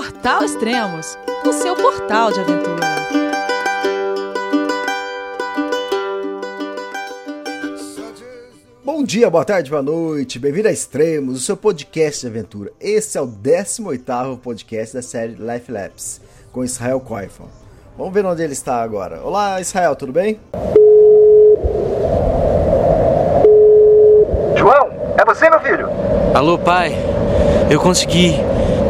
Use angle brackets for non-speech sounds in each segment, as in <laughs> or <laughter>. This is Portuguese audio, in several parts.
Portal Extremos, o seu portal de aventura. Bom dia, boa tarde, boa noite, bem-vindo a Extremos, o seu podcast de aventura. Esse é o 18º podcast da série Life Labs, com Israel Koifan. Vamos ver onde ele está agora. Olá, Israel, tudo bem? João, é você, meu filho? Alô, pai. Eu consegui.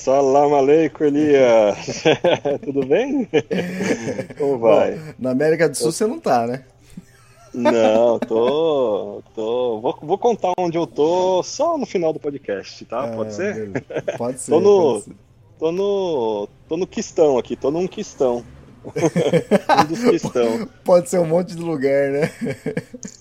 Salam aleikum, Elias. <laughs> Tudo bem? Como vai? Bom, na América do Sul você não tá, né? Não, tô. tô vou, vou, contar onde eu tô só no final do podcast, tá? Ah, pode ser? Beleza. Pode <laughs> ser. tô, no, pode ser. tô no. tô no quistão aqui, tô num quistão. <laughs> um dos quistão. Pode ser um monte de lugar, né?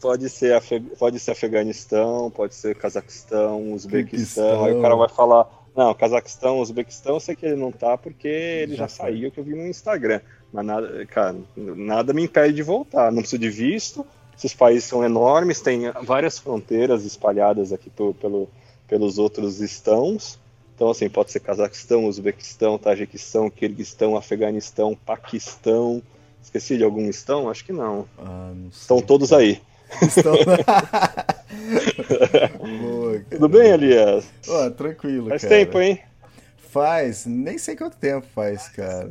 Pode ser, pode ser Afeganistão, pode ser Cazaquistão, Uzbequistão. Aí o cara vai falar não, Cazaquistão, Uzbequistão, eu sei que ele não tá porque ele já, já saiu, que eu vi no Instagram. Mas nada, cara, nada me impede de voltar. Não preciso de visto. Esses países são enormes, tem várias fronteiras espalhadas aqui pelo, pelo, pelos outros estãos. Então, assim, pode ser Cazaquistão, Uzbequistão, Tajiquistão, Kirguistão, Afeganistão, Paquistão. Esqueci de algum estão? Acho que não. Ah, não Estão todos aí. Estão... <laughs> Boa, Tudo bem, Elias? Oh, tranquilo, Faz cara. tempo, hein? Faz, nem sei quanto tempo faz, cara.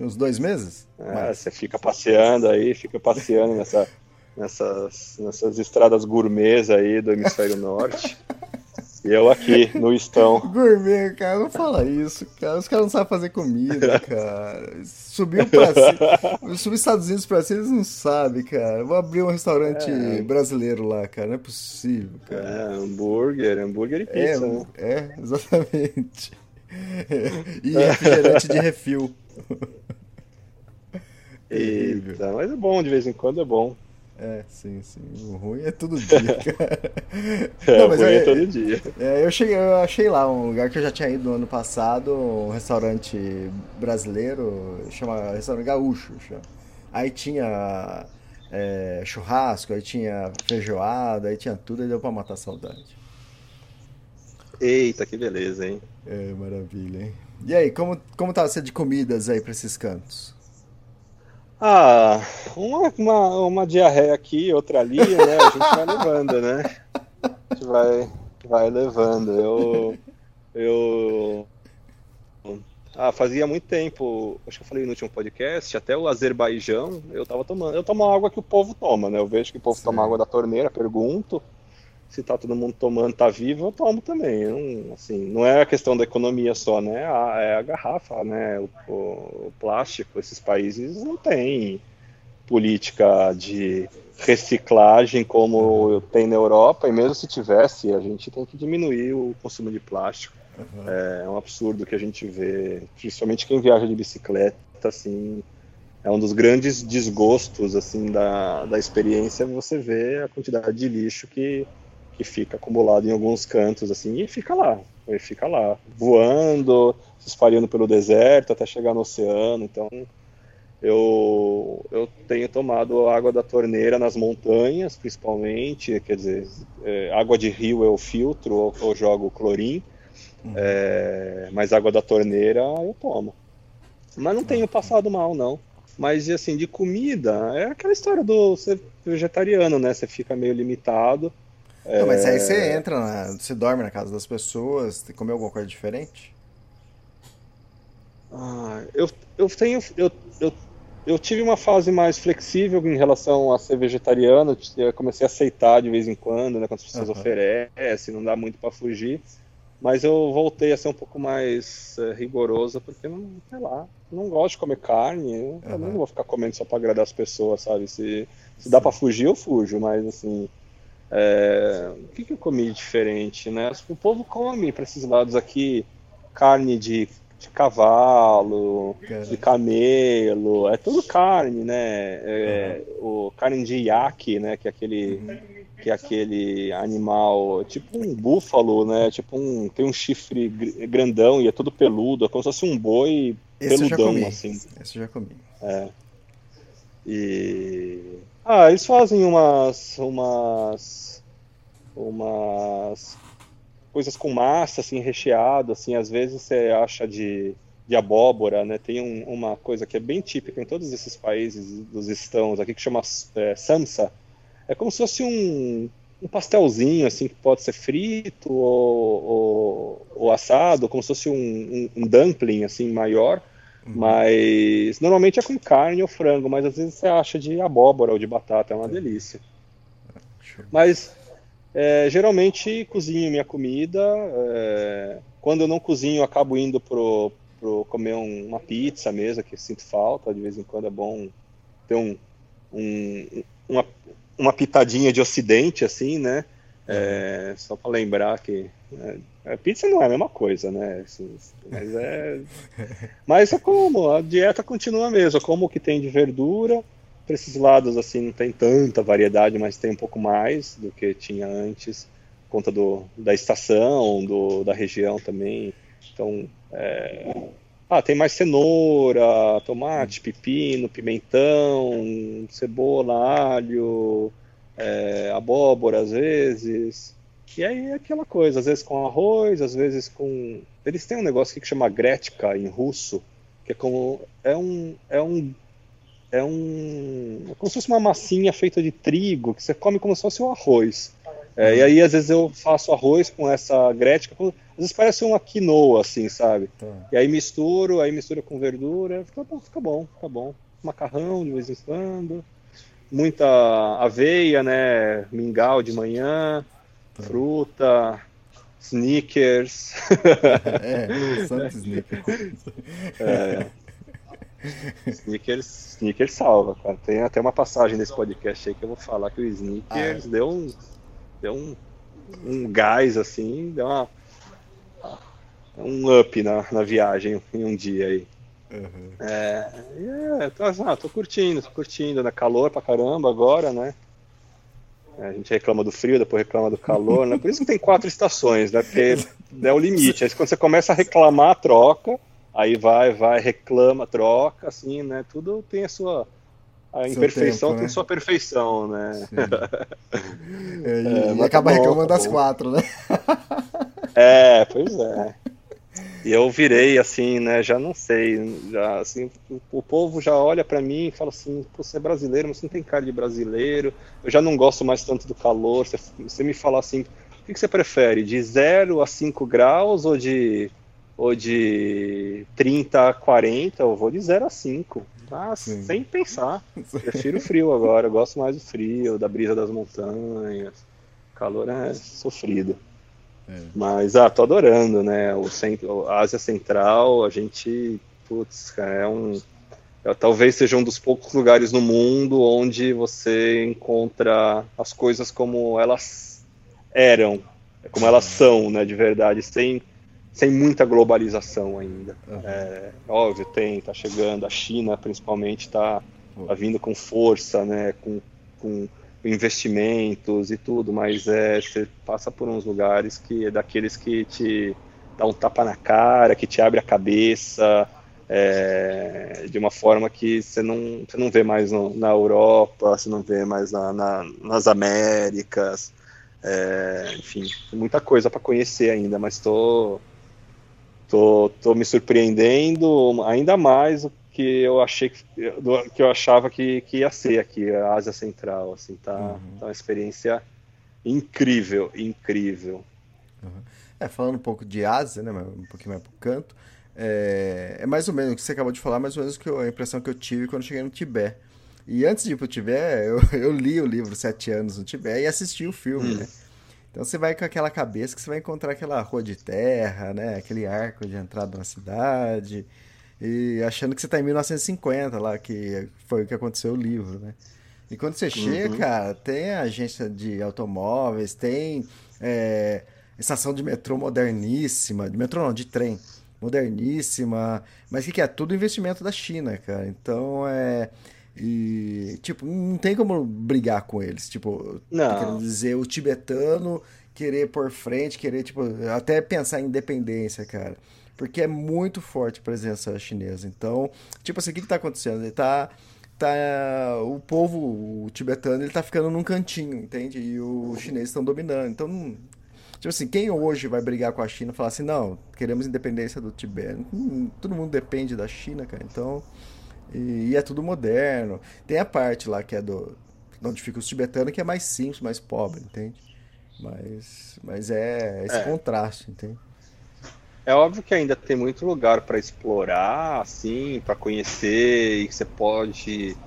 Uns dois meses? É, você fica passeando aí, fica passeando nessa, nessas, nessas estradas gourmets aí do hemisfério norte. <laughs> E eu aqui no estão. <laughs> Gourmet, cara, não fala isso, cara. Os caras não sabem fazer comida, <laughs> cara. Subiu pra cima. <laughs> Subir Estados Unidos pra cima, eles não sabem, cara. Vou abrir um restaurante É. brasileiro lá, cara. Não é possível, cara. É, hambúrguer, hambúrguer e É, pizza, né? é, exatamente. E refrigerante de refil. Eita, mas é bom, de vez em quando é bom. É, sim, sim. O ruim é todo dia, <laughs> cara. É, Não, mas ruim é- é todo dia. É, eu, cheguei, eu achei lá um lugar que eu já tinha ido no ano passado, um restaurante brasileiro, chama Restaurante Gaúcho. Chama. Aí tinha é, churrasco, aí tinha feijoada, aí tinha tudo, aí deu pra matar a saudade. Eita, que beleza, hein? É, maravilha, hein? E aí, como, como tá você de comidas aí pra esses cantos? Ah, uma, uma, uma diarreia aqui, outra ali, né? A gente vai <laughs> levando, né? A gente vai, vai levando. Eu, eu, ah, fazia muito tempo, acho que eu falei no último podcast, até o Azerbaijão, eu tava tomando, eu tomo água que o povo toma, né? Eu vejo que o povo Sim. toma água da torneira, pergunto se tá todo mundo tomando, tá vivo, eu tomo também. Eu não, assim, não é a questão da economia só, né? A, é a garrafa, né? O, o- o plástico, esses países não têm política de reciclagem como tem na Europa, e mesmo se tivesse, a gente tem que diminuir o consumo de plástico. É um absurdo que a gente vê, principalmente quem viaja de bicicleta, assim, é um dos grandes desgostos assim da, da experiência você vê a quantidade de lixo que, que fica acumulado em alguns cantos assim e fica lá, e fica lá, voando, se espalhando pelo deserto até chegar no oceano. Então eu, eu tenho tomado água da torneira nas montanhas, principalmente, quer dizer, é, água de rio eu filtro ou, ou jogo clorim, é, mas água da torneira eu tomo. Mas não tenho passado mal, não. Mas, assim, de comida, é aquela história do ser vegetariano, né? Você fica meio limitado. Não, mas É. aí você entra, na, você dorme na casa das pessoas, tem que comer alguma coisa diferente? Ah, eu, eu tenho. Eu, eu, eu tive uma fase mais flexível em relação a ser vegetariano. Eu comecei a aceitar de vez em quando, né? Quando as pessoas Aham. oferecem, não dá muito para fugir. Mas eu voltei a ser um pouco mais eh, rigoroso, porque não, sei lá, não gosto de comer carne. Eu também Aham. não vou ficar comendo só para agradar as pessoas, sabe? Se, se dá para fugir, eu fujo, mas assim. É, o que, que eu comi diferente, né? O povo come para esses lados aqui carne de de cavalo, Cara. de camelo, é tudo carne, né? É, o carne de iaque, né? Que é aquele que é aquele animal, tipo um búfalo, né? Tipo um tem um chifre gr- grandão e é todo peludo, é como se fosse um boi Esse peludão comi. assim. Esse eu já comi. E ah, eles fazem umas umas umas coisas com massa assim recheado, assim, às vezes você acha de de abóbora, né? Tem um- uma coisa que é bem típica em todos esses países dos estãos aqui que chama é, samsa. É como se fosse um, um pastelzinho assim que pode ser frito ou, ou, ou assado, como se fosse um, um, um dumpling assim maior. Mas normalmente é com carne ou frango, mas às vezes você acha de abóbora ou de batata, é uma delícia. Mas é, geralmente cozinho minha comida. é, quando eu não cozinho, eu acabo indo pro, pro comer um- uma pizza mesmo, que sinto falta. De vez em quando é bom ter um, um- uma, uma pitadinha de ocidente, assim, né? É, só para lembrar que é, a pizza não é a mesma coisa, né? Assim, mas é, mas é como a dieta continua mesmo. Eu como o que tem de verdura. Para esses lados assim não tem tanta variedade, mas tem um pouco mais do que tinha antes, por conta do, da estação, do, da região também. Então, é, ah, tem mais cenoura, tomate, pepino, pimentão, cebola, alho, é, abóbora às vezes. E aí é aquela coisa, às vezes com arroz, às vezes com. Eles têm um negócio aqui que chama gretka em russo, que é como. É um. É um. É um. É como se fosse uma massinha feita de trigo, que você come como se fosse um arroz. É, e aí, às vezes, eu faço arroz com essa gretka, às vezes parece uma quinoa, assim, sabe? Tá. E aí misturo, aí mistura com verdura, fica bom, fica bom, fica bom. Macarrão de vez em quando, muita aveia, né? Mingau de manhã, fruta, sneakers. É, Santos Snicker. Sneakers, sneakers salva, cara. Tem até uma passagem desse podcast aí que eu vou falar que o Sneakers deu um, deu um, um gás assim, deu uma, um up na, na viagem em um dia aí. Uhum. É, é, tô, ah, tô curtindo, tô curtindo, né? Calor pra caramba agora, né? É, a gente reclama do frio, depois reclama do calor, né? Por isso que tem quatro estações, né? Porque é o limite. Aí quando você começa a reclamar, troca, aí vai, vai, reclama, troca, assim, né? Tudo tem a sua. A Seu imperfeição tempo, tem né? sua perfeição, né? <laughs> É, e, É, e acaba tá bom, reclamando tá das quatro, né? É, pois é. E eu virei assim, né? Já não sei, já assim, o, povo já olha pra mim e fala assim: você é brasileiro, mas você não tem cara de brasileiro. Eu já não gosto mais tanto do calor. Você, você me fala assim: o que, que você prefere? De 0 a 5 graus ou de, ou de 30 a 40? Eu vou de 0 a 5. Ah, Sim. sem pensar. <laughs> Prefiro o frio agora, eu gosto mais do frio, da brisa das montanhas. O calor é sofrido. Mas, ah, tô adorando, né? O centro, a Ásia Central, a gente, putz, cara, é um. é, talvez seja um dos poucos lugares no mundo onde você encontra as coisas como elas eram, como elas são, né, de verdade, sem, sem muita globalização ainda. Uhum. É, óbvio, tem, tá chegando, a China principalmente tá, tá vindo com força, né, com, com investimentos e tudo, mas é, você passa por uns lugares que é daqueles que te dá um tapa na cara, que te abre a cabeça, é, de uma forma que você não, você não vê mais no- na Europa, você não vê mais na, na- nas Américas, é, enfim, muita coisa para conhecer ainda, mas estou tô, tô me surpreendendo ainda mais que eu achei que, que eu achava que, que ia ser aqui a Ásia Central, assim, tá, tá uma experiência incrível, incrível. É, falando um pouco de Ásia, né, um pouquinho mais pro canto, é, é mais ou menos o que você acabou de falar, mais ou menos que eu- a impressão que eu tive quando cheguei no Tibete. E antes de ir pro Tibete, eu, <laughs> eu li o livro Sete Anos no Tibete e assisti o filme, né? Então você vai com aquela cabeça que você vai encontrar aquela rua de terra, né? Aquele arco de entrada na cidade. E achando que você tá em 1950 lá, que foi o que aconteceu no livro, né? E quando você chega, cara, tem agência de automóveis, tem é, estação de metrô moderníssima, de metrô não, de trem, moderníssima. Mas o que, que é? Tudo investimento da China, cara. Então é. E, tipo, não tem como brigar com eles. Tipo, Não. querendo dizer, o tibetano querer por frente, querer, tipo, até pensar em independência, cara. Porque é muito forte a presença chinesa. Então, tipo assim, o que, que tá acontecendo? Ele tá. Tá, o povo o tibetano ele tá ficando num cantinho, entende? E os chineses estão dominando. Então, tipo assim, quem hoje vai brigar com a China e falar assim, não, queremos independência do Tibete? Hum, Todo mundo depende da China, cara. Então, e, e é tudo moderno. Tem a parte lá que é do. Onde fica os tibetanos, que é mais simples, mais pobre, entende? Mas, mas é esse É. contraste, entende? É óbvio que ainda tem muito lugar para explorar, assim, para conhecer e que você pode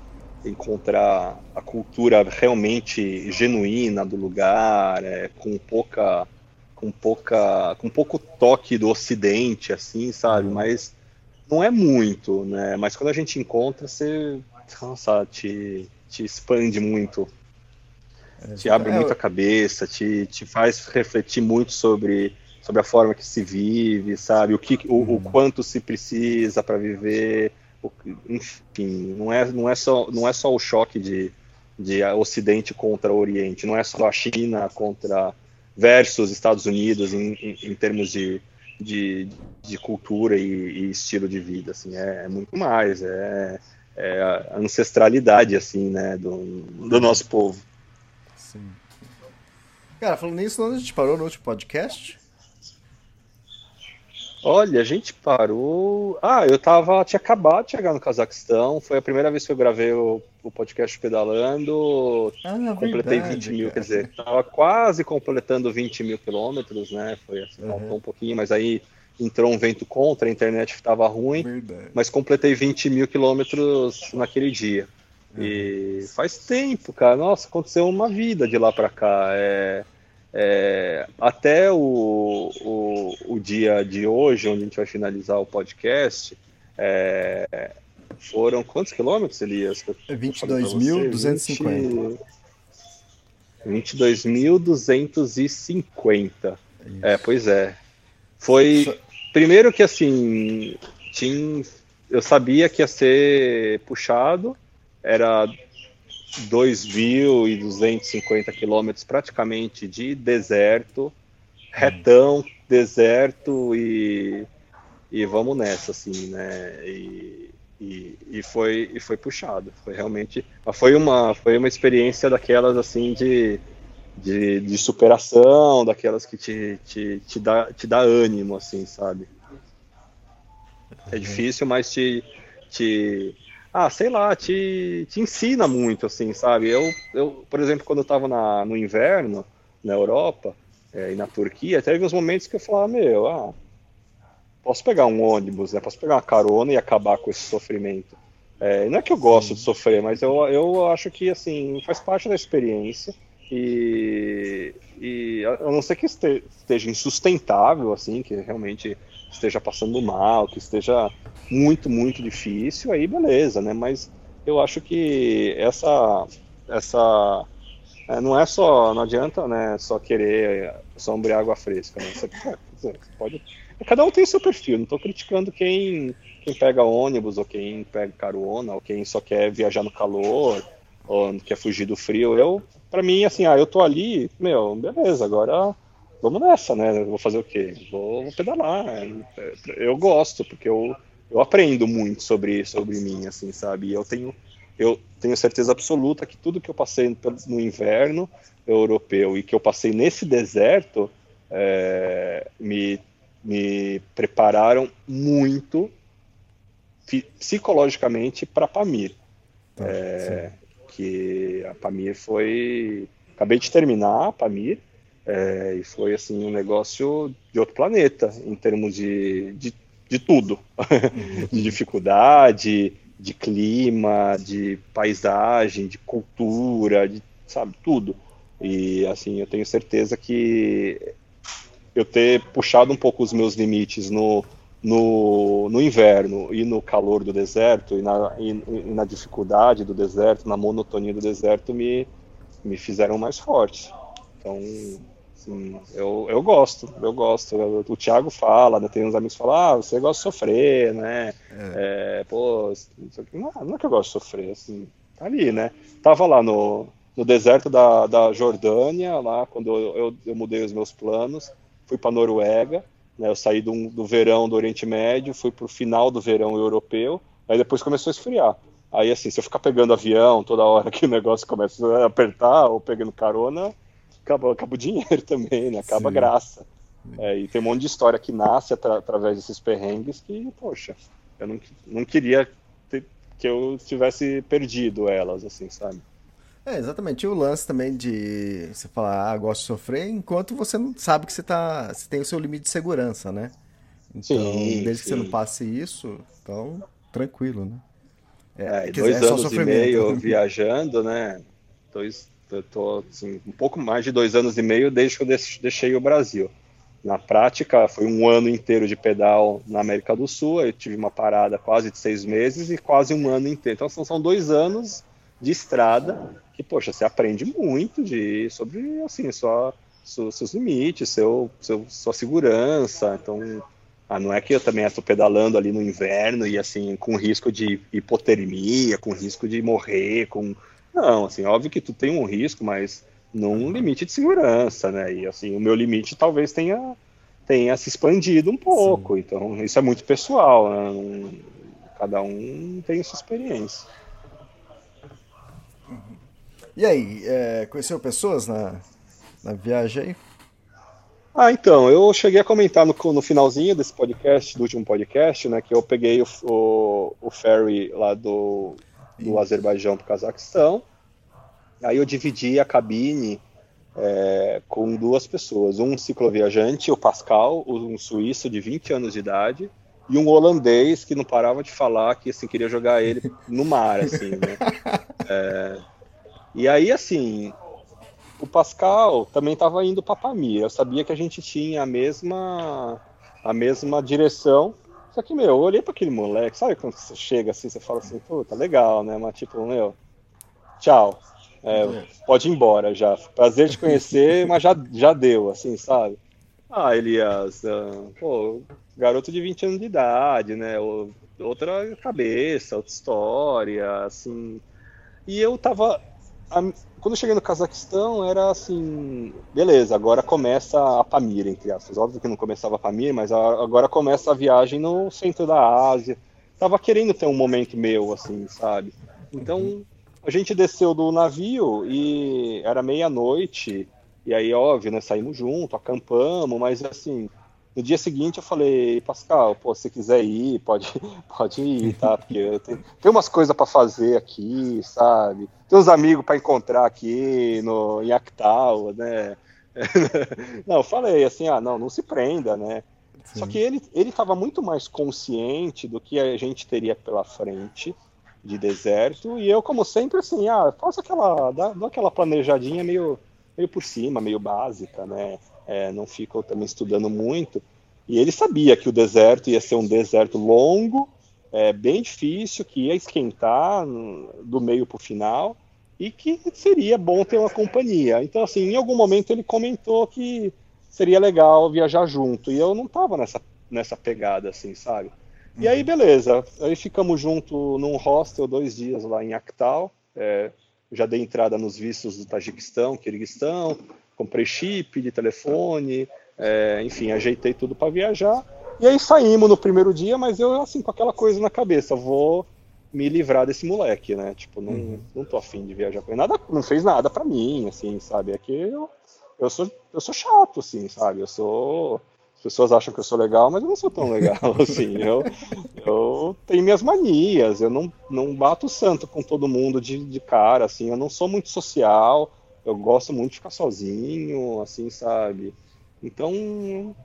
encontrar a cultura realmente genuína do lugar, é, com pouca, com pouca, com pouco toque do Ocidente, assim, sabe? Mas não é muito, né? Mas quando a gente encontra, você, nossa, te, te expande muito, te abre É, muito a cabeça, te, te faz refletir muito sobre, sobre a forma que se vive, sabe? O, que, o, o quanto se precisa para viver, enfim, não é, não é, só, não é só o choque de, de Ocidente contra Oriente, não é só a China contra versus Estados Unidos em, em, em termos de, de, de cultura e, e estilo de vida, assim, é, é muito mais, é, é a ancestralidade, assim, né, do, do nosso povo. Sim. Cara, falando nisso, onde a gente parou no último podcast? Olha, a gente parou. Ah, eu tava. Tinha acabado de chegar no Cazaquistão. Foi a primeira vez que eu gravei o, o podcast pedalando. Ah, Completei verdade, 20 mil, cara. quer dizer, tava quase completando 20 mil quilômetros, né? Foi assim, faltou Uhum. um pouquinho, mas aí entrou um vento contra, a internet estava ruim, Verdade. mas completei 20 mil quilômetros naquele dia. E faz tempo, cara. Nossa, aconteceu uma vida de lá pra cá. É, é, até o, o, o dia de hoje, onde a gente vai finalizar o podcast, é, foram quantos quilômetros, Elias? Que eu É falei pra você? 22.250. 22.250. É, pois é. Foi. Primeiro que assim. Tinha, eu sabia que ia ser puxado. Era 2.250 quilômetros praticamente de deserto, retão, deserto e, e vamos nessa, assim, né? E, e, e foi, e foi puxado. Foi realmente. Foi uma, foi uma experiência daquelas assim de, de, de superação, daquelas que te, te, te, dá, te dá ânimo, assim, sabe? É difícil, mas te, te ah, sei lá, te, te ensina muito, assim, sabe? Eu, eu por exemplo, quando eu estava no inverno, na Europa é, e na Turquia, teve uns momentos que eu falava, meu, ah, posso pegar um ônibus, né? Posso pegar uma carona e acabar com esse sofrimento. É, não é que eu gosto de sofrer, mas eu, eu acho que, assim, faz parte da experiência e, e a não ser que este- esteja insustentável, assim, que realmente esteja passando mal, que esteja muito, muito difícil, aí beleza, né? Mas eu acho que essa, essa é, não é só, não adianta, né, só querer sombrear água fresca, né? Você, é, você pode, cada um tem o seu perfil, não estou criticando quem, quem pega ônibus, ou quem pega carona, ou quem só quer viajar no calor, ou quer fugir do frio. Eu, para mim, assim, ah, eu tô ali, meu, beleza, agora vamos nessa, né? Vou fazer o quê? Vou, vou pedalar. Eu gosto, porque eu, eu aprendo muito sobre, sobre mim, assim, sabe? E eu tenho, eu tenho certeza absoluta que tudo que eu passei no inverno europeu e que eu passei nesse deserto é, me, me prepararam muito psicologicamente para Pamir. Tá, É, que a Pamir foi. Acabei de terminar a Pamir, é, e foi assim um negócio de outro planeta, em termos de, de, de tudo. <laughs> de dificuldade, de clima, de paisagem, de cultura, de, sabe, tudo. E assim, eu tenho certeza que eu ter puxado um pouco os meus limites no, no, no inverno e no calor do deserto e na, e, e na dificuldade do deserto, na monotonia do deserto, me, me fizeram mais forte. Então, Assim, eu, eu gosto, eu gosto. O Thiago fala, né, tem uns amigos que falam, ah, você gosta de sofrer, né? É. É, pô, não, não é que eu gosto de sofrer, assim, tá ali, né? Tava lá no, no deserto da, da Jordânia, lá quando eu, eu, eu mudei os meus planos, fui para Noruega, né, eu saí do, do verão do Oriente Médio, fui para o final do verão europeu, aí depois começou a esfriar. Aí, assim, se eu ficar pegando avião toda hora <laughs> que o negócio começa a apertar ou pegando carona, acaba, acaba o dinheiro <laughs> também, né? Acaba a graça. É, e tem um monte de história que nasce atra através desses perrengues que, poxa, eu não, não queria ter, que eu tivesse perdido elas, assim, sabe? É, exatamente. E o lance também de você falar, ah, gosto de sofrer, enquanto você não sabe que você, tá, você tem o seu limite de segurança, né? Então, sim, desde sim. que você não passe isso, então, tranquilo, né? É, é dois dizer, é anos e meio <laughs> viajando, né? Dois, tô assim, um pouco mais de dois anos e meio desde que eu deixei o Brasil. Na prática, foi um ano inteiro de pedal na América do Sul. Eu tive uma parada quase de seis meses e quase um ano inteiro. Então, são dois anos de estrada que, poxa, você aprende muito de, sobre, assim, sua, seus limites, seu, seu, sua segurança. Então, ah, não é que eu também estou pedalando ali no inverno e, assim, com risco de hipotermia, com risco de morrer, com... Não, assim, óbvio que tu tem um risco, mas num limite de segurança, né? E, assim, o meu limite talvez tenha, tenha se expandido um pouco. Sim. Então, isso é muito pessoal, né? Cada um tem sua experiência. E aí, é, conheceu pessoas na, na viagem aí? Ah, então, eu cheguei a comentar no, no finalzinho desse podcast, do último podcast, né, que eu peguei o, o, o ferry lá do, do Azerbaijão para o Cazaquistão, aí eu dividi a cabine é, com duas pessoas, um cicloviajante, o Pascal, um suíço de 20 anos de idade, e um holandês que não parava de falar que assim queria jogar ele no mar, assim, né? É, e aí, assim, o Pascal também estava indo para Pamir. Eu sabia que a gente tinha a mesma a mesma direção. Só que, meu, eu olhei para aquele moleque, sabe quando você chega assim, você fala assim, puta, legal, né? Mas tipo, meu, tchau. É, pode ir embora já. Prazer te conhecer, mas já, já deu, assim, sabe? Ah, Elias, uh, pô, garoto de 20 anos de idade, né? Outra cabeça, outra história, assim. E eu tava quando eu cheguei no Cazaquistão, era assim, beleza, agora começa a Pamir, entre aspas. Óbvio que não começava a Pamir, mas agora começa a viagem no centro da Ásia. Tava querendo ter um momento meu, assim, sabe? Então, a gente desceu do navio e era meia-noite, e aí, óbvio, né, saímos junto, acampamos, mas assim, no dia seguinte eu falei, Pascal, pô, se quiser ir, pode, <laughs> pode ir, tá? Porque tem, tem umas coisas para fazer aqui, sabe? Tem uns amigos para encontrar aqui no, em Actal, né? <laughs> não, eu falei assim, ah, não, não se prenda, né? Sim. Só que ele ele estava muito mais consciente do que a gente teria pela frente de deserto e eu como sempre assim, ah, faço aquela dá, dá aquela planejadinha meio meio por cima, meio básica, né? É, não ficam também estudando muito. E ele sabia que o deserto ia ser um deserto longo, é, bem difícil, que ia esquentar do meio para o final e que seria bom ter uma companhia. Então, assim, em algum momento ele comentou que seria legal viajar junto. E eu não estava nessa, nessa pegada, assim, sabe? E aí, beleza. Aí ficamos junto num hostel dois dias lá em Actal. É, já dei entrada nos vistos do Tajiquistão, Quirguistão, comprei chip de telefone, é, enfim, ajeitei tudo para viajar. E aí saímos no primeiro dia, mas eu, assim, com aquela coisa na cabeça, vou me livrar desse moleque, né? Tipo, não, uhum. não tô afim de viajar com ele. Nada, não fez nada para mim, assim, sabe? É que eu, eu, sou, eu sou chato, assim, sabe? Eu sou. As pessoas acham que eu sou legal, mas eu não sou tão legal, <laughs> assim. Eu, eu tenho minhas manias, eu não, não bato santo com todo mundo de, de cara, assim. Eu não sou muito social eu gosto muito de ficar sozinho, assim, sabe? Então,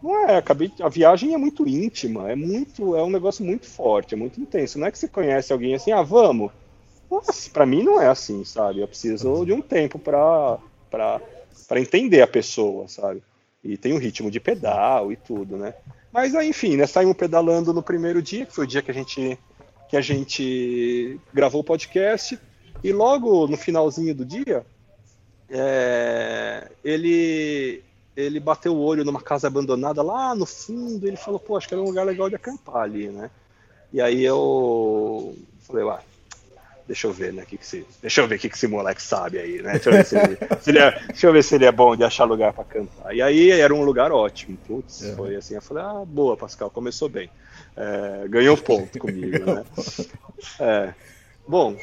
não é, acabei, a viagem é muito íntima, é muito, é um negócio muito forte, é muito intenso. Não é que você conhece alguém assim, ah, vamos. Para mim não é assim, sabe? Eu preciso de um tempo para para entender a pessoa, sabe? E tem um ritmo de pedal e tudo, né? Mas enfim, né, saímos pedalando no primeiro dia, que foi o dia que a gente que a gente gravou o podcast, e logo no finalzinho do dia, é, ele ele bateu o olho numa casa abandonada lá no fundo, ele falou, pô, acho que era um lugar legal de acampar ali, né? E aí eu falei, uai, deixa eu ver, né? Que que se, deixa eu ver o que, que esse moleque sabe aí, né? Deixa eu, ver se ele, <laughs> se ele é, deixa eu ver se ele é bom de achar lugar para acampar. E aí era um lugar ótimo, putz, é. foi assim, eu falei, ah, boa, Pascal, começou bem. É, ganhou ponto comigo, <laughs> né? É, bom,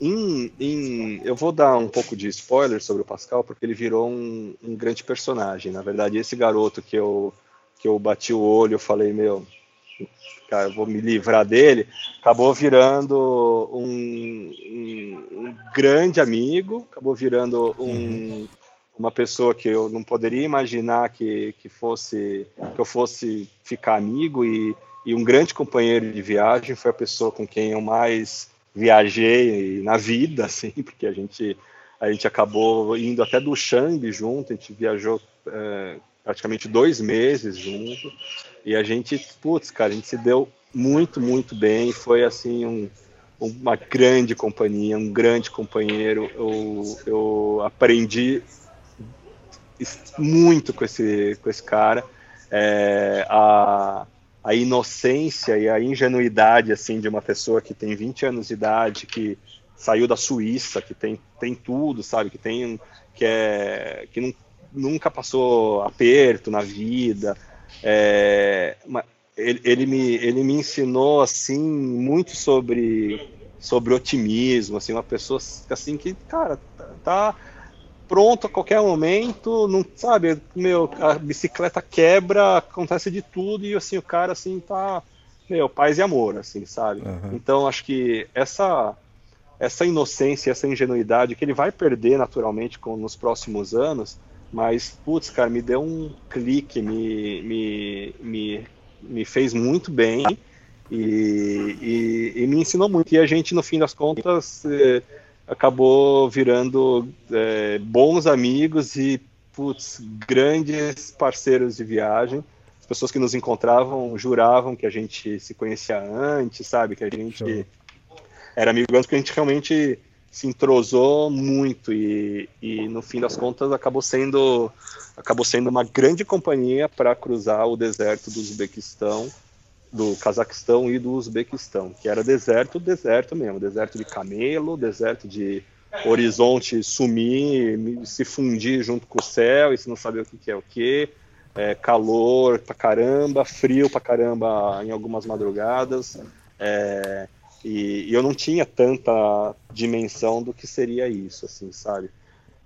em, em, eu vou dar um pouco de spoiler sobre o Pascal, porque ele virou um, um, grande personagem. Na verdade, esse garoto que eu, que eu bati o olho, eu falei, meu, cara, eu vou me livrar dele, acabou virando um, um grande amigo, acabou virando uma pessoa que eu não poderia imaginar que, que, fosse, que eu fosse ficar amigo e, e um grande companheiro de viagem. Foi a pessoa com quem eu mais viajei na vida, assim, <laughs> porque a gente a gente acabou indo até do Xambi junto, a gente viajou é, praticamente dois meses junto, e a gente, putz, cara, a gente se deu muito, muito bem, foi assim um, uma grande companhia, um grande companheiro, eu, eu aprendi muito com esse, com esse cara, é, a a inocência e a ingenuidade assim de uma pessoa que tem 20 anos de idade, que saiu da Suíça, que tem, tem tudo, sabe, que tem que é que não, nunca passou aperto na vida. É, ele, ele, me, ele me ensinou assim muito sobre sobre otimismo, assim, uma pessoa assim que, cara, tá pronto a qualquer momento, não sabe, meu, a bicicleta quebra, acontece de tudo e assim o cara assim tá, meu, paz e amor, assim, sabe? Uhum. Então acho que essa essa inocência, essa ingenuidade que ele vai perder naturalmente com, nos próximos anos, mas putz, cara, me deu um clique, me me, me, me fez muito bem. E, e, e, me ensinou muito. E a gente, no fim das contas, eh, acabou virando é, bons amigos e putz, grandes parceiros de viagem. As pessoas que nos encontravam juravam que a gente se conhecia antes, sabe? Que a gente era amigo antes, porque a gente realmente se entrosou muito e, e no fim das contas acabou sendo acabou sendo uma grande companhia para cruzar o deserto do Uzbequistão do Cazaquistão e do Uzbequistão, que era deserto, deserto mesmo, deserto de camelo, deserto de horizonte sumir, se fundir junto com o céu e se não saber o que é o que, é, calor pra caramba, frio pra caramba em algumas madrugadas, é, e, e, eu não tinha tanta dimensão do que seria isso, assim, sabe?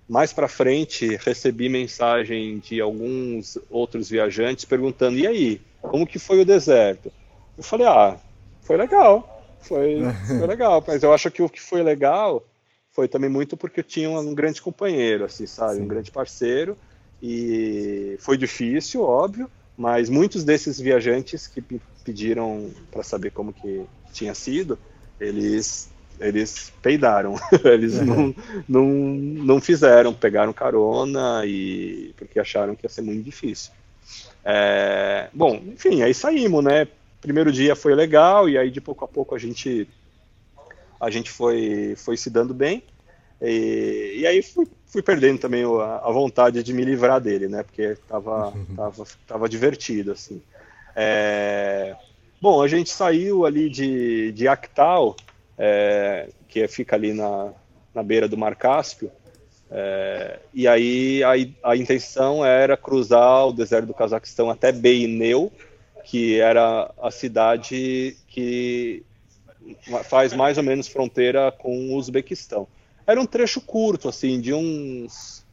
Mais para frente recebi mensagem de alguns outros viajantes perguntando e aí como que foi o deserto? Eu falei, ah, foi legal, foi, <laughs> foi legal, mas eu acho que o que foi legal foi também muito porque eu tinha um grande companheiro, assim, sabe, Sim. um grande parceiro, e foi difícil, óbvio, mas muitos desses viajantes que pediram para saber como que tinha sido, eles eles peidaram, <laughs> eles não, não, não fizeram, pegaram carona e porque acharam que ia ser muito difícil. É, bom, enfim, aí saímos, né? Primeiro dia foi legal e aí de pouco a pouco a gente a gente foi foi se dando bem e, e aí fui, fui perdendo também a, a, vontade de me livrar dele, né? Porque tava <laughs> tava, tava divertido assim. É, bom, a gente saiu ali de, de Actal, é, que fica ali na, na beira do Mar Cáspio, é, e aí a, a, intenção era cruzar o deserto do Cazaquistão até Beineu, que era a cidade que faz mais ou menos fronteira com o Uzbequistão. Era um trecho curto, assim, de uns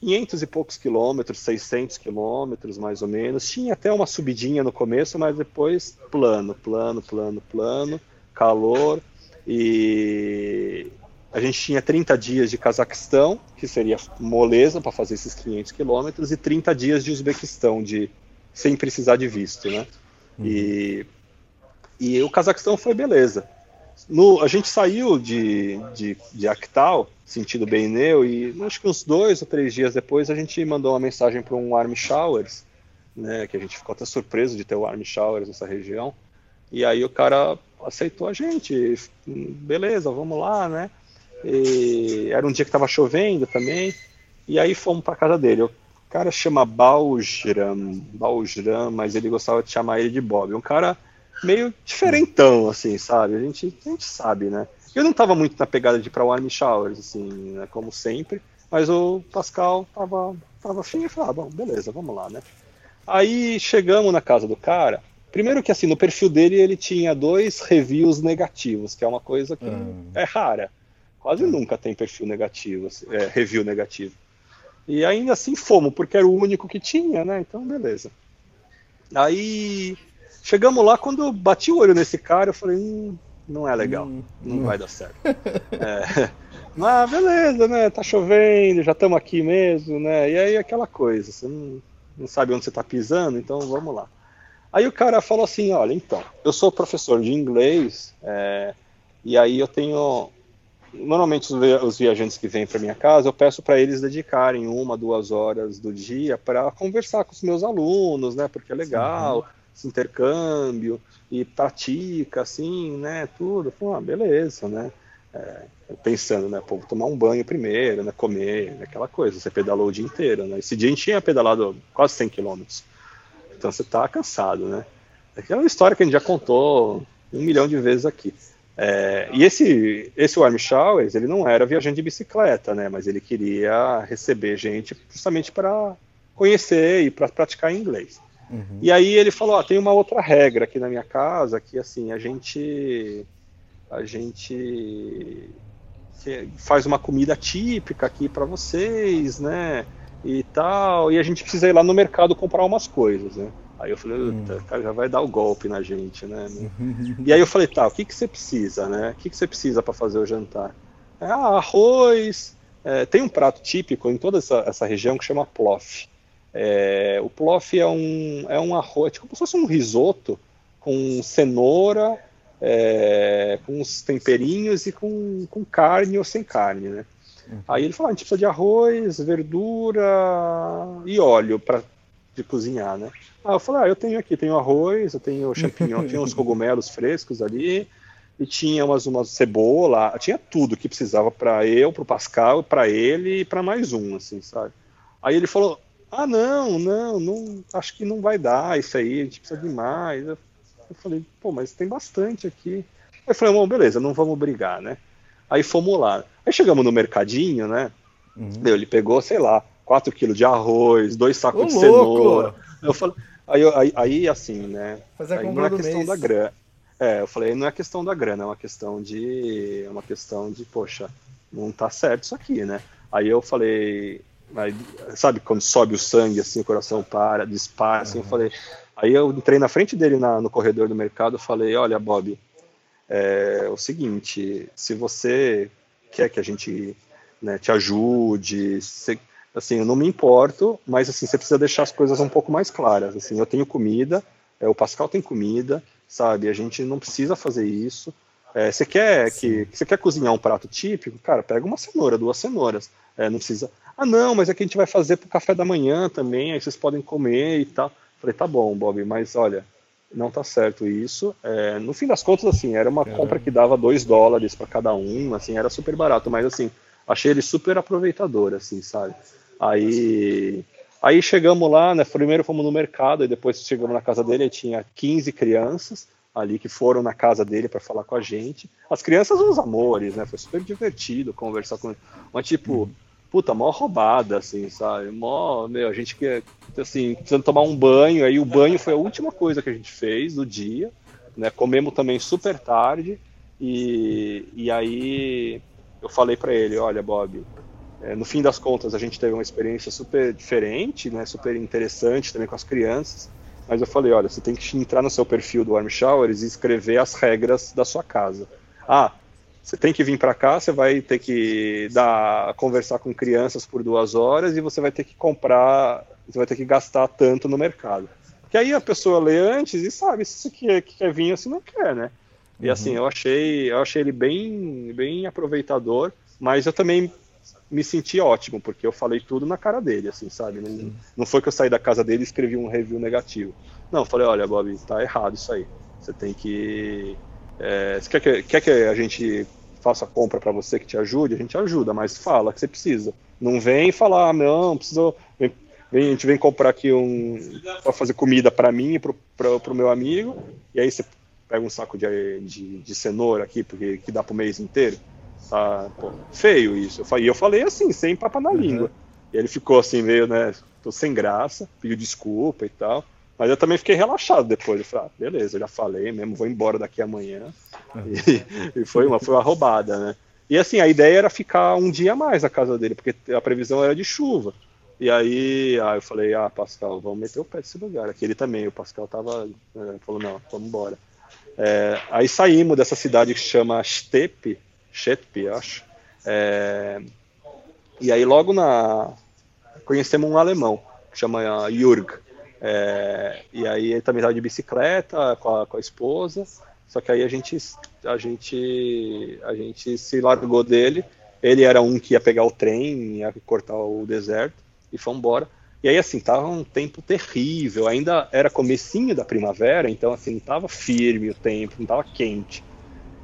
500 e poucos quilômetros, 600 quilômetros mais ou menos. Tinha até uma subidinha no começo, mas depois plano, plano, plano, plano, calor. E a gente tinha 30 dias de Cazaquistão, que seria moleza para fazer esses 500 quilômetros, e 30 dias de Uzbequistão, de, sem precisar de visto, né? Uhum. E, e o Cazaquistão foi beleza. No, a gente saiu de, de, de Actal, sentido Beineu, e acho que uns dois ou três dias depois a gente mandou uma mensagem para um Army Showers, né, que a gente ficou até surpreso de ter o Army Showers nessa região. E aí o cara aceitou a gente, beleza, vamos lá, né? E era um dia que estava chovendo também. E aí fomos para casa dele. Eu cara chama Baujram, Baujram, mas ele gostava de chamar ele de Bob. Um cara meio diferentão, assim, sabe? A gente, a gente sabe, né? Eu não tava muito na pegada de ir pra Warm Showers, assim, né, como sempre, mas o Pascal tava, tava afim e falou, ah, bom, beleza, vamos lá, né? Aí chegamos na casa do cara, primeiro que assim, no perfil dele ele tinha dois reviews negativos, que é uma coisa que hum. é rara. Quase hum. nunca tem perfil negativo, assim, é, review negativo. E ainda assim fomos, porque era o único que tinha, né? Então, beleza. Aí chegamos lá, quando eu bati o olho nesse cara, eu falei, hum, não é legal, hum, não hum. vai dar certo. <laughs> é, mas beleza, né? Tá chovendo, já estamos aqui mesmo, né? E aí aquela coisa, você não, não sabe onde você está pisando, então vamos lá. Aí o cara falou assim, olha, então, eu sou professor de inglês, é, e aí eu tenho normalmente os viajantes que vêm para minha casa, eu peço para eles dedicarem uma, duas horas do dia para conversar com os meus alunos, né? Porque é legal, esse intercâmbio e pratica, assim, né? Tudo. Pô, ah, beleza, né? É, pensando, né? Pô, tomar um banho primeiro, né? Comer, né, aquela coisa. Você pedalou o dia inteiro, né? Esse dia a gente tinha pedalado quase 100 quilômetros. Então você está cansado, né? É uma história que a gente já contou um milhão de vezes aqui. É, e esse, esse Warm Showers, ele não era viajante de bicicleta, né? Mas ele queria receber gente justamente para conhecer e para praticar inglês. Uhum. E aí ele falou, ó, tem uma outra regra aqui na minha casa, que assim, a gente a gente faz uma comida típica aqui para vocês, né? E tal, e a gente precisa ir lá no mercado comprar umas coisas, né? Aí eu falei, hum. o cara já vai dar o golpe na gente, né? <laughs> e aí eu falei, tá, o que, que você precisa, né? O que, que você precisa para fazer o jantar? É, ah, arroz. É, tem um prato típico em toda essa, essa região que chama plof. É, o plof é um, é um arroz, tipo como se fosse um risoto com cenoura, é, com uns temperinhos e com, com carne ou sem carne, né? Uhum. Aí ele falou, ah, a gente precisa de arroz, verdura e óleo para de cozinhar, né? Ah, eu falei, ah, eu tenho aqui, tenho arroz, eu tenho champignon, <laughs> tinha uns cogumelos frescos ali, e tinha umas, umas cebola, tinha tudo que precisava para eu, para o Pascal, para ele e para mais um, assim, sabe? Aí ele falou, ah, não, não, não, acho que não vai dar isso aí, a gente precisa de mais. Eu, eu falei, pô, mas tem bastante aqui. Aí eu falei, bom, beleza, não vamos brigar, né? Aí fomos lá. Aí chegamos no mercadinho, né? Uhum. Ele pegou, sei lá, 4 quilos de arroz, dois sacos Ô, de cenoura. Eu falei, aí, aí, aí, assim, né? Fazer aí não é questão mês. da grana. É, eu falei, não é questão da grana, é uma questão de. É uma questão de, poxa, não tá certo isso aqui, né? Aí eu falei, aí, sabe, quando sobe o sangue, assim, o coração para, dispara, assim, uhum. eu falei. Aí eu entrei na frente dele na, no corredor do mercado e falei, olha, Bob, é, é o seguinte, se você quer que a gente né, te ajude, se, assim, eu não me importo, mas assim, você precisa deixar as coisas um pouco mais claras. Assim, eu tenho comida, é, o Pascal tem comida, sabe? A gente não precisa fazer isso. É, você quer que você quer cozinhar um prato típico, cara, pega uma cenoura, duas cenouras. É, não precisa. Ah, não, mas é que a gente vai fazer para o café da manhã também, aí vocês podem comer e tal. Falei, tá bom, Bob, mas olha, não tá certo isso. É, no fim das contas, assim, era uma Caramba. compra que dava dois dólares para cada um, assim, era super barato, mas assim, achei ele super aproveitador, assim, sabe? Aí, aí chegamos lá, né? Primeiro fomos no mercado, e depois chegamos na casa dele, tinha 15 crianças ali que foram na casa dele para falar com a gente. As crianças, uns amores, né? Foi super divertido conversar com eles. Mas, tipo, puta, mó roubada, assim, sabe? Mó, meu, a gente que, assim, precisando tomar um banho, aí o banho foi a última coisa que a gente fez no dia, né? Comemos também super tarde, e, e aí eu falei para ele, olha, Bob, é, no fim das contas, a gente teve uma experiência super diferente, né, super interessante também com as crianças. Mas eu falei, olha, você tem que entrar no seu perfil do Warm Showers e escrever as regras da sua casa. Ah, você tem que vir para cá, você vai ter que dar, conversar com crianças por duas horas e você vai ter que comprar, você vai ter que gastar tanto no mercado. Que aí a pessoa lê antes e sabe se você quer, quer vir ou se não quer, né? E uhum. assim, eu achei, eu achei ele bem, bem aproveitador, mas eu também me senti ótimo, porque eu falei tudo na cara dele, assim, sabe? Não, não foi que eu saí da casa dele e escrevi um review negativo. Não, falei, olha, Bob, tá errado isso aí. Você tem que. É, você quer que, quer que a gente faça a compra para você que te ajude? A gente ajuda, mas fala que você precisa. Não vem falar, ah, não, precisa. vem, a gente vem comprar aqui um. para fazer comida para mim e pro, pro, pro meu amigo, e aí você pega um saco de, de, de cenoura aqui, porque que dá pro mês inteiro. Tá, pô, feio isso. E eu falei assim, sem papa na uhum. língua. E ele ficou assim, meio, né, tô sem graça, pediu desculpa e tal. Mas eu também fiquei relaxado depois. Eu falei, ah, beleza, eu já falei mesmo, vou embora daqui amanhã. Uhum. <laughs> E, e, foi, uma, foi uma roubada, né? E assim, a ideia era ficar um dia a mais na casa dele, porque a previsão era de chuva. E aí, ah, eu falei, ah, Pascal, vamos meter o pé nesse lugar. Aqui ele também, o Pascal tava, né, falou, não, vamos embora. É, aí saímos dessa cidade que chama Steppe, Steppe, acho. É, e aí logo na conhecemos um alemão que chama Jürg. É, e aí ele também estava de bicicleta com a, com a esposa. Só que aí a gente, a gente, a gente se largou dele. Ele era um que ia pegar o trem, ia cortar o deserto e foi embora. E aí assim, tava um tempo terrível, ainda era comecinho da primavera, então assim, não tava firme o tempo, não tava quente.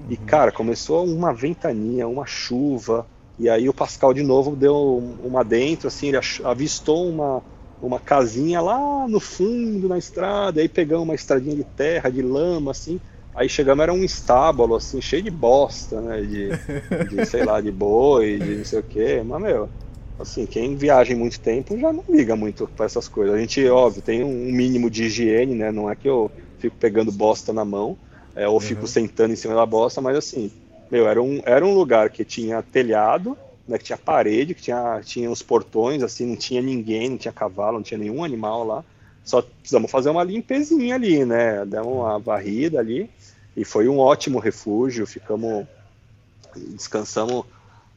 E uhum. cara, começou uma ventania, uma chuva, e aí o Pascal de novo deu uma dentro, assim, ele avistou uma, uma casinha lá no fundo na estrada, aí pegamos uma estradinha de terra, de lama, assim, Aí chegamos, era um estábulo, assim, cheio de bosta, né? De, <laughs> de sei lá, de boi, de não sei o quê. Mas, meu, assim, quem viaja em muito tempo já não liga muito para essas coisas. A gente, óbvio, tem um mínimo de higiene, né? Não é que eu fico pegando bosta na mão, é, ou uhum. fico sentando em cima da bosta, mas assim, meu, era um, era um lugar que tinha telhado, né? Que tinha parede, que tinha, tinha os portões, assim, não tinha ninguém, não tinha cavalo, não tinha nenhum animal lá. Só precisamos fazer uma limpezinha ali, né? Demos uma varrida ali e foi um ótimo refúgio, ficamos descansamos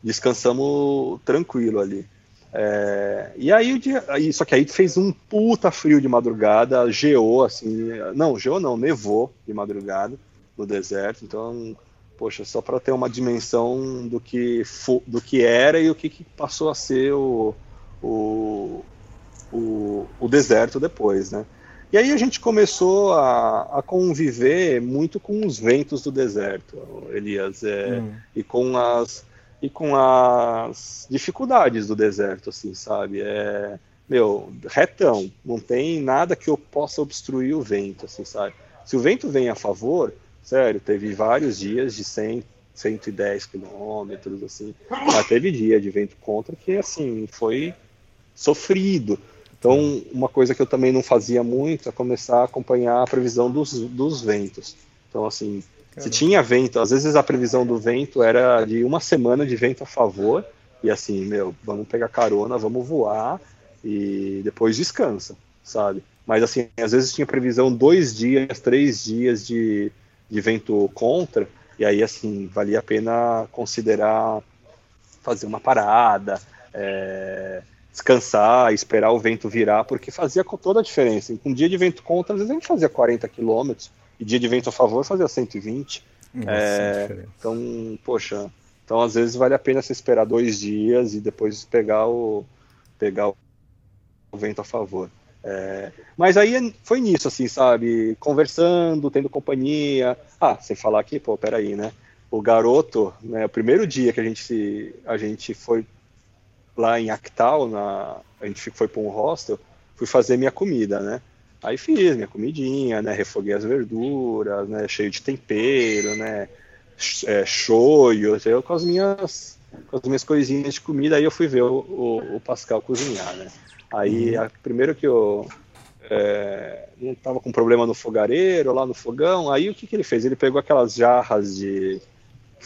descansamos tranquilo ali. É, e aí o dia, aí, só que aí fez um puta frio de madrugada, geou assim, não, geou não, nevou de madrugada no deserto, então, poxa, só para ter uma dimensão do que do que era e o que, que passou a ser o, o, o, o deserto depois, né? E aí a gente começou a, a conviver muito com os ventos do deserto, Elias, é, hum. e com as e com as dificuldades do deserto, assim, sabe? É, meu, retão, não tem nada que eu possa obstruir o vento, assim, sabe? Se o vento vem a favor, sério, teve vários dias de 100, 110 quilômetros, assim, mas teve dia de vento contra que, assim, foi sofrido. Então, uma coisa que eu também não fazia muito é começar a acompanhar a previsão dos, dos ventos. Então, assim, Caramba. se tinha vento, às vezes a previsão do vento era de uma semana de vento a favor, e assim, meu, vamos pegar carona, vamos voar, e depois descansa, sabe? Mas, assim, às vezes tinha previsão dois dias, três dias de, de vento contra, e aí, assim, valia a pena considerar fazer uma parada, é, descansar, esperar o vento virar, porque fazia toda a diferença. Um dia de vento contra, às vezes a gente fazia 40 km, e dia de vento a favor fazia 120. Nossa, é, então, poxa, então às vezes vale a pena você esperar dois dias e depois pegar o, pegar o vento a favor. É, mas aí foi nisso, assim, sabe? Conversando, tendo companhia. Ah, sem falar aqui, pô, peraí, né? O garoto, né, o primeiro dia que a gente, a gente foi lá em Actal, na, a gente foi para um hostel, fui fazer minha comida, né? Aí fiz minha comidinha, né? Refoguei as verduras, né? Cheio de tempero, né? É, shoyu, com as minhas com as minhas coisinhas de comida, aí eu fui ver o, o, o Pascal cozinhar, né? Aí, uhum. a, primeiro que eu é, não tava com problema no fogareiro, lá no fogão, aí o que, que ele fez? Ele pegou aquelas jarras de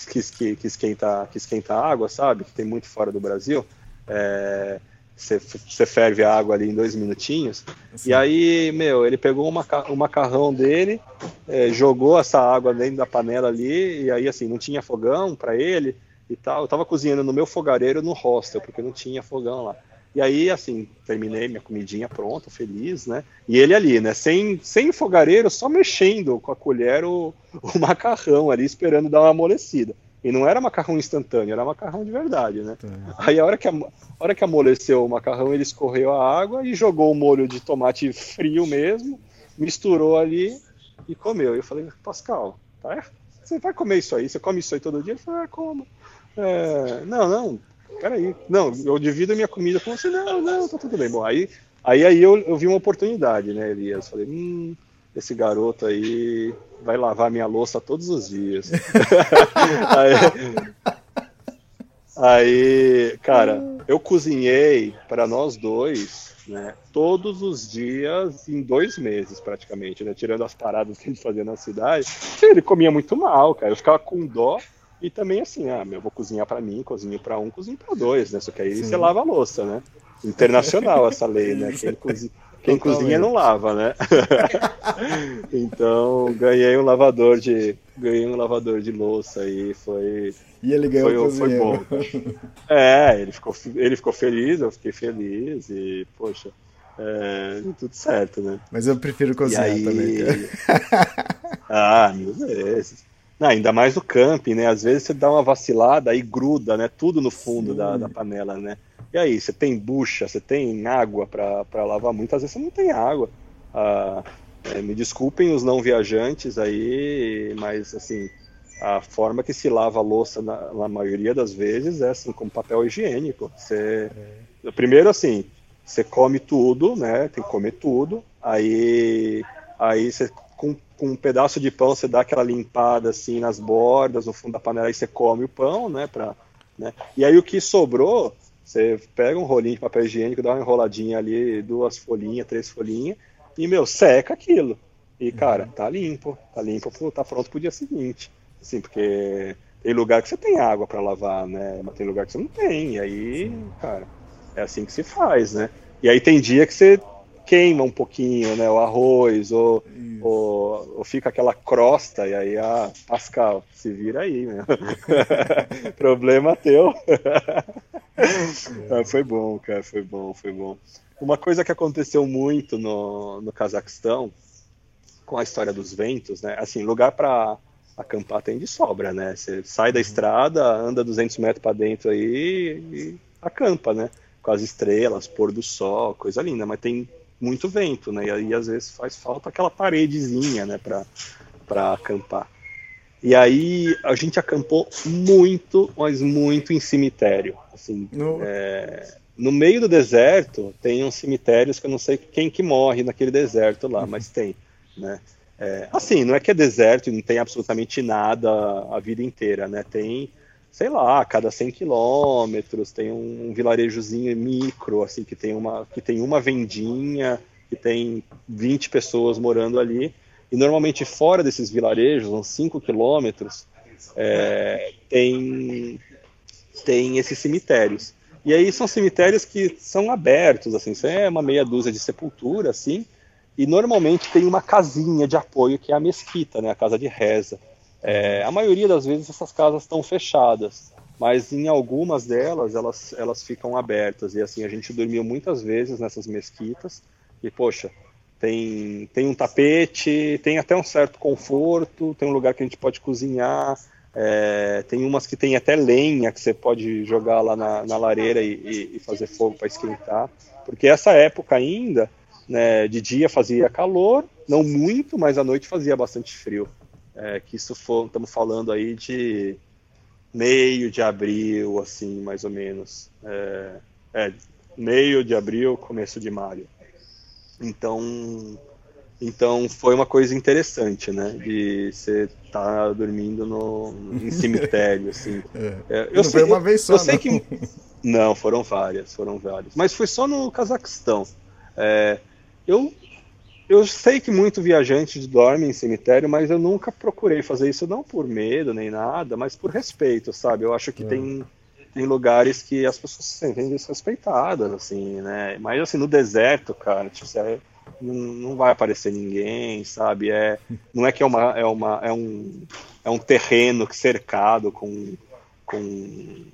que, que, que, esquenta, que esquenta água, sabe? Que tem muito fora do Brasil. É, você, você ferve a água ali em dois minutinhos. E aí, meu, ele pegou uma, o macarrão dele, é, jogou essa água dentro da panela ali, e aí, assim, não tinha fogão para ele e tal. Eu tava cozinhando no meu fogareiro no hostel, porque não tinha fogão lá. E aí, assim, terminei minha comidinha pronta, feliz, né? E ele ali, né? Sem, sem fogareiro, só mexendo com a colher o, o <laughs> macarrão ali, esperando dar uma amolecida. E não era macarrão instantâneo, era macarrão de verdade, né? Tá. Aí a hora, que a, a hora que amoleceu o macarrão, ele escorreu a água e jogou o molho de tomate frio mesmo, misturou ali e comeu. Eu falei, Pascal, tá? você vai comer isso aí? Você come isso aí todo dia? Ele falou, é, como? É, não, não, peraí. Não, eu divido a minha comida com você. Não, não, tá tudo bem. Bom, aí Aí aí eu, eu vi uma oportunidade, né, Elias? Falei, hum, esse garoto aí vai lavar minha louça todos os dias. <laughs> aí, aí, cara, eu cozinhei para nós dois, né, todos os dias em dois meses praticamente, né, tirando as paradas que a gente fazia na cidade. Ele comia muito mal, cara. Eu ficava com dó e também assim, ah, eu vou cozinhar para mim, cozinho para um, cozinho para dois, né? Só que aí Sim. você lava a louça, né? Internacional essa lei, né? Quem, cozinha, quem cozinha não lava, né? <laughs> então ganhei um lavador de ganhei um lavador de louça aí foi e ele ganhou foi, foi bom. <laughs> É, ele ficou ele ficou feliz, eu fiquei feliz e poxa é, tudo certo, né? Mas eu prefiro cozinhar aí... também. <laughs> ah, mil vezes. Não, ainda mais no camping, né? Às vezes você dá uma vacilada aí gruda, né? Tudo no fundo da, da, panela, né? E aí, você tem bucha, você tem água para lavar? Muitas vezes você não tem água. Ah, é, me desculpem os não viajantes aí, mas assim, a forma que se lava a louça na, na maioria das vezes é assim, com papel higiênico. Você, é. Primeiro assim, você come tudo, né? Tem que comer tudo. Aí, aí você com, com um pedaço de pão você dá aquela limpada assim nas bordas, no fundo da panela, e você come o pão, né? Pra, né? E aí o que sobrou, você pega um rolinho de papel higiênico, dá uma enroladinha ali, duas folhinhas, três folhinhas, e, meu, seca aquilo. E, cara, tá limpo, tá limpo, tá pronto pro dia seguinte. Assim, porque tem lugar que você tem água para lavar, né? Mas tem lugar que você não tem. E aí, cara, é assim que se faz, né? E aí tem dia que você queima um pouquinho, né? O arroz, ou, ou, ou, fica aquela crosta, e aí, ah, Pascal, se vira aí, meu. <laughs> Problema teu. ah, foi bom, cara, foi bom, foi bom. Uma coisa que aconteceu muito no, no Cazaquistão, com a história dos ventos, né? Assim, lugar para acampar tem de sobra, né? Você sai da uhum. estrada, anda 200 metros para dentro aí e acampa, né? Com as estrelas, pôr do sol, coisa linda. Mas tem muito vento, né? E aí às vezes faz falta aquela paredezinha, né, para acampar. E aí a gente acampou muito, mas muito em cemitério. Assim, no... É, no meio do deserto tem uns cemitérios que eu não sei quem que morre naquele deserto lá, mas tem, né? É, assim, não é que é deserto e não tem absolutamente nada a vida inteira, né? Tem, sei lá, a cada 100 quilômetros tem um, vilarejozinho micro, assim, que tem uma, que tem uma vendinha, que tem 20 pessoas morando ali. E normalmente fora desses vilarejos, uns 5 quilômetros, é, tem, tem esses cemitérios. E aí são cemitérios que são abertos, assim, é uma meia dúzia de sepultura, assim, e normalmente tem uma casinha de apoio que é a mesquita, né, a casa de reza. É, a maioria das vezes essas casas estão fechadas, mas em algumas delas elas, elas ficam abertas. E assim, a gente dormiu muitas vezes nessas mesquitas, e poxa, tem, tem um tapete, tem até um certo conforto, tem um lugar que a gente pode cozinhar, é, tem umas que tem até lenha que você pode jogar lá na, na lareira e, e, fazer fogo para esquentar. Porque essa época ainda, né, de dia fazia calor, não muito, mas à noite fazia bastante frio. É, que isso for, estamos falando aí de meio de abril, assim, mais ou menos. É, é, meio de abril, começo de maio. Então, então foi uma coisa interessante, né? De você estar tá dormindo no, em <laughs> cemitério, assim. É. é eu não sei, foi uma vez só, eu sei que não, foram várias, foram várias. Mas foi só no Cazaquistão. É, eu eu sei que muito viajante dorme em cemitério, mas eu nunca procurei fazer isso não por medo nem nada, mas por respeito, sabe? Eu acho que é. tem tem lugares que as pessoas se sentem desrespeitadas, assim, né? Mas assim, no deserto, cara, tipo, você não, não vai aparecer ninguém, sabe? É, não é que é uma é uma é um é um terreno cercado com com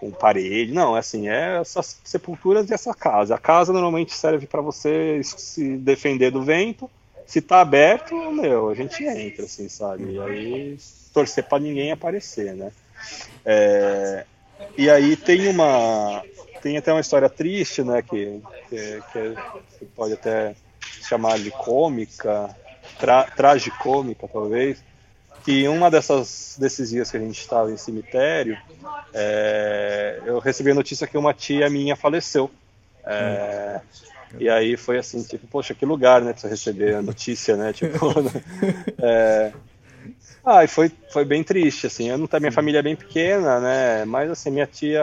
com parede, não, é assim, é essas sepulturas e essa casa. A casa normalmente serve para você se defender do vento. Se tá aberto, meu, a gente entra, assim, sabe? E aí torcer para ninguém aparecer, né? É, e aí tem uma tem até uma história triste, né, que, que, que pode até chamar de cômica, tra, tragicômica talvez, que uma dessas desses dias que a gente estava em cemitério, é, eu recebi a notícia que uma tia minha faleceu. É, E aí foi assim, tipo, poxa, que lugar, né, pra você receber a notícia, né, tipo, <laughs> é... Ah, e foi, foi bem triste, assim, eu não tá, minha família é bem pequena, né, mas assim, minha tia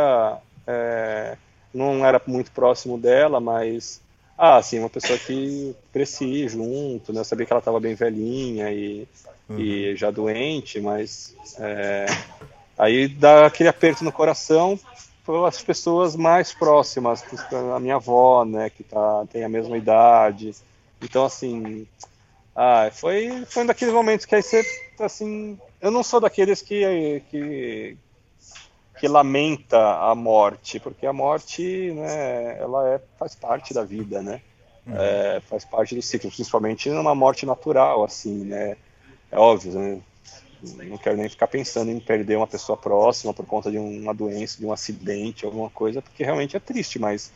é... não era muito próximo dela, mas, ah, assim, uma pessoa que cresci junto, né, eu sabia que ela tava bem velhinha e, uhum. e já doente, mas é... aí dá aquele aperto no coração, as pessoas mais próximas, a minha avó, né, que tá, tem a mesma idade. Então, assim, ah, foi, foi um daqueles momentos que aí você, assim, eu não sou daqueles que, que, que lamenta a morte, porque a morte, né, ela é, faz parte da vida, né, uhum. é, faz parte do ciclo, principalmente numa morte natural, assim, né, é óbvio, né, não quero nem ficar pensando em perder uma pessoa próxima por conta de uma doença, de um acidente, alguma coisa, porque realmente é triste, mas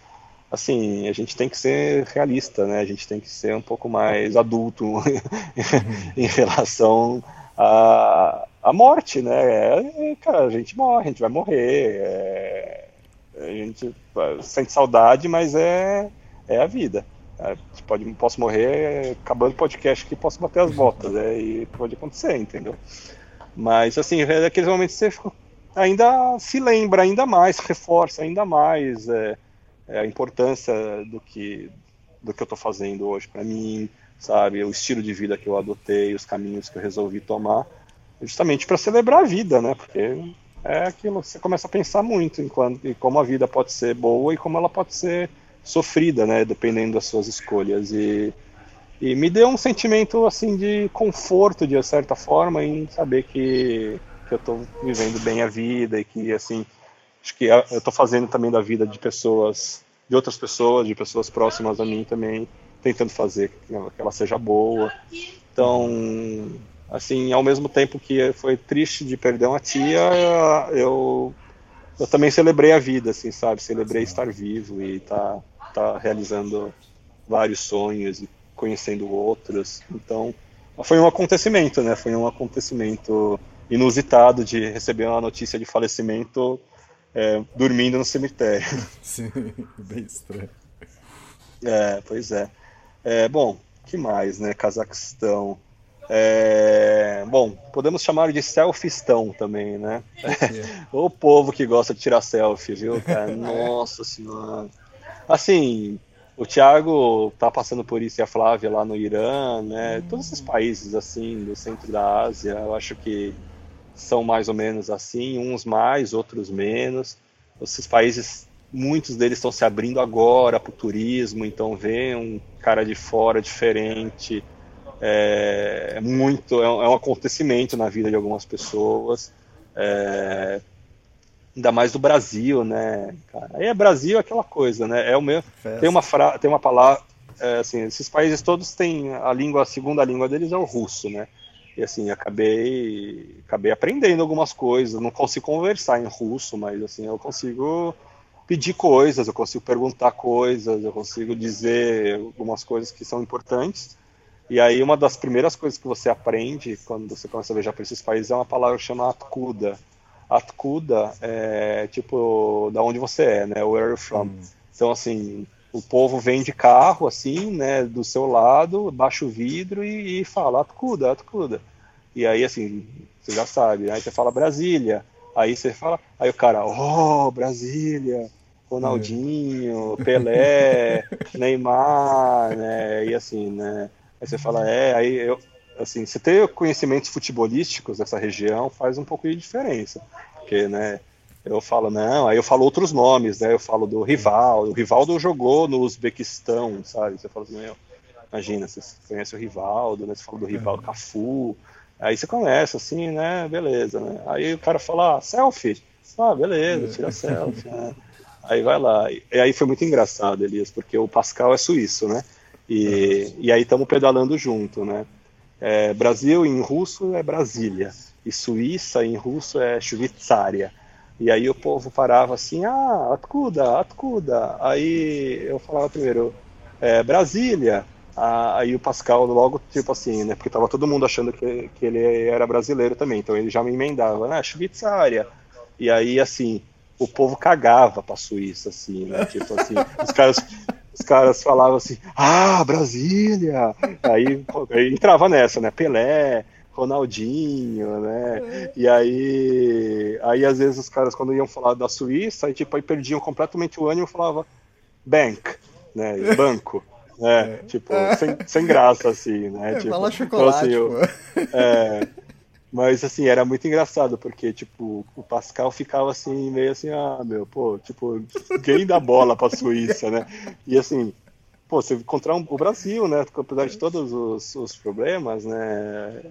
assim, a gente tem que ser realista, né? A gente tem que ser um pouco mais adulto <laughs> em relação à, à morte, né? É, cara, a gente morre, a gente vai morrer, é, a gente sente saudade, mas é, é a vida. É, pode, posso morrer acabando o podcast aqui, posso bater as botas, é, e pode acontecer, entendeu? Mas, assim, é daqueles momentos que você ainda se lembra ainda mais, reforça ainda mais é, é a importância do que, do que eu estou fazendo hoje para mim, sabe? O estilo de vida que eu adotei, os caminhos que eu resolvi tomar, justamente para celebrar a vida, né? Porque é aquilo que você começa a pensar muito em, quando, em como a vida pode ser boa e como ela pode ser sofrida, né? Dependendo das suas escolhas. E e me deu um sentimento assim de conforto, de certa forma, em saber que, que eu estou vivendo bem a vida e que assim acho que eu estou fazendo também da vida de pessoas, de outras pessoas, de pessoas próximas a mim também, tentando fazer que ela seja boa. Então, assim, ao mesmo tempo que foi triste de perder uma tia, eu eu também celebrei a vida, assim, sabe? Celebrei estar vivo e estar tá, tá realizando vários sonhos e conhecendo outras. Então, foi um acontecimento, né? Foi um acontecimento inusitado de receber uma notícia de falecimento é, dormindo no cemitério. <laughs> Sim, <laughs> bem estranho. É, pois é. é bom, que mais, né? Cazaquistão. É, bom, podemos chamar de selfistão também, né? <laughs> o povo que gosta de tirar selfie, viu, cara? Nossa senhora. Assim, o Thiago tá passando por isso e a Flávia lá no Irã, né? Todos esses países assim do centro da Ásia, eu acho que são mais ou menos assim, uns mais, outros menos. Esses países, muitos deles estão se abrindo agora para o turismo, então vem um cara de fora diferente. É, é muito, é um, é um acontecimento na vida de algumas pessoas. É, ainda mais do Brasil, né? Cara, aí é Brasil aquela coisa, né? É o mesmo. Tem uma fra... tem uma palavra, é, assim, esses países todos têm a língua, a segunda língua deles é o russo, né? E assim, acabei acabei aprendendo algumas coisas, não consigo conversar em russo, mas assim, eu consigo pedir coisas, eu consigo perguntar coisas, eu consigo dizer algumas coisas que são importantes. E aí uma das primeiras coisas que você aprende quando você começa a viajar para esses países é uma palavra chamada atkuda, Atkuda é tipo da onde você é, né? Where are you from? Hum. Então assim, o povo vem de carro assim, né, do seu lado, baixa o vidro e, e fala Atkuda, Atkuda. E aí assim, você já sabe, aí você fala Brasília, aí você fala, aí o cara, oh, Brasília, Ronaldinho, é. Pelé, <laughs> Neymar, né? E assim, né? Aí você fala, é, aí eu, assim, você ter conhecimentos futebolísticos dessa região faz um pouco de diferença, porque, né, eu falo, não, aí eu falo outros nomes, né, eu falo do rival, o Rivaldo jogou no Uzbequistão, sabe, você fala assim, meu, imagina, você conhece o Rivaldo, né, você fala do Rivaldo Cafu, aí você começa assim, né, beleza, né, aí o cara fala, ah, selfie, ah, beleza, tira selfie, né, aí vai lá, e aí foi muito engraçado, Elias, porque o Pascal é suíço, né, e, e aí estamos pedalando junto, né, é, Brasil em russo é Brasília, e Suíça em russo é Shvitsária. E aí o povo parava assim, ah, Atkuda, Atkuda. Aí eu falava primeiro, é, Brasília. Ah, aí o Pascal logo, tipo assim, né, porque tava todo mundo achando que, que ele era brasileiro também, então ele já me emendava, né, Shvitsária. E aí, assim, o povo cagava pra Suíça, assim, né, tipo assim, os caras os caras falavam assim, ah, Brasília! Aí, aí entrava nessa, né? Pelé, Ronaldinho, né? E aí, aí às vezes os caras quando iam falar da Suíça, aí tipo aí perdiam completamente o ânimo e falava bank, né? Banco. É, tipo, sem, sem graça, assim, né? É, tipo, fala chocolate, então, assim, eu, é, mas assim, era muito engraçado, porque, tipo, o Pascal ficava assim, meio assim, ah, meu, pô, tipo, quem dá bola pra Suíça, né? E assim, pô, você encontrar um, o Brasil, né? Apesar de todos os, os problemas, né?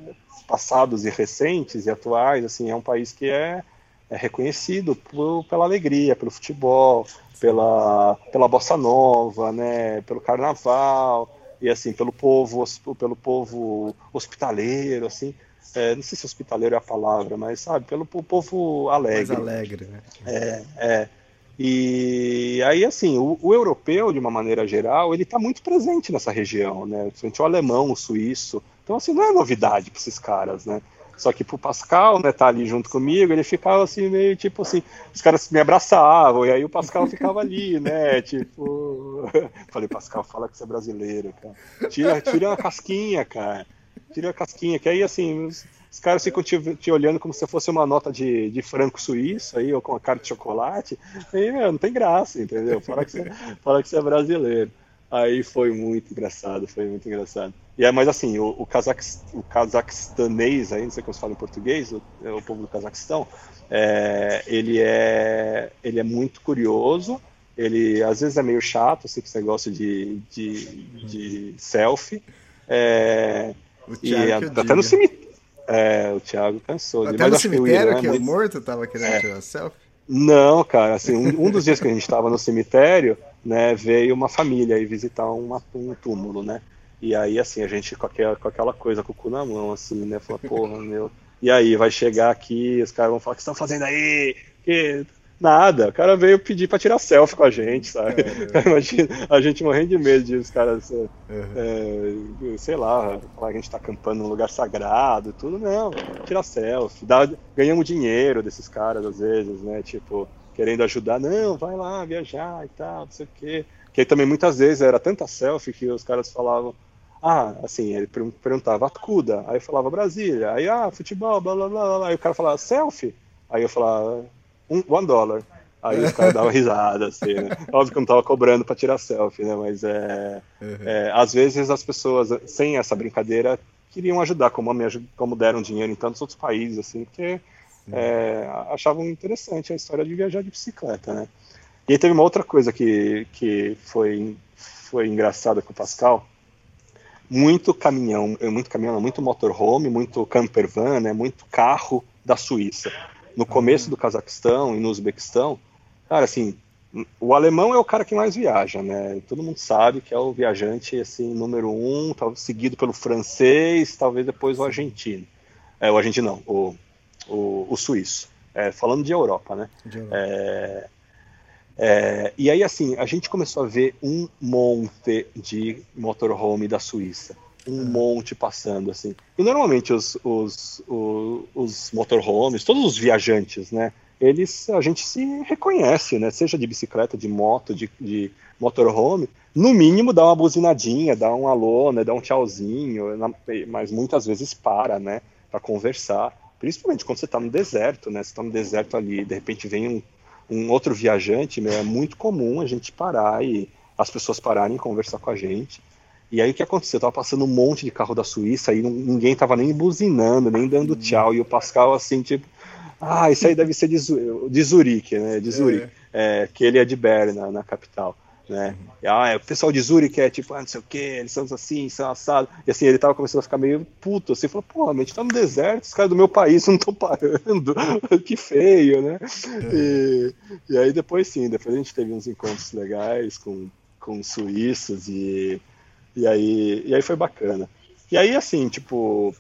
Passados e recentes e atuais, assim, é um país que é, é reconhecido por, pela alegria, pelo futebol, pela, pela bossa nova, né? Pelo carnaval e assim pelo povo, pelo povo hospitaleiro, assim. É, não sei se hospitaleiro é a palavra, mas sabe, pelo povo alegre. Mais alegre, né? É, é. E aí, assim, o, o europeu, de uma maneira geral, ele está muito presente nessa região, né? Principalmente o alemão, o suíço. Então, assim, não é novidade para esses caras, né? Só que pro Pascal, né, tá ali junto comigo, ele ficava assim, meio tipo assim, os caras me abraçavam, e aí o Pascal ficava ali, <laughs> né? Tipo. <laughs> Falei, Pascal, fala que você é brasileiro, cara. Tira, tira a casquinha, cara. Tira a casquinha, que aí assim. Os, os caras ficam te, te, olhando como se fosse uma nota de, de franco suíço aí, ou com uma cara de chocolate. E, meu, não tem graça, entendeu? Fala que, você, <laughs> fala que você é brasileiro. Aí foi muito engraçado, foi muito engraçado. E é, mas assim, o, o, Cazaquist, o cazaquestanês, aí, não sei como se fala em português, o, é o povo do Cazaquistão, é, ele, é, ele é muito curioso, ele às vezes é meio chato, assim, esse negócio de, de, de selfie. É, e até no cemitério. É, o Thiago cansou. Até no cemitério, que o morto tava querendo é. tirar selfie? Não, cara, assim, um, um dos dias que a gente estava no cemitério, né, veio uma família aí visitar uma, um túmulo, né? E aí, assim, a gente com aquela, com aquela coisa com o cu na mão, assim, né? Fala, porra, meu. E aí, vai chegar aqui, os caras vão falar: o que estão fazendo aí? Que... Nada, o cara veio pedir pra tirar selfie com a gente, sabe? É, <laughs> Imagina, a gente morrendo de medo de os caras, uhum. é, sei lá, falar que a gente tá acampando num lugar sagrado e tudo, não, tirar selfie, dá, ganhamos dinheiro desses caras às vezes, né? Tipo, querendo ajudar, não, vai lá viajar e tal, não sei o quê. Que aí também muitas vezes era tanta selfie que os caras falavam, ah, assim, ele perguntava Atcuda, aí eu falava Brasília, aí ah, futebol, blá blá blá, blá. aí o cara falava selfie, aí eu falava um, one dollar. Aí os caras davam risada, assim, né? <laughs> Óbvio que eu não tava cobrando para tirar selfie, né? Mas é, uhum. é, às vezes as pessoas, sem essa brincadeira, queriam ajudar, como, como deram dinheiro em tantos outros países, assim, porque é, achavam interessante a história de viajar de bicicleta, né? E aí teve uma outra coisa que, que foi, foi engraçada com o Pascal, muito caminhão, muito caminhão, muito motorhome, muito camper van, né, muito carro da Suíça. No começo do Cazaquistão e no Uzbequistão, cara, assim, o alemão é o cara que mais viaja, né? Todo mundo sabe que é o viajante assim número um, talvez seguido pelo francês, talvez depois o argentino. É, o argentino não, o, o, o suíço. É, falando de Europa, né? De Europa. É, é, e aí, assim, a gente começou a ver um monte de motorhome da Suíça. Um monte passando, assim. E normalmente os, os, os, os motorhomes, todos os viajantes, né? Eles, a gente se reconhece, né? Seja de bicicleta, de moto, de, de motorhome. No mínimo dá uma buzinadinha, dá um alô, né? Dá um tchauzinho, mas muitas vezes para, né? Para conversar. Principalmente quando você está no deserto, né? Você está no deserto ali, de repente vem um um outro viajante, meu, é muito comum a gente parar e as pessoas pararem e conversar com a gente. E aí o que aconteceu? Eu tava passando um monte de carro da Suíça e ninguém tava nem buzinando, nem dando tchau. E o Pascal assim, tipo, ah, isso aí deve ser de, de Zurique, né? De Zurique. É. É, que ele é de Berna, na capital né? E, ah, é, o pessoal de Zurich é tipo, ah, não sei o que, eles são assim, são assados. E assim, ele tava começando a ficar meio puto, assim, falou, pô, a gente tá no deserto, os caras do meu país não estão parando, <laughs> que feio, né? E, e, aí depois sim, depois a gente teve uns encontros legais com, com suíços e, e, aí, e aí foi bacana. E aí, assim, tipo,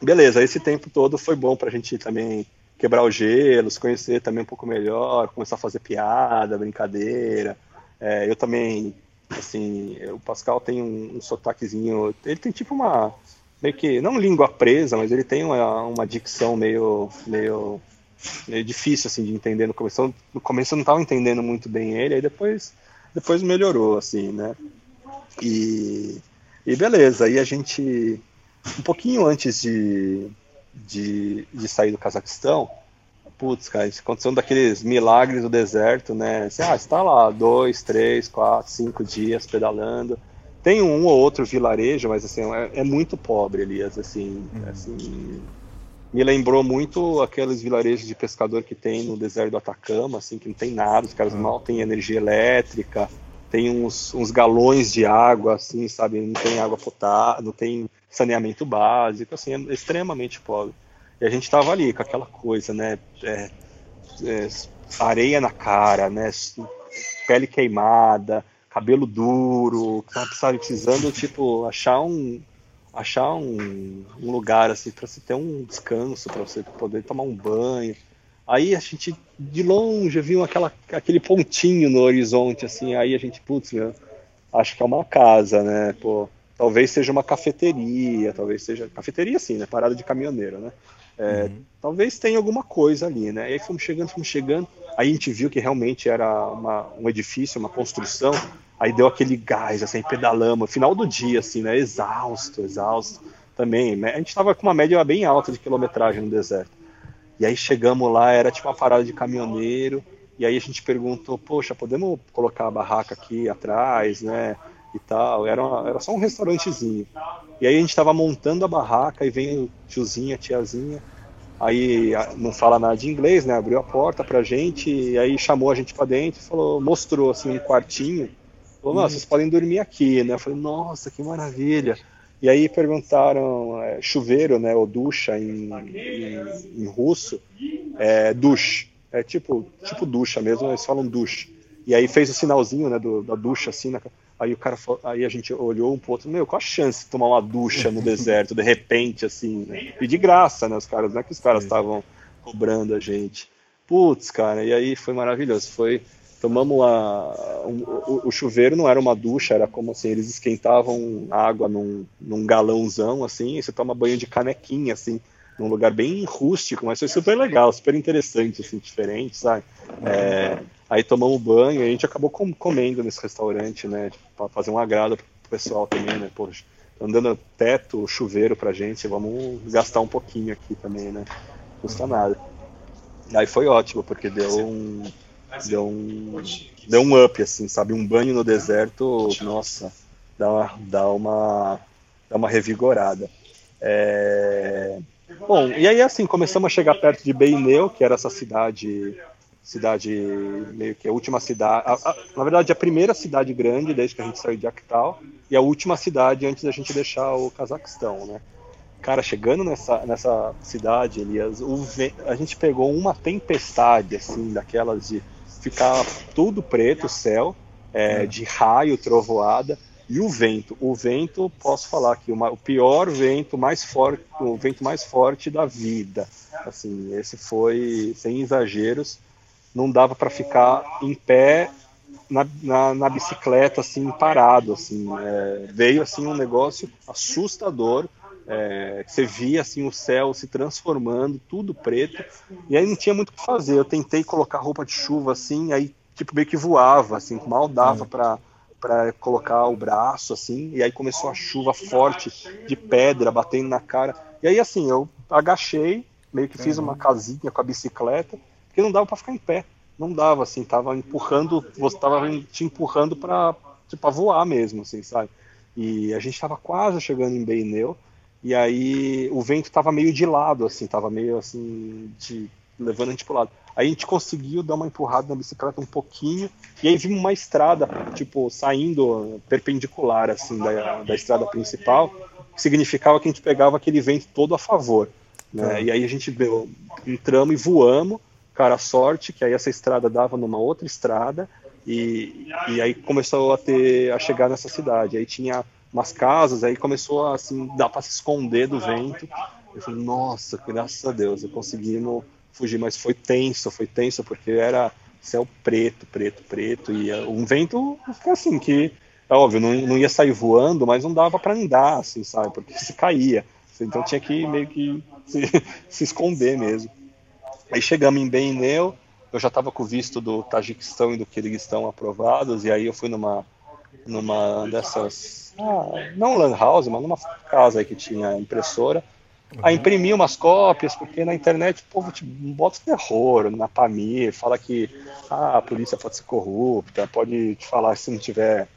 beleza, esse tempo todo foi bom pra gente também quebrar o gelo, se conhecer também um pouco melhor, começar a fazer piada, brincadeira, é, eu também, assim, o Pascal tem um, um sotaquezinho, ele tem tipo uma, meio que, não língua presa, mas ele tem uma, uma dicção meio, meio, meio difícil, assim, de entender no começo. No começo eu não estava entendendo muito bem ele, aí depois depois melhorou, assim, né? E, e beleza, aí a gente, um pouquinho antes de, de, de sair do Cazaquistão, putz, cara, aconteceu um daqueles milagres do deserto, né? Assim, ah, está lá dois, três, quatro, cinco dias pedalando. Tem um ou outro vilarejo, mas assim, é, é muito pobre, Elias, assim, uhum. assim, me lembrou muito aqueles vilarejos de pescador que tem no deserto do Atacama, assim, que não tem nada, os caras uhum. mal têm energia elétrica, tem uns, uns galões de água, assim, sabe, não tem água potável, não tem saneamento básico, assim, é extremamente pobre. E a gente estava ali com aquela coisa, né, é, é, areia na cara, né, pele queimada, cabelo duro, sabe, precisando, tipo, achar um, achar um, um lugar assim para você ter um descanso, para você poder tomar um banho. Aí a gente de longe viu aquela, aquele pontinho no horizonte assim, aí a gente, putz, meu, acho que é uma casa, né? Pô, talvez seja uma cafeteria, talvez seja cafeteria sim, né? Parada de caminhoneiro, né? É, uhum. Talvez tenha alguma coisa ali, né? E aí fomos chegando, fomos chegando, aí a gente viu que realmente era uma, um edifício, uma construção Aí deu aquele gás, assim, pedalamos, final do dia, assim, né? Exausto, exausto também. A gente tava com uma média bem alta de quilometragem no deserto. E aí chegamos lá, era tipo uma parada de caminhoneiro. E aí a gente perguntou, poxa, podemos colocar a barraca aqui atrás, né? E tal. Era, uma, era só um restaurantezinho. E aí a gente tava montando a barraca e vem o tiozinho, a tiazinha. Aí não fala nada de inglês, né? Abriu a porta pra gente e aí chamou a gente para dentro e falou, mostrou assim um quartinho Falou, nossa, vocês podem dormir aqui, né? Eu falei, nossa, que maravilha. E aí perguntaram, é, chuveiro, né, ou ducha em, em, em russo, é dush, é tipo, tipo ducha mesmo, eles falam dush. E aí fez o sinalzinho, né, do, da ducha assim, na, aí o cara, aí a gente olhou um pro outro, meu, qual a chance de tomar uma ducha no <laughs> deserto, de repente, assim, né? E de graça, né, os caras, não é que os caras estavam cobrando a gente. Putz, cara, e aí foi maravilhoso, foi tomamos a, o, o, chuveiro não era uma ducha, era como assim, eles esquentavam água num, num galãozão, assim, e você toma banho de canequinha, assim, num lugar bem rústico, mas foi super legal, super interessante, assim, diferente, sabe? É, aí tomamos banho e a gente acabou com, comendo nesse restaurante, né, tipo, para fazer um agrado pro pessoal também, né, poxa, andando teto, chuveiro pra gente, vamos gastar um pouquinho aqui também, né, custa nada. Aí foi ótimo, porque deu um deu um, deu um up, assim, sabe? Um banho no deserto, nossa, dá uma, dá uma, dá uma revigorada. É... Bom, e aí assim, começamos a chegar perto de Beineu, que era essa cidade, cidade meio que a última cidade, a, a, na verdade a primeira cidade grande desde que a gente saiu de Akhtal, e a última cidade antes da gente deixar o Cazaquistão, né? Cara, chegando nessa, nessa cidade, Elias, o, a gente pegou uma tempestade, assim, daquelas de ficar tudo preto, céu, é, é, de raio, trovoada e o vento. O vento, posso falar aqui, uma, o pior vento mais forte, o vento mais forte da vida. Assim, esse foi sem exageros, não dava para ficar em pé na, na, na, bicicleta assim parado, assim, é, veio assim um negócio assustador é, você via assim o céu se transformando, tudo preto, e aí não tinha muito o que fazer. Eu tentei colocar roupa de chuva assim, aí tipo meio que voava, assim, mal dava para para colocar o braço assim, e aí começou a chuva forte de pedra batendo na cara. E aí assim, eu agachei, meio que fiz uma casinha com a bicicleta, porque não dava para ficar em pé. Não dava assim, tava empurrando, você tava te empurrando para tipo, voar mesmo, assim, sabe? E a gente estava quase chegando em Beineu, e aí o vento estava meio de lado, assim, tava meio assim, de, levando a gente pro lado. Aí a gente conseguiu dar uma empurrada na bicicleta um pouquinho, e aí vimos uma estrada, tipo, saindo perpendicular, assim, da, da estrada principal, que significava que a gente pegava aquele vento todo a favor. Né? É. E aí a gente veio, entramos e voamos, cara, sorte que aí essa estrada dava numa outra estrada, e, e aí começou a ter a chegar nessa cidade. Aí tinha umas casas, aí começou a assim, dar para se esconder do vento. Eu falei, nossa, graças a Deus, eu conseguimos fugir, mas foi tenso, foi tenso, porque era céu preto, preto, preto, e um vento assim, que, é óbvio, não, não ia sair voando, mas não dava para andar, assim, sabe, porque se caía. Então tinha que meio que se, <laughs> se esconder mesmo. Aí chegamos em Beineu, eu já estava com o visto do Tajiquistão e do Quirguistão aprovados, e aí eu fui numa, numa dessas, ah, não lan house, mas numa casa aí que tinha impressora, uhum. a imprimir umas cópias, porque na internet o povo te bota terror, na Pamir, fala que ah, a polícia pode ser corrupta, pode te falar se não tiver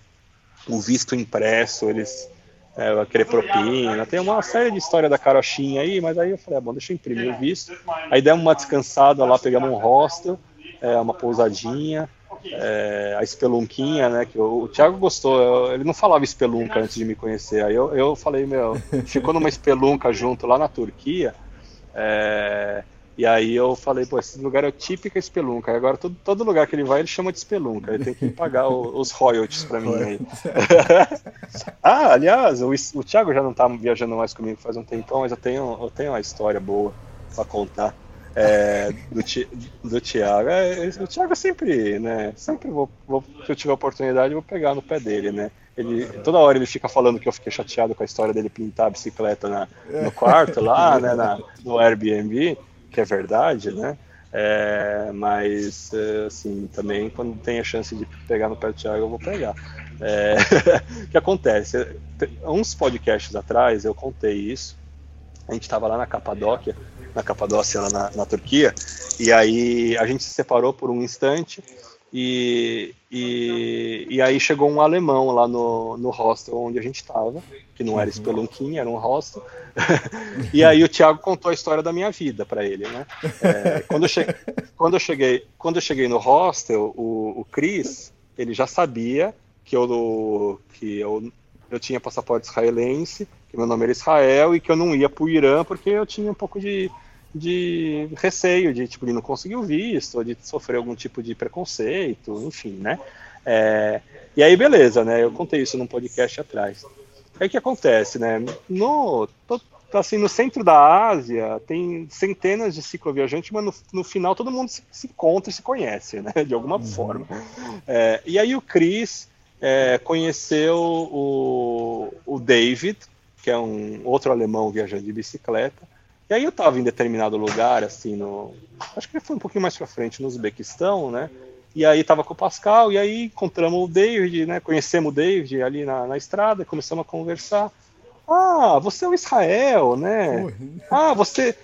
o visto impresso, eles é, vai querer propina. Tem uma série de história da carochinha aí, mas aí eu falei, ah, bom, deixa eu imprimir o visto. Aí demos uma descansada lá, pegamos um hostel, é, uma pousadinha, é, a espelunquinha, né? Que o, o Thiago gostou, eu, ele não falava espelunca antes de me conhecer. Aí eu, eu falei, meu, ficou numa espelunca junto lá na Turquia. É, e aí eu falei, pô, esse lugar é típica espelunca. Agora todo, todo lugar que ele vai, ele chama de espelunca. Ele tem que pagar o, os royalties para mim aí. <laughs> ah, aliás, o, o Thiago já não tá viajando mais comigo faz um tempão, mas eu tenho, eu tenho uma história boa para contar. É, do, do Thiago. É, o Thiago sempre, né? Sempre vou, vou, se eu tiver oportunidade, vou pegar no pé dele, né? Ele, toda hora ele fica falando que eu fiquei chateado com a história dele pintar a bicicleta na, no quarto lá, né? Na, no Airbnb que é verdade, né? É, mas, é, assim, também quando tem a chance de pegar no pé do Thiago, eu vou pegar. É, <laughs> o que acontece? Uns podcasts atrás eu contei isso. A gente estava lá na Capadóquia, na Capadócia, lá na, na Turquia, e aí a gente se separou por um instante e, e, e, aí chegou um alemão lá no, no hostel onde a gente estava, que não era uhum. Spelunking, era um hostel. <laughs> e aí o Thiago contou a história da minha vida para ele, né? É, quando, eu cheguei, quando, eu cheguei, quando eu cheguei no hostel, o, o Chris, ele já sabia que eu, que eu, eu tinha passaporte israelense, que meu nome era Israel e que eu não ia para o Irã porque eu tinha um pouco de de receio de tipo de não conseguir o visto, ou de sofrer algum tipo de preconceito, enfim, né? É, e aí beleza, né? Eu contei isso num podcast atrás. Aí o que acontece, né? No assim no centro da Ásia tem centenas de cicloviajantes, mas no, no final todo mundo se, se, encontra e se conhece, né? De alguma uhum. forma. É, e aí o Chris é, conheceu o, o David, que é um outro alemão viajante de bicicleta, e aí eu estava em determinado lugar, assim, no. Acho que foi um pouquinho mais para frente, no Uzbequistão, né? E aí estava com o Pascal, e aí encontramos o David, né? Conhecemos o David ali na, na estrada, começamos a conversar. Ah, você é o Israel, né? Ah, você.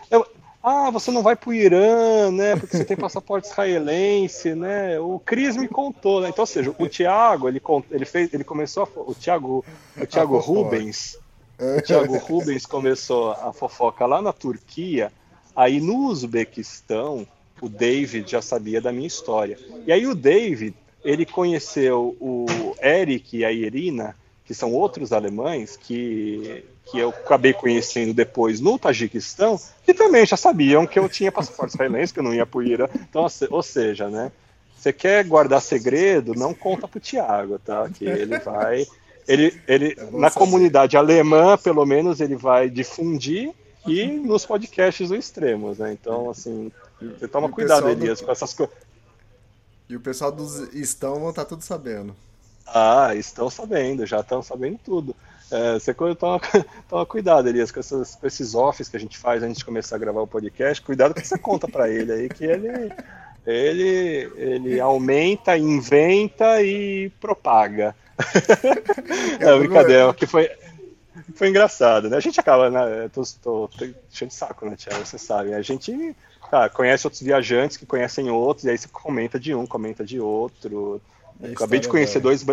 Ah, você não vai para o Irã, né? Porque você tem passaporte israelense, né? O Cris me contou, né? Então, ou seja, o Thiago, ele, ele fez, ele começou a, o Thiago, o Thiago Rubens, o <laughs> Thiago Rubens começou a fofoca lá na Turquia, aí no Uzbequistão, o David já sabia da minha história. E aí o David, ele conheceu o Eric e a Irina, que são outros alemães que, que eu acabei conhecendo depois no Tajiquistão, que também já sabiam que eu tinha passaporte israelense, que eu não ia para o Irã. Então, ou seja, né? Você quer guardar segredo, não conta pro Tiago, tá? Que ele vai ele, ele na comunidade alemã, pelo menos, ele vai difundir e nos podcasts do Extremos, né? Então, assim, você toma cuidado, Elias, do... com essas coisas. E o pessoal dos estão vão estar tá tudo sabendo. Ah, estão sabendo, já estão sabendo tudo. É, você toma, <laughs> toma cuidado, Elias, com, essas, com esses offs que a gente faz antes de começar a gravar o podcast. Cuidado que você conta para ele aí que ele, ele, ele aumenta, inventa e propaga. <laughs> é, brincadeira, que foi, foi engraçado, né? A gente acaba, né? Tô, tô, tô cheio de saco, né, Tiago? Você sabe. A gente tá, conhece outros viajantes que conhecem outros, e aí você comenta de um, comenta de outro. É acabei de conhecer dois.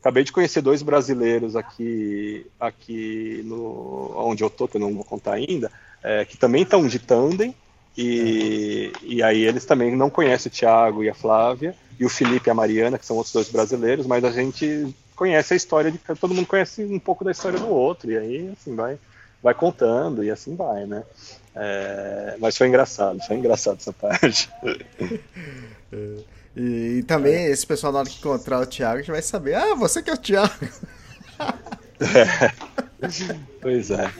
Acabei de conhecer dois brasileiros aqui, aqui no, onde eu tô, que eu não vou contar ainda, é, que também estão de tandem, e, e aí eles também não conhecem o Thiago e a Flávia, e o Felipe e a Mariana, que são outros dois brasileiros, mas a gente conhece a história de todo mundo conhece um pouco da história do outro e aí assim vai vai contando e assim vai, né? É, mas foi engraçado, foi engraçado essa parte. <laughs> É, e, e, também é. esse pessoal na hora que encontrar o Thiago já vai saber, ah, você que é o Thiago. <laughs> É. Pois é.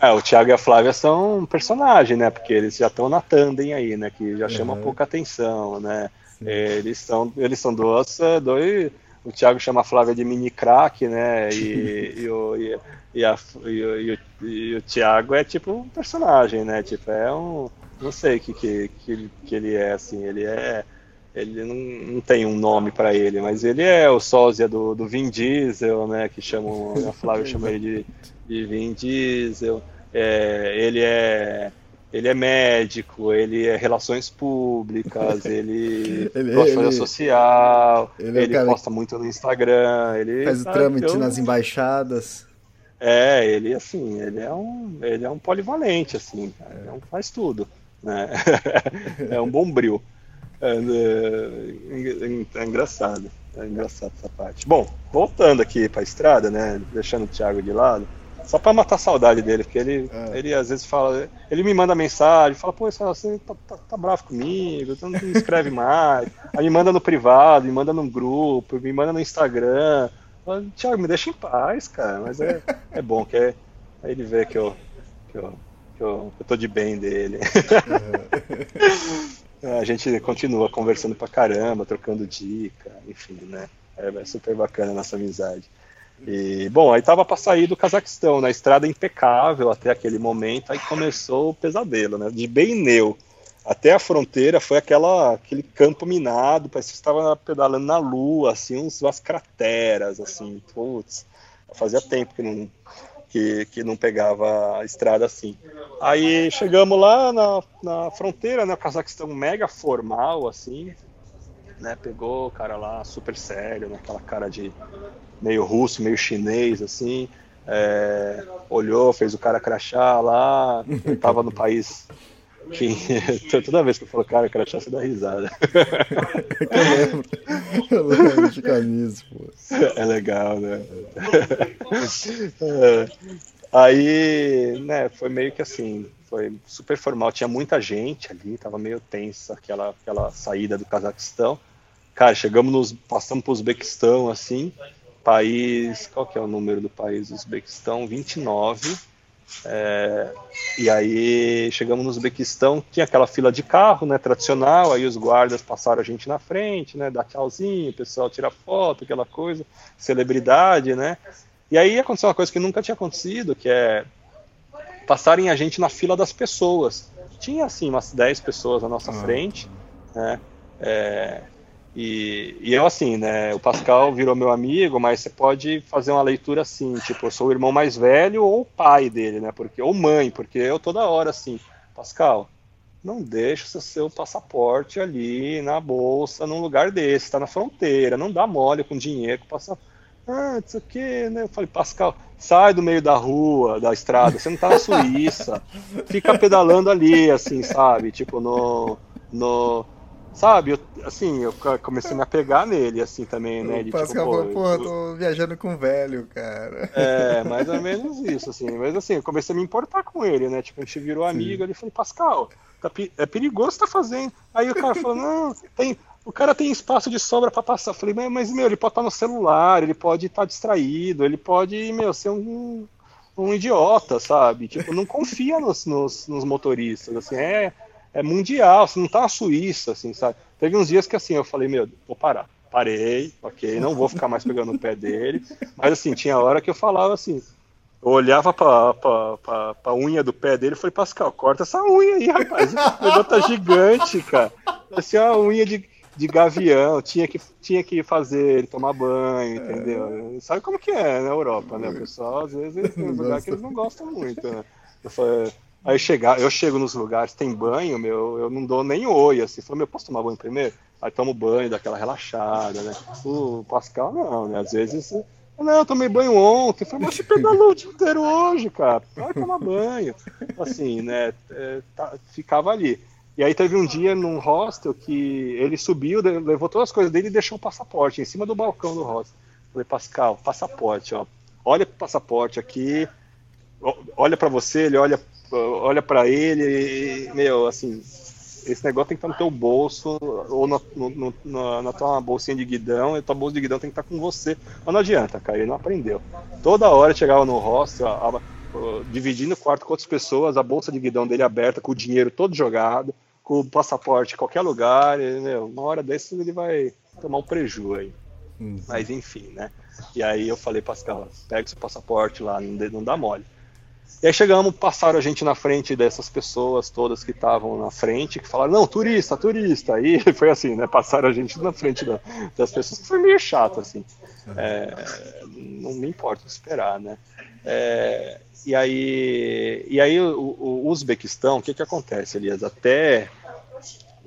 É, o Thiago e a Flávia são um personagem, né? Porque eles já estão na tandem aí, né? Que já chama uhum. pouca atenção, né? Eles são, eles são dois, dois o Thiago chama a Flávia de mini crack, né? E, <laughs> e, o, e, e, a, e, o, e, o, o Thiago é tipo um personagem, né? Tipo, é um, não sei que, que, que, ele, que ele é, assim, ele é. Ele não, não tem um nome para ele, mas ele é o sósia do, do Vin Diesel, né? Que chamam, a Flávia chama ele de, de Vin Diesel. É, ele é ele é médico, ele é relações públicas, <laughs> ele, ele gosta de social, ele, é ele é posta muito no Instagram, ele faz o trâmite eu... nas embaixadas. É, ele assim, ele é um, ele é um polivalente assim, é um, faz tudo, né? <laughs> é um bombril. É, é, é, engraçado, é engraçado essa parte. Bom, voltando aqui para a estrada, né? Deixando o Thiago de lado. Só pra matar a saudade dele, porque ele, é. ele às vezes fala. Ele me manda mensagem, fala, pô, você tá, tá, tá bravo comigo, você não me escreve <laughs> mais. Aí me manda no privado, me manda no grupo, me manda no Instagram. Fala, Thiago, me deixa em paz, cara. Mas é, é bom, que é, aí ele vê que eu, que eu, que eu, que eu tô de bem dele. É. <laughs> a gente continua conversando pra caramba, trocando dica, enfim, né? É, é super bacana a nossa amizade. E, bom, aí tava para sair do Cazaquistão, na estrada impecável até aquele momento, aí começou o pesadelo, né? De Beineu até a fronteira foi aquela, aquele campo minado, parece que estava pedalando na lua, assim, uns, umas crateras, assim, putz, fazia tempo que não, que, que não pegava a estrada assim. Aí chegamos lá na, na fronteira, né, o Cazaquistão mega formal, assim, né, pegou o cara lá super sério, naquela né, cara de meio russo, meio chinês, assim. É, olhou, fez o cara crachá lá, tava no país que <laughs> toda vez que eu falo cara, crachá, você dá risada. eu lembro. Eu lembro de camisa, pô. É legal, né? É. Aí, né, foi meio que assim, foi super formal, tinha muita gente ali, tava meio tensa aquela, aquela saída do Cazaquistão. Cara, chegamos nos. passamos pro Uzbequistão, assim, país. Qual que é o número do país? Uzbequistão 29. É, e aí chegamos no Uzbequistão, tinha aquela fila de carro, né, tradicional, aí os guardas passaram a gente na frente, né, dá tchauzinho, o pessoal tira foto, aquela coisa, celebridade, né. E aí aconteceu uma coisa que nunca tinha acontecido, que é passarem a gente na fila das pessoas. Tinha assim umas 10 pessoas à nossa ah. frente, né, é, e, e, eu assim, né? O Pascal virou meu amigo, mas você pode fazer uma leitura assim, tipo, eu sou o irmão mais velho ou o pai dele, né? Porque ou mãe, porque eu toda hora assim, Pascal, não deixa o seu passaporte ali na bolsa, num lugar desse, está na fronteira, não dá mole com dinheiro, passa ah, isso aqui, né? Eu falei, Pascal, sai do meio da rua, da estrada, você não tá na Suíça, fica pedalando ali, assim, sabe? Tipo, no, no, Sabe, eu, assim, eu comecei a me apegar nele, assim, também, né? Pascal tipo, falou, pô, tô viajando com velho, cara. É, <laughs> mais ou menos isso, assim. Mas, assim, eu comecei a me importar com ele, né? Tipo, a gente virou amigo, ele falou, Pascal, tá, é perigoso tá fazendo. Aí o cara falou, não, tem... O cara tem espaço de sobra para passar. Eu falei, mas, meu, ele pode estar no celular, ele pode estar distraído, ele pode, meu, ser um, um idiota, sabe? Tipo, não confia nos, nos, nos motoristas, assim, é é mundial, você não tá na Suíça, assim, sabe? Teve uns dias que assim, eu falei, meu, vou parar. Parei, ok, não vou ficar mais pegando o pé dele. Mas assim, tinha hora que eu falava assim, eu olhava pra, pra, pra, pra unha do pé dele e falei, Pascal, corta essa unha aí, rapaz. O negócio tá gigante, cara. Parecia uma unha de, de gavião, tinha que, tinha que fazer ele tomar banho, entendeu? Sabe como que é na Europa, né? O pessoal, às vezes, tem um lugar que eles não gostam muito, né? Eu falei, Aí chegar, eu chego nos lugares, tem banho, meu, eu não dou nem oi, assim, falo, meu, posso tomar banho primeiro? Aí tomo banho, dá aquela relaxada, né? O Pascal não, né? Às vezes, não, eu tomei banho ontem, falei, mas você pedalou o dia inteiro hoje, cara, vai tomar banho. Assim, né? É, tá, ficava ali. E aí teve um dia num hostel que ele subiu, levou todas as coisas dele e deixou o passaporte em cima do balcão do hostel. Falei, Pascal, passaporte, ó. Olha pro passaporte aqui, olha para você, ele olha olha para ele e, meu, assim, esse negócio tem que estar no teu bolso ou na, no, na, na, tua bolsinha de guidão, e tua bolsa de guidão tem que estar com você. Mas não adianta, cara, ele não aprendeu. Toda hora chegava no hostel, a, a, dividindo o quarto com outras pessoas, a bolsa de guidão dele aberta, com o dinheiro todo jogado, com o passaporte em qualquer lugar, e, meu, uma hora dessas ele vai tomar um preju aí. Uhum. Mas enfim, né? E aí eu falei, Pascal, pega seu passaporte lá, não dá mole. E aí chegamos, passaram a gente na frente dessas pessoas todas que estavam na frente, que falaram, não, turista, turista. Aí <laughs> foi assim, né? Passaram a gente na frente da, das pessoas, foi meio chato, assim. É, não me importa esperar, né? É, e aí, e aí o, o Uzbequistão, o que, que acontece, Elias? Até,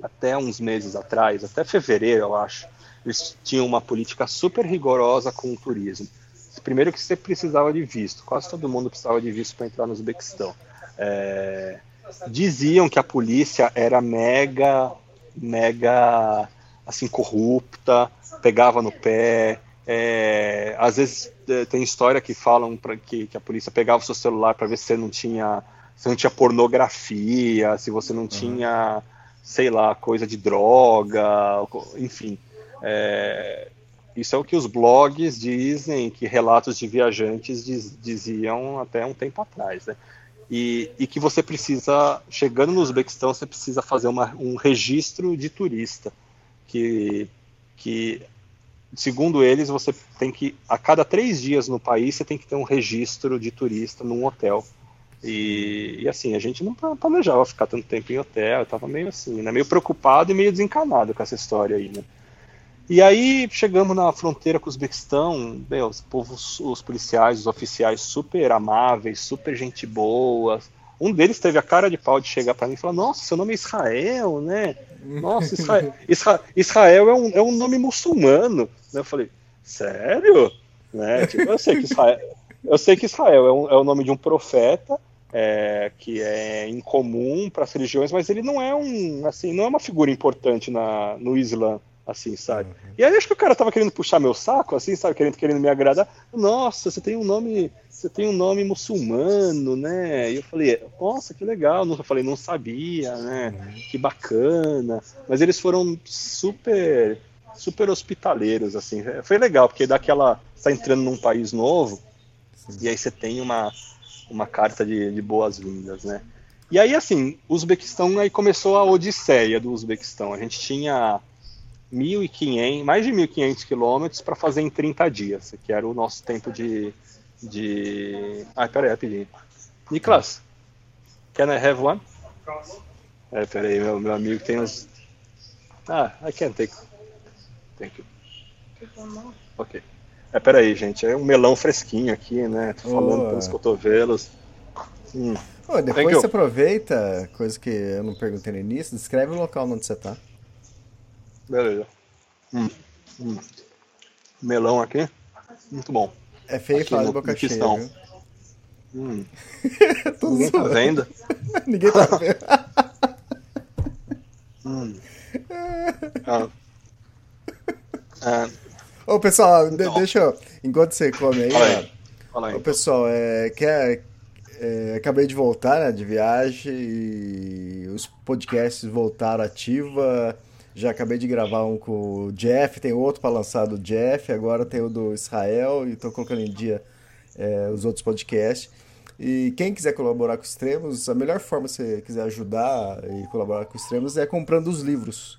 até uns meses atrás, até fevereiro, eu acho, eles tinham uma política super rigorosa com o turismo primeiro que você precisava de visto, quase todo mundo precisava de visto para entrar no Uzbequistão. É, diziam que a polícia era mega, mega, assim, corrupta, pegava no pé. É, às vezes é, tem história que falam pra, que, que a polícia pegava o seu celular para ver se você não tinha se não tinha pornografia, se você não uhum. tinha, sei lá, coisa de droga, enfim. É, isso é o que os blogs dizem, que relatos de viajantes diz, diziam até um tempo atrás, né? E, e, que você precisa, chegando no Uzbequistão, você precisa fazer uma, um registro de turista, que, que, segundo eles, você tem que, a cada três dias no país, você tem que ter um registro de turista num hotel. E, e assim, a gente não planejava ficar tanto tempo em hotel, eu estava meio assim, né, meio preocupado e meio desencanado com essa história aí, né? E aí chegamos na fronteira com o Uzbequistão, meu, os povos, os policiais, os oficiais super amáveis, super gente boa. Um deles teve a cara de pau de chegar para mim e falar: Nossa, seu nome é Israel, né? Nossa, Israel, <laughs> Isra, Israel é, um, é um nome muçulmano. Eu falei: Sério? Né? Tipo, eu sei que Israel, eu sei que Israel é, um, é o nome de um profeta é, que é incomum para as religiões, mas ele não é um assim, não é uma figura importante na, no Islã assim, sabe? Uhum. E aí acho que o cara tava querendo puxar meu saco, assim, sabe, querendo, querendo me agradar. Nossa, você tem um nome, você tem um nome muçulmano, né? E eu falei, nossa, que legal. Eu falei, não sabia, né? Uhum. Que bacana. Mas eles foram super, super hospitaleiros, assim. Foi legal, porque daquela, você tá entrando num país novo, Sim. e aí você tem uma, uma carta de, de boas-vindas, né? E aí, assim, o Uzbequistão, aí começou a odisseia do Uzbequistão. A gente tinha 1.500, mais de 1.500 quilômetros para fazer em 30 dias, que era o nosso tempo de. de... Ah, peraí, rapidinho. Niklas, can I have one? É, peraí, meu, meu amigo tem uns. Ah, I can take. Thank you. Ok. É, peraí, gente, é um melão fresquinho aqui, né? Tô falando oh. pelos cotovelos. Hum. Oh, depois você aproveita, coisa que eu não perguntei no início, descreve o local onde você tá. Beleza. Hum, hum. Melão aqui. Muito bom. É feio aqui falar de boca cheia. Hum. <laughs> <laughs> Ninguém tá vendo? Ninguém tá vendo. hum. ah. Ah. Ô, pessoal, então. deixa eu. Enquanto você come aí. Fala aí. Fala aí Ô, pessoal, é, quer, é, acabei de voltar né, de viagem e os podcasts voltaram ativa. Já acabei de gravar um com o Jeff, tem outro para lançar do Jeff, agora tem o do Israel e estou colocando em dia é, os outros podcasts. E quem quiser colaborar com os Extremos, a melhor forma se você quiser ajudar e colaborar com os Extremos é comprando os livros.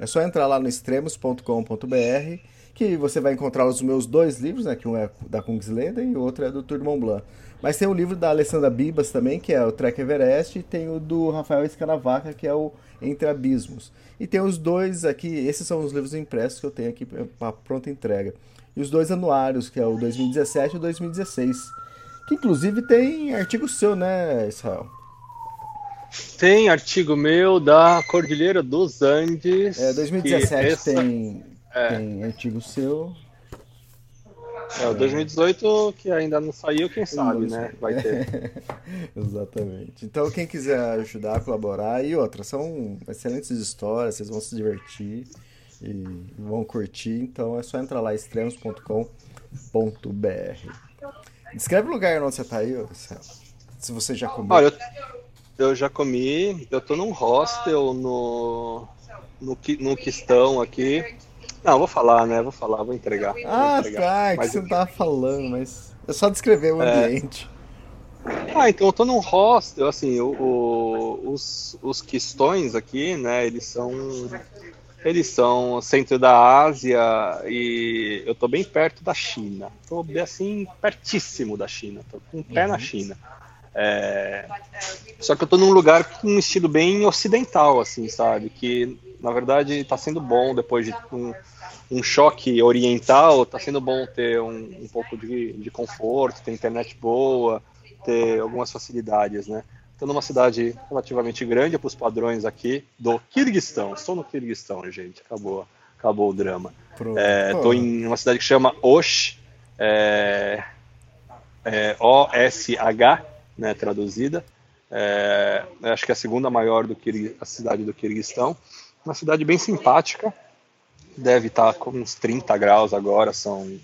É só entrar lá no extremos.com.br que você vai encontrar os meus dois livros, né, que um é da Kungsleden e o outro é do Tour de Mont Blanc. Mas tem o livro da Alessandra Bibas também, que é o Trek Everest, e tem o do Rafael Escanavaca, que é o Entre Abismos. E tem os dois aqui, esses são os livros impressos que eu tenho aqui para pronta entrega. E os dois anuários, que é o 2017 e o 2016. Que inclusive tem artigo seu, né, Israel? Tem artigo meu da Cordilheira dos Andes. É, 2017 essa... tem, é. tem artigo seu. É, o 2018 que ainda não saiu, quem sabe, né? Vai ter. <laughs> Exatamente. Então, quem quiser ajudar, colaborar, e outra, são excelentes histórias, vocês vão se divertir e vão curtir, então é só entrar lá, extremos.com.br. Descreve o lugar onde você tá aí, se você já comeu. Olha, eu, eu já comi, eu tô num hostel no, no, no Quistão aqui, não, vou falar, né? Vou falar, vou entregar. Ah, vou entregar. tá, é que você não tava falando, mas é só descrever o é... ambiente. Ah, então eu tô num hostel, assim, o, o, os, os quistões aqui, né, eles são eles são centro da Ásia e eu tô bem perto da China. Tô bem assim, pertíssimo da China, tô com um pé uhum. na China. É... Só que eu estou num lugar com um estilo bem ocidental, assim, sabe? Que na verdade está sendo bom depois de um, um choque oriental, está sendo bom ter um, um pouco de, de, conforto, ter internet boa, ter algumas facilidades, né? Estou numa cidade relativamente grande para os padrões aqui do Kirguistão. Estou no Kirguistão, gente. Acabou, acabou o drama. Estou é, em uma cidade que chama Osh, é, é, O-S-H, né, traduzida. É, acho que é a segunda maior do que a cidade do Kirguistão. Uma cidade bem simpática. Deve estar com uns 30 graus agora, são,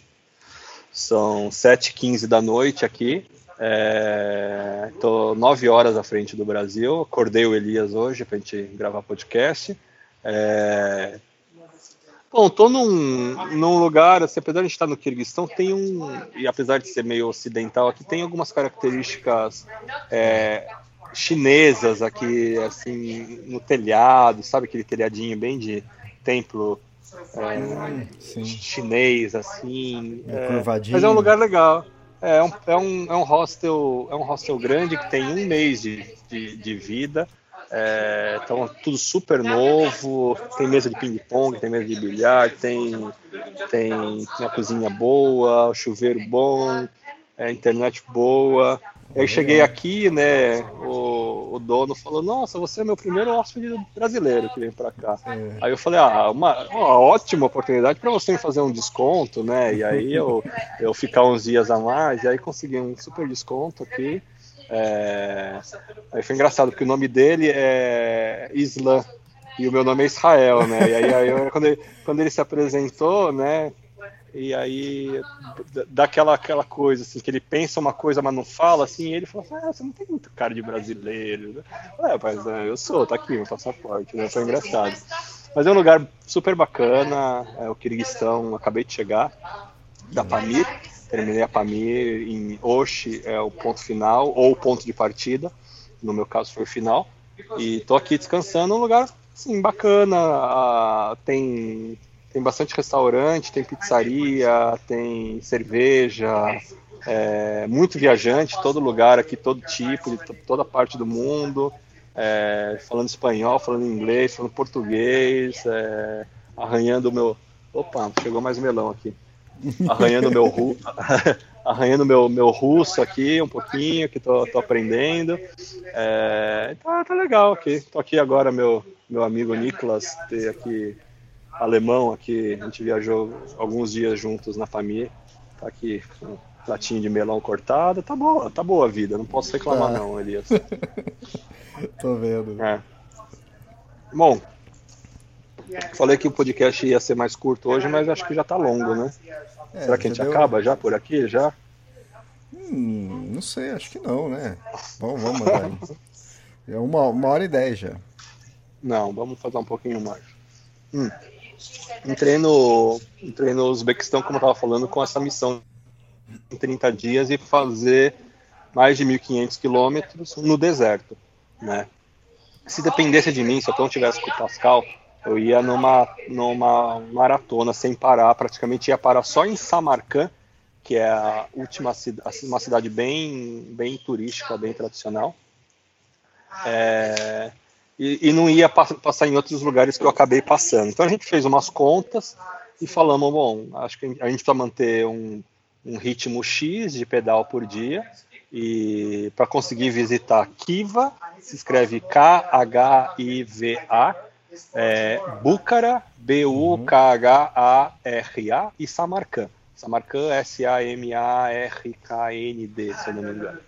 são 7h15 da noite aqui. Estou é, 9 horas à frente do Brasil. Acordei o Elias hoje para a gente gravar podcast. É, Bom, tô num, num lugar, assim, apesar de a gente estar no Kirguistão, tem um, e apesar de ser meio ocidental aqui, tem algumas características é, chinesas aqui, assim, no telhado, sabe aquele telhadinho bem de templo é, chinês, assim. É, mas é um lugar legal. É, é um, é, um, é um hostel, é um hostel grande que tem um mês de, de, de vida. É, então, tudo super novo. Tem mesa de ping-pong, tem mesa de bilhar, tem, tem uma cozinha boa, chuveiro bom, é, internet boa. Aí cheguei aqui, né? O, o, dono falou: Nossa, você é meu primeiro hóspede brasileiro que vem para cá. É. Aí eu falei: Ah, uma, uma ótima oportunidade para você fazer um desconto, né? E aí eu, eu ficar uns dias a mais, e aí consegui um super desconto aqui. É... Aí foi engraçado, porque o nome dele é Islam e o meu nome é Israel, né? E aí, aí quando, ele, quando ele se apresentou, né? E aí dá aquela, coisa, assim, que ele pensa uma coisa, mas não fala, assim, ele fala assim, ah, você não tem muito cara de brasileiro. É, mas eu sou, tá aqui meu passaporte, né? Foi engraçado. Mas é um lugar super bacana, é o Kirguistão, acabei de chegar, da Pamir. Terminei a Pamir em Oshi, é o ponto final, ou o ponto de partida. No meu caso foi o final. E tô aqui descansando, um lugar assim, bacana. tem, tem bastante restaurante, tem pizzaria, tem cerveja, é, muito viajante, todo lugar aqui, todo tipo, de toda parte do mundo. É, falando espanhol, falando inglês, falando português, é, arranhando o meu. Opa, chegou mais melão aqui arranhando meu <laughs> arranhando meu, meu russo aqui um pouquinho, que tô, tô aprendendo. É, tá, tá legal aqui. Tô aqui agora, meu, meu amigo Nicolas, ter aqui alemão aqui, a gente viajou alguns dias juntos na família. Tá aqui com um platinho de melão cortado. Tá boa, tá boa a vida, não posso reclamar tá. não, Elias. <laughs> Tô vendo. É. Bom, Falei que o podcast ia ser mais curto hoje, mas acho que já tá longo, né? É, Será que a gente deu... acaba já por aqui, já? Hum, não sei, acho que não, né? Vamos, vamos mandar É uma, uma hora e dez já. Não, vamos fazer um pouquinho mais. Hum. Entrei no, entrei no Uzbequistão, como eu tava falando, com essa missão em 30 dias e fazer mais de 1.500 quilômetros no deserto, né? Se dependesse de mim, se eu não tivesse com o Pascal, eu ia numa, numa maratona sem parar, praticamente ia parar só em Samarcã, que é a última cidade, uma cidade bem, bem turística, bem tradicional. É, e, e, não ia passar em outros lugares que eu acabei passando. Então a gente fez umas contas e falamos, bom, acho que a gente precisa manter um, um ritmo X de pedal por dia e para conseguir visitar Kiva, se escreve K-H-I-V-A, é, Búcara, B-U-K-H-A-R-A, e Samarcã. Samarcã, S-A-M-A-R-K-N-D, se eu não me engano.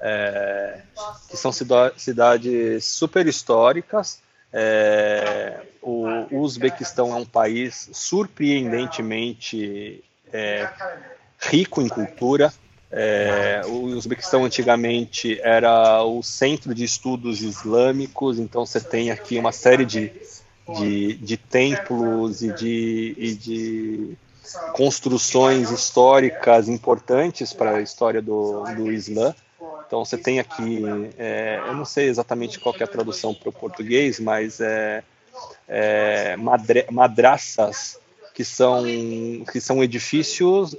É, que são cidades super históricas. É, o, o Uzbequistão é um país surpreendentemente é, rico em cultura. É, o Uzbequistão antigamente era o centro de estudos islâmicos, então você tem aqui uma série de, de, de templos e de, e de construções históricas importantes para a história do, do Islã. Então você tem aqui, é, eu não sei exatamente qual é a tradução para o português, mas é, é madre, madraças que são, que são edifícios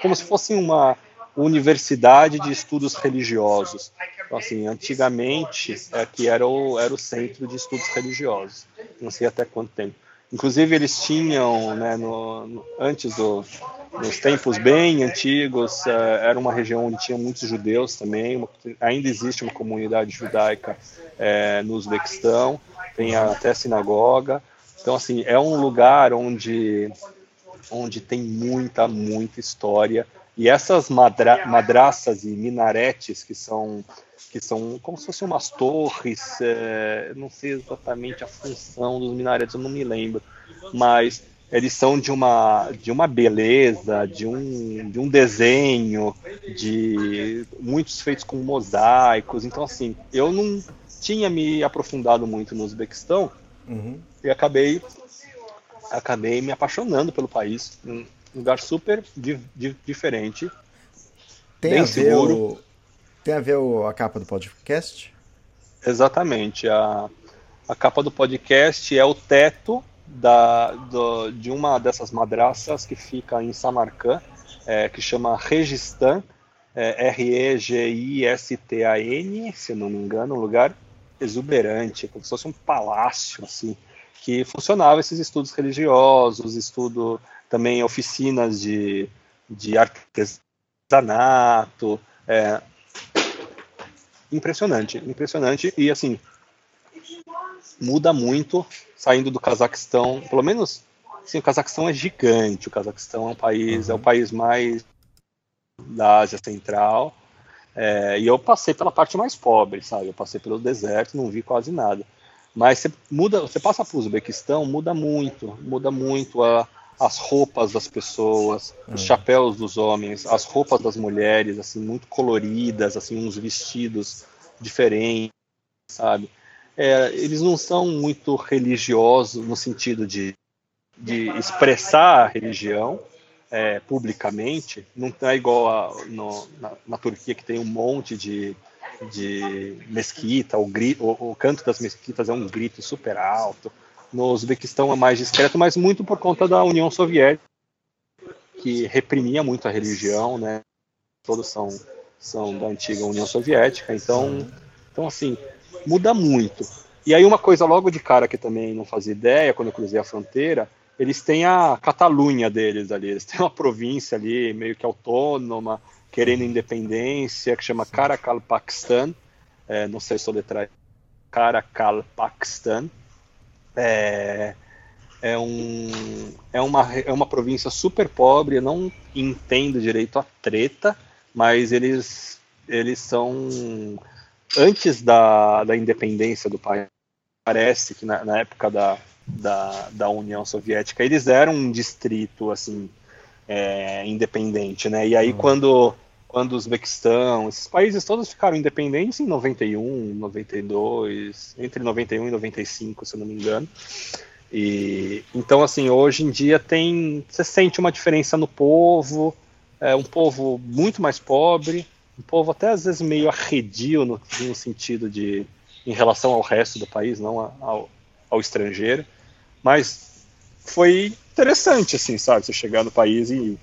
como se fossem uma universidade de estudos religiosos. Então, assim, antigamente aqui era o, era o centro de estudos religiosos. Não sei até quanto tempo. Inclusive eles tinham, né, no, no, antes do, nos tempos bem antigos, uh, era uma região onde tinha muitos judeus também. Uma, ainda existe uma comunidade judaica é, no Uzbequistão, tem até sinagoga. Então, assim, é um lugar onde, onde tem muita, muita história. E essas madra madraças e minaretes que são que são como se fossem umas torres, é, não sei exatamente a função dos minaretos, eu não me lembro, mas eles são de uma, de uma beleza, de um, de um desenho, de muitos feitos com mosaicos. Então, assim, eu não tinha me aprofundado muito no Uzbequistão uhum. e acabei, acabei me apaixonando pelo país. Um lugar super di, di, diferente. Tem bem a seguro. Ver tem a ver o, a capa do podcast? Exatamente. A, a capa do podcast é o teto da, do, de uma dessas madraças que fica em Samarcã, é, que chama Registan, é, R-E-G-I-S-T-A-N, se não me engano, um lugar exuberante, como se fosse um palácio, assim, que funcionava esses estudos religiosos, estudo também oficinas de, de artesanato, é, impressionante, impressionante e assim muda muito saindo do Cazaquistão, pelo menos sim, o Cazaquistão é gigante, o Cazaquistão é um país, uhum. é o país mais da Ásia Central, é, e eu passei pela parte mais pobre, sabe? Eu passei pelo deserto, não vi quase nada. Mas você muda, você passa para o Uzbequistão, muda muito, muda muito a, as roupas das pessoas, os hum. chapéus dos homens, as roupas das mulheres, assim, muito coloridas, assim, uns vestidos diferentes, sabe? É, eles não são muito religiosos no sentido de, de expressar a religião é, publicamente, não é igual a, no, na, na, Turquia que tem um monte de, de mesquita, o, grito, o, o canto das mesquitas é um grito super alto, no Uzbequistão é mais discreto, mas muito por conta da União Soviética, que reprimia muito a religião, né? Todos são, são da antiga União Soviética, então, então assim, muda muito. E aí uma coisa logo de cara que também não fazia ideia quando eu cruzei a fronteira, eles têm a Catalunha deles ali, eles têm uma província ali meio que autônoma, querendo independência, que chama Karakalpakstan, é, não sei soletrar, Karakalpakstan, é, é, um, é, uma, é uma província super pobre, eu não entendo direito a treta, mas eles, eles são. Antes da, da independência do país, parece que na, na época da, da, da União Soviética, eles eram um distrito assim é, independente, né? E aí uhum. quando quando o Uzbequistão, esses países todos ficaram independentes em 91, 92, entre 91 e 95, se eu não me engano. E então assim, hoje em dia tem, você sente uma diferença no povo, é um povo muito mais pobre, um povo até às vezes meio arredio no, no sentido de em relação ao resto do país, não ao, ao estrangeiro, mas foi interessante assim, sabe, você chegar no país e,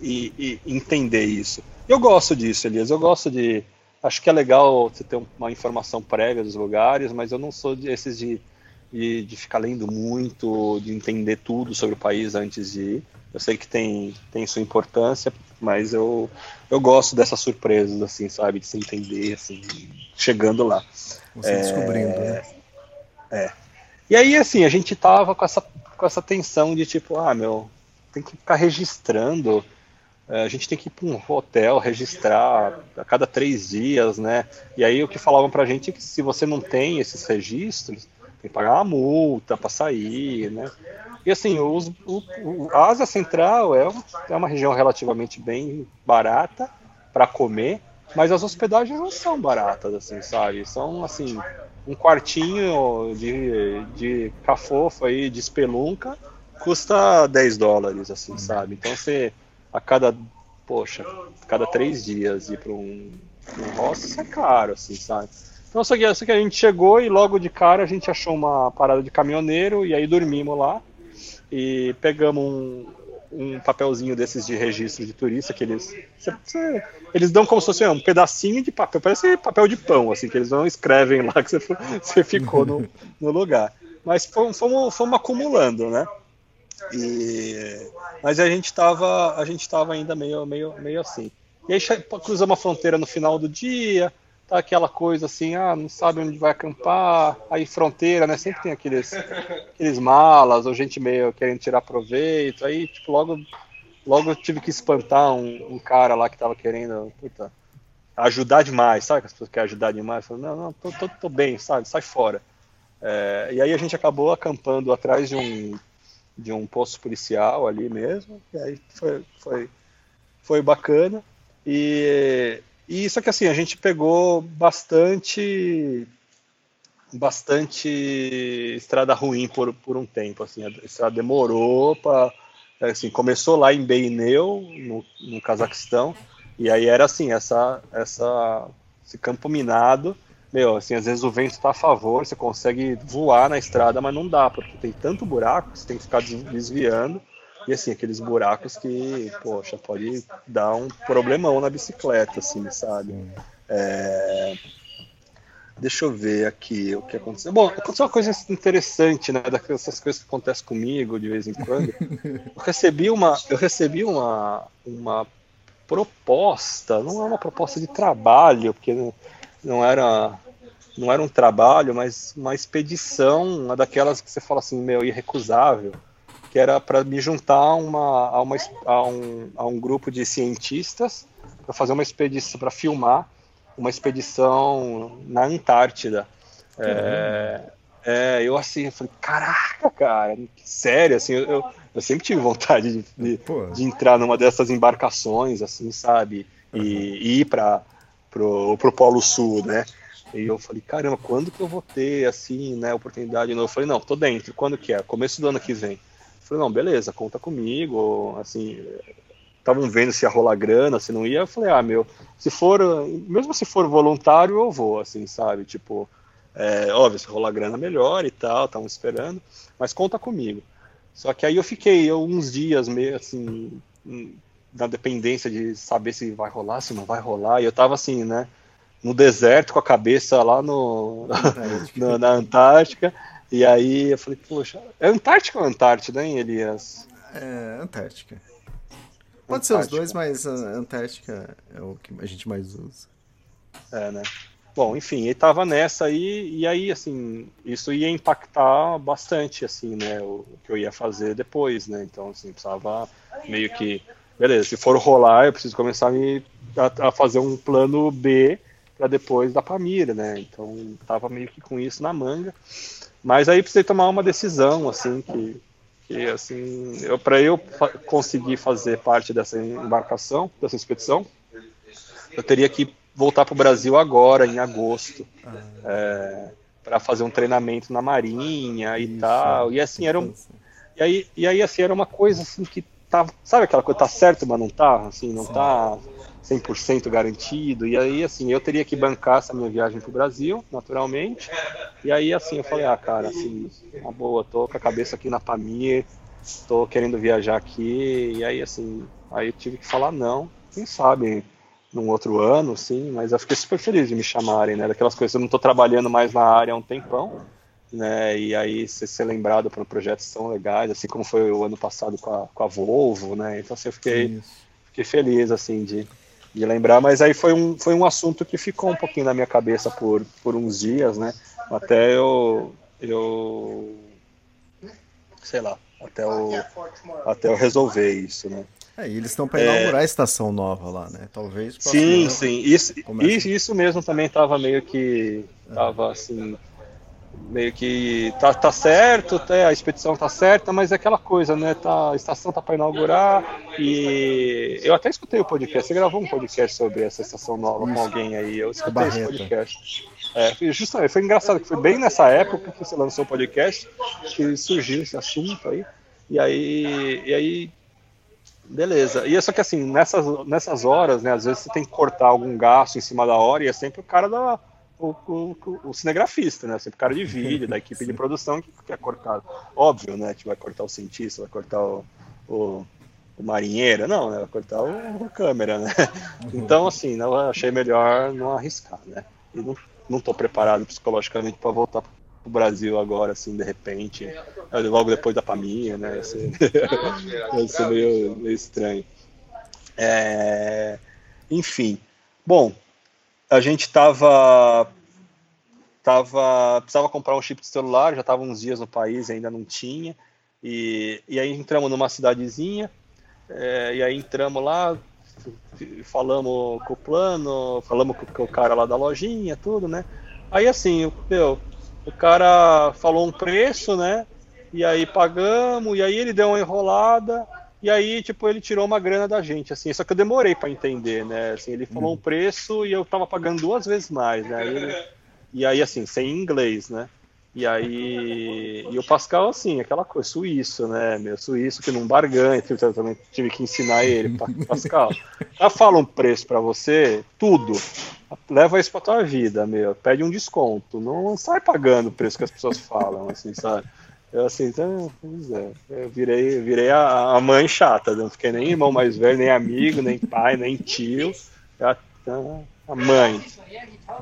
e, e entender isso. Eu gosto disso, Elias. Eu gosto de. Acho que é legal você ter uma informação prévia dos lugares, mas eu não sou desses de, de, de, ficar lendo muito, de entender tudo sobre o país antes de ir. Eu sei que tem, tem sua importância, mas eu, eu gosto dessas surpresas, assim, sabe? De se entender, assim, chegando lá. Você é, descobrindo, né? É. E aí, assim, a gente tava com essa, com essa tensão de tipo, ah, meu, tem que ficar registrando a gente tem que ir para um hotel registrar a cada três dias, né? E aí o que falavam para a gente é que se você não tem esses registros, tem que pagar uma multa para sair, né? E assim, o, o, a Ásia Central é, é uma região relativamente bem barata para comer, mas as hospedagens não são baratas, assim, sabe? São, assim, um quartinho de, de cafofa aí, de espelunca, custa 10 dólares, assim, sabe? Então você a cada, poxa, cada três dias ir para um, um hostel, é caro, assim, sabe? Então, só que, só que a gente chegou e logo de cara a gente achou uma parada de caminhoneiro e aí dormimos lá e pegamos um, um papelzinho desses de registro de turista que eles. Cê, cê, eles dão como se fosse um pedacinho de papel, parece papel de pão, assim, que eles não escrevem lá que você <laughs> ficou no, no lugar. Mas fomos, fomos, fomos acumulando, né? E, mas a gente estava a gente tava ainda meio, meio, meio assim. E aí cruzamos a fronteira no final do dia, tá aquela coisa assim, ah, não sabe onde vai acampar, aí fronteira, né? Sempre tem aqueles, aqueles malas, ou gente meio querendo tirar proveito, aí tipo, logo, logo eu tive que espantar um, um cara lá que tava querendo, puta, ajudar demais, sabe? As pessoas querem ajudar demais, falei, não, não, tô, tô, tô bem, sabe? Sai fora. É, e aí a gente acabou acampando atrás de um de um posto policial ali mesmo, e aí foi, foi, foi bacana. E, e isso que assim, a gente pegou bastante bastante estrada ruim por, por um tempo, assim, a estrada demorou para assim, começou lá em Beineu, no, no Cazaquistão, e aí era assim, essa essa esse campo minado, meu, assim, às vezes o vento está a favor, você consegue voar na estrada, mas não dá, porque tem tanto buraco que você tem que ficar desviando. E assim, aqueles buracos que, poxa, pode dar um problemão na bicicleta, assim, sabe? É... Deixa eu ver aqui o que aconteceu. Bom, aconteceu uma coisa interessante, né? Dessas coisas que acontecem comigo de vez em quando. <laughs> Eu recebi uma, eu recebi uma, uma proposta, não é uma proposta de trabalho, porque não, não era não era um trabalho, mas uma expedição, uma daquelas que você fala assim, meu, irrecusável que era para me juntar a, uma, a, uma, a, um, a um grupo de cientistas para fazer uma expedição, para filmar uma expedição na Antártida. É, é, eu assim, eu falei, caraca, cara, sério, assim, eu, eu sempre tive vontade de, de, de, entrar numa dessas embarcações, assim, sabe, e, uhum. e ir para pro, pro Polo Sul, né? E eu falei, caramba, quando que eu vou ter, assim, né, oportunidade? Eu falei, não, tô dentro, quando que é? Começo do ano que vem. Falei, não, beleza, conta comigo, assim, estavam vendo se ia rolar grana, se não ia, eu falei, ah, meu, se for, mesmo se for voluntário, eu vou, assim, sabe, tipo, é, óbvio, se rolar grana melhor e tal, estavam esperando, mas conta comigo. Só que aí eu fiquei eu, uns dias meio assim, na dependência de saber se vai rolar, se não vai rolar, e eu tava assim, né, no deserto com a cabeça lá no, na, <laughs> na Antártica, e aí eu falei, poxa, é Antártica ou Antártida, hein, Elias? É, Antártica. Pode Antártica. ser os dois, mas a Antártica é o que a gente mais usa. É, né? Bom, enfim, ele tava nessa aí, e aí, assim, isso ia impactar bastante, assim, né, o que eu ia fazer depois, né, então, assim, precisava meio que, beleza, se for rolar, eu preciso começar a, me, a, a fazer um plano B para depois da Pamira, né, então tava meio que com isso na manga, mas aí precisei tomar uma decisão, assim, que, que assim, eu, para eu fa conseguir fazer parte dessa embarcação, dessa expedição, eu teria que voltar para o Brasil agora, em agosto, ah. é, para fazer um treinamento na Marinha e Isso, tal. E assim era um, e aí, e aí assim era uma coisa assim que tava, sabe aquela coisa tá certo, mas não tá, assim, não Sim. tá 100% garantido. E aí, assim, eu teria que bancar essa minha viagem para o Brasil, naturalmente. E aí, assim, eu falei, ah, cara, assim, uma boa, tô com a cabeça aqui na Pamir, tô querendo viajar aqui. E aí, assim, aí eu tive que falar não. Quem sabe num outro ano, sim, mas eu fiquei super feliz de me chamarem, né? Daquelas coisas, eu não tô trabalhando mais na área há um tempão. Né, e aí ser, ser lembrado por projetos tão legais, assim como foi o ano passado com a, com a Volvo, né? Então assim, eu fiquei, fiquei feliz assim de, de lembrar, mas aí foi um, foi um assunto que ficou um pouquinho na minha cabeça por, por uns dias, né? Até eu, eu sei lá, até eu, até eu resolver isso, né? É, e eles estão para inaugurar é... a estação nova lá, né? Talvez. Sim, sim. Isso, isso, isso mesmo também estava meio que tava assim meio que tá, tá certo, tá, a expedição tá certa, mas é aquela coisa, né? Tá, a estação tá para inaugurar e eu até escutei o podcast. Você gravou um podcast sobre essa estação nova com alguém aí? Eu escutei esse podcast. É, justamente, foi engraçado que foi bem nessa época que você lançou o podcast que surgiu esse assunto aí. E aí, e aí beleza. E é só que assim, nessas, nessas horas, né, às vezes você tem que cortar algum gasto em cima da hora e é sempre o cara da o, o, o, cinegrafista, né? Sempre o cara de vídeo, da equipe de <laughs> produção que quer cortar. Óbvio, né? Que vai cortar o cientista, vai cortar o, o, o marinheiro, não, né? Cortar o, a câmera, né? <laughs> Então, assim, eu achei melhor não arriscar, né? E não, não tô preparado psicologicamente para voltar pro Brasil agora, assim, de repente, logo depois da pandemia, né? Ia ser, ia ser meio, meio estranho. É... Enfim, bom, a gente tava tava precisava comprar um chip de celular, já estava uns dias no país ainda não tinha. E, e aí entramos numa cidadezinha, é, e aí entramos lá, falamos com o plano, falamos com, com, o cara lá da lojinha, tudo, né? Aí assim, meu, o cara falou um preço, né? E aí pagamos, e aí ele deu uma enrolada, e aí, tipo, ele tirou uma grana da gente, assim, só que eu demorei para entender, né? Assim, ele falou um preço e eu tava pagando duas vezes mais, né? Ele, e aí, assim, sem inglês, né? E aí, e o Pascal, assim, aquela coisa, suíço, né? Meu suíço que não barganha, eu também tive que ensinar ele, Pascal, já fala um preço para você, tudo, leva isso pra tua vida, meu, pede um desconto, não sai pagando o preço que as pessoas falam, assim, sabe? Eu assim, então, pois é, eu virei, virei a, a mãe chata, não fiquei nem irmão mais velho, nem amigo, nem pai, nem tio, já, a mãe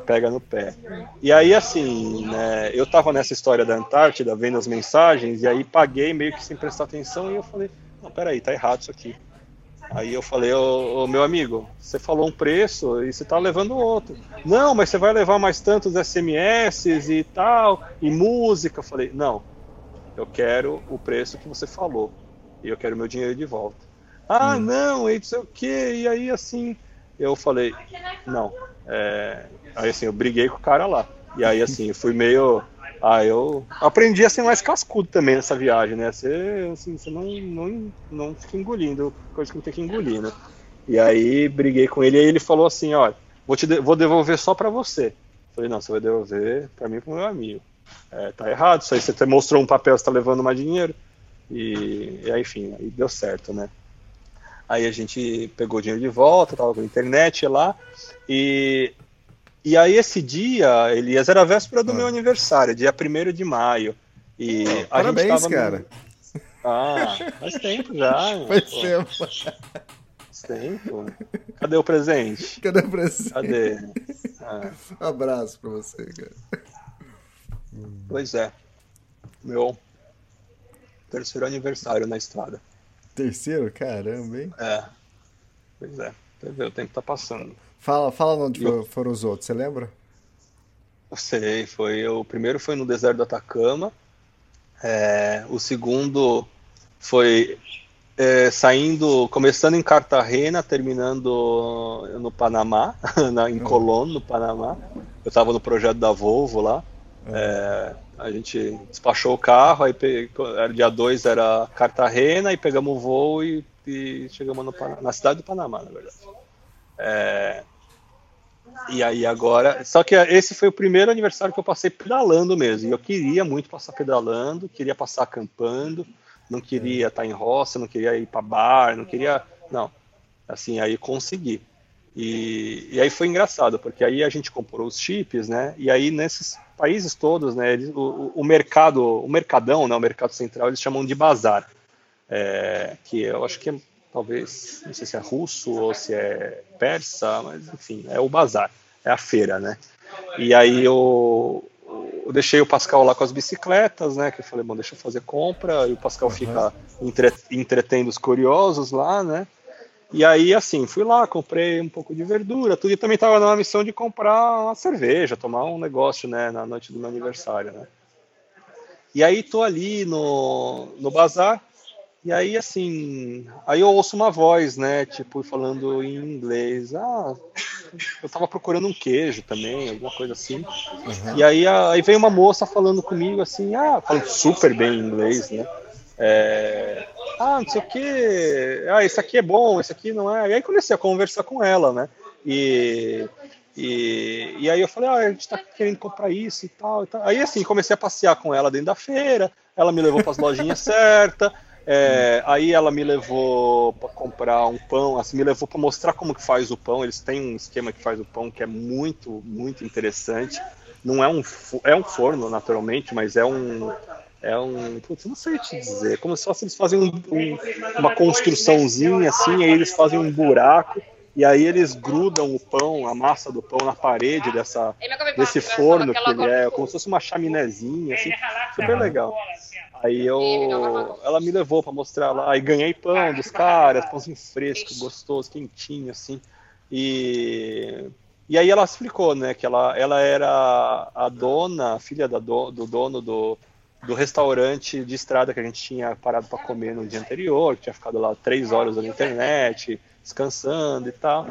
pega no pé. E aí, assim, né, eu tava nessa história da Antártida, vendo as mensagens, e aí paguei meio que sem prestar atenção, e eu falei, não, peraí, tá errado isso aqui. Aí eu falei, ô, ô, meu amigo, você falou um preço e você tá levando outro. Não, mas você vai levar mais tantos SMS e tal, e música. Eu falei, não, eu quero o preço que você falou. E eu quero meu dinheiro de volta. Ah, hum. não, e não sei o quê. E aí, assim, eu falei, não. É... Aí, assim, eu briguei com o cara lá. E aí, assim, eu fui meio. Ah, eu aprendi a ser mais cascudo também nessa viagem, né? Você, assim, você não, não, não fica engolindo coisa que não tem que engolir, né? E aí briguei com ele e ele falou assim, olha, vou, te de vou devolver só para você. falei, não, você vai devolver para mim e pro meu amigo. É, tá errado, isso aí você mostrou um papel, você tá levando mais dinheiro. E, e aí, enfim, aí deu certo, né? Aí a gente pegou o dinheiro de volta, tava com a internet lá. E, e aí esse dia, Elias, era a véspera do ah. meu aniversário, dia 1 de maio. E oh, parabéns, cara. No... Ah, faz tempo já. <laughs> Faz pô. tempo. Faz tempo. Cadê o presente? Cadê o presente? Cadê? <laughs> Ah. Um abraço pra você, cara. Pois é. Meu terceiro aniversário na estrada. Terceiro? Caramba, hein? É. Pois é. O tempo tá passando. Fala, fala onde eu... foram os outros, você lembra? Eu sei, foi. O primeiro foi no deserto do Atacama. É, o segundo foi é, saindo, começando em Cartagena, terminando no Panamá, <laughs> na, em uhum. Colón, no Panamá. Eu estava no projeto da Volvo lá. É, a gente despachou o carro, aí era dia 2 era Cartagena, e pegamos o voo e, e chegamos no, na cidade do Panamá, na verdade. É, e aí agora. Só que esse foi o primeiro aniversário que eu passei pedalando mesmo. E eu queria muito passar pedalando, queria passar acampando, não queria estar em roça, não queria ir para bar, não queria. Não. Assim, aí consegui. E, e aí foi engraçado, porque aí a gente comprou os chips, né? E aí nesses países todos, né, eles, o, o, mercado, o mercadão, né, o mercado central, eles chamam de bazar, é, que eu acho que é, talvez, não sei se é russo ou se é persa, mas enfim, é o bazar, é a feira, né? E aí eu, eu deixei o Pascal lá com as bicicletas, né? Que eu falei, bom, deixa eu fazer compra, e o Pascal fica entre, entretendo os curiosos lá, né? E aí, assim, fui lá, comprei um pouco de verdura, tudo, e também estava numa missão de comprar uma cerveja, tomar um negócio, né, na noite do meu aniversário, né. E aí tô ali no, no bazar, e aí, assim, aí eu ouço uma voz, né, tipo, falando em inglês, ah, eu tava procurando um queijo também, alguma coisa assim, uhum. e aí, aí veio uma moça falando comigo, assim, ah, falando super bem inglês, né, é, ah, não sei o que, ah, esse aqui é bom, esse aqui não é. E aí comecei a conversar com ela, né? E, e, e aí eu falei, ah, a gente tá querendo comprar isso e tal, e tal. Aí assim, comecei a passear com ela dentro da feira, ela me levou para as lojinhas <laughs> certas, é, aí ela me levou para comprar um pão, assim, me levou para mostrar como que faz o pão. Eles têm um esquema que faz o pão que é muito, muito interessante. Não é um, é um forno, naturalmente, mas é um, é um. Putz, não sei te dizer. Como se eles fazem um, um, uma construçãozinha assim, aí eles fazem um buraco e aí eles grudam o pão, a massa do pão na parede dessa, desse forno que ele é, como se fosse uma chaminézinha, assim, super legal. Aí eu, ela me levou para mostrar lá, e ganhei pão dos caras, pãozinho fresco, gostoso, quentinho, assim. E, e aí ela explicou, né, que ela, ela era a dona, a filha da do, do dono do, do restaurante de estrada que a gente tinha parado para comer no dia anterior, que tinha ficado lá três horas na internet, descansando e tal.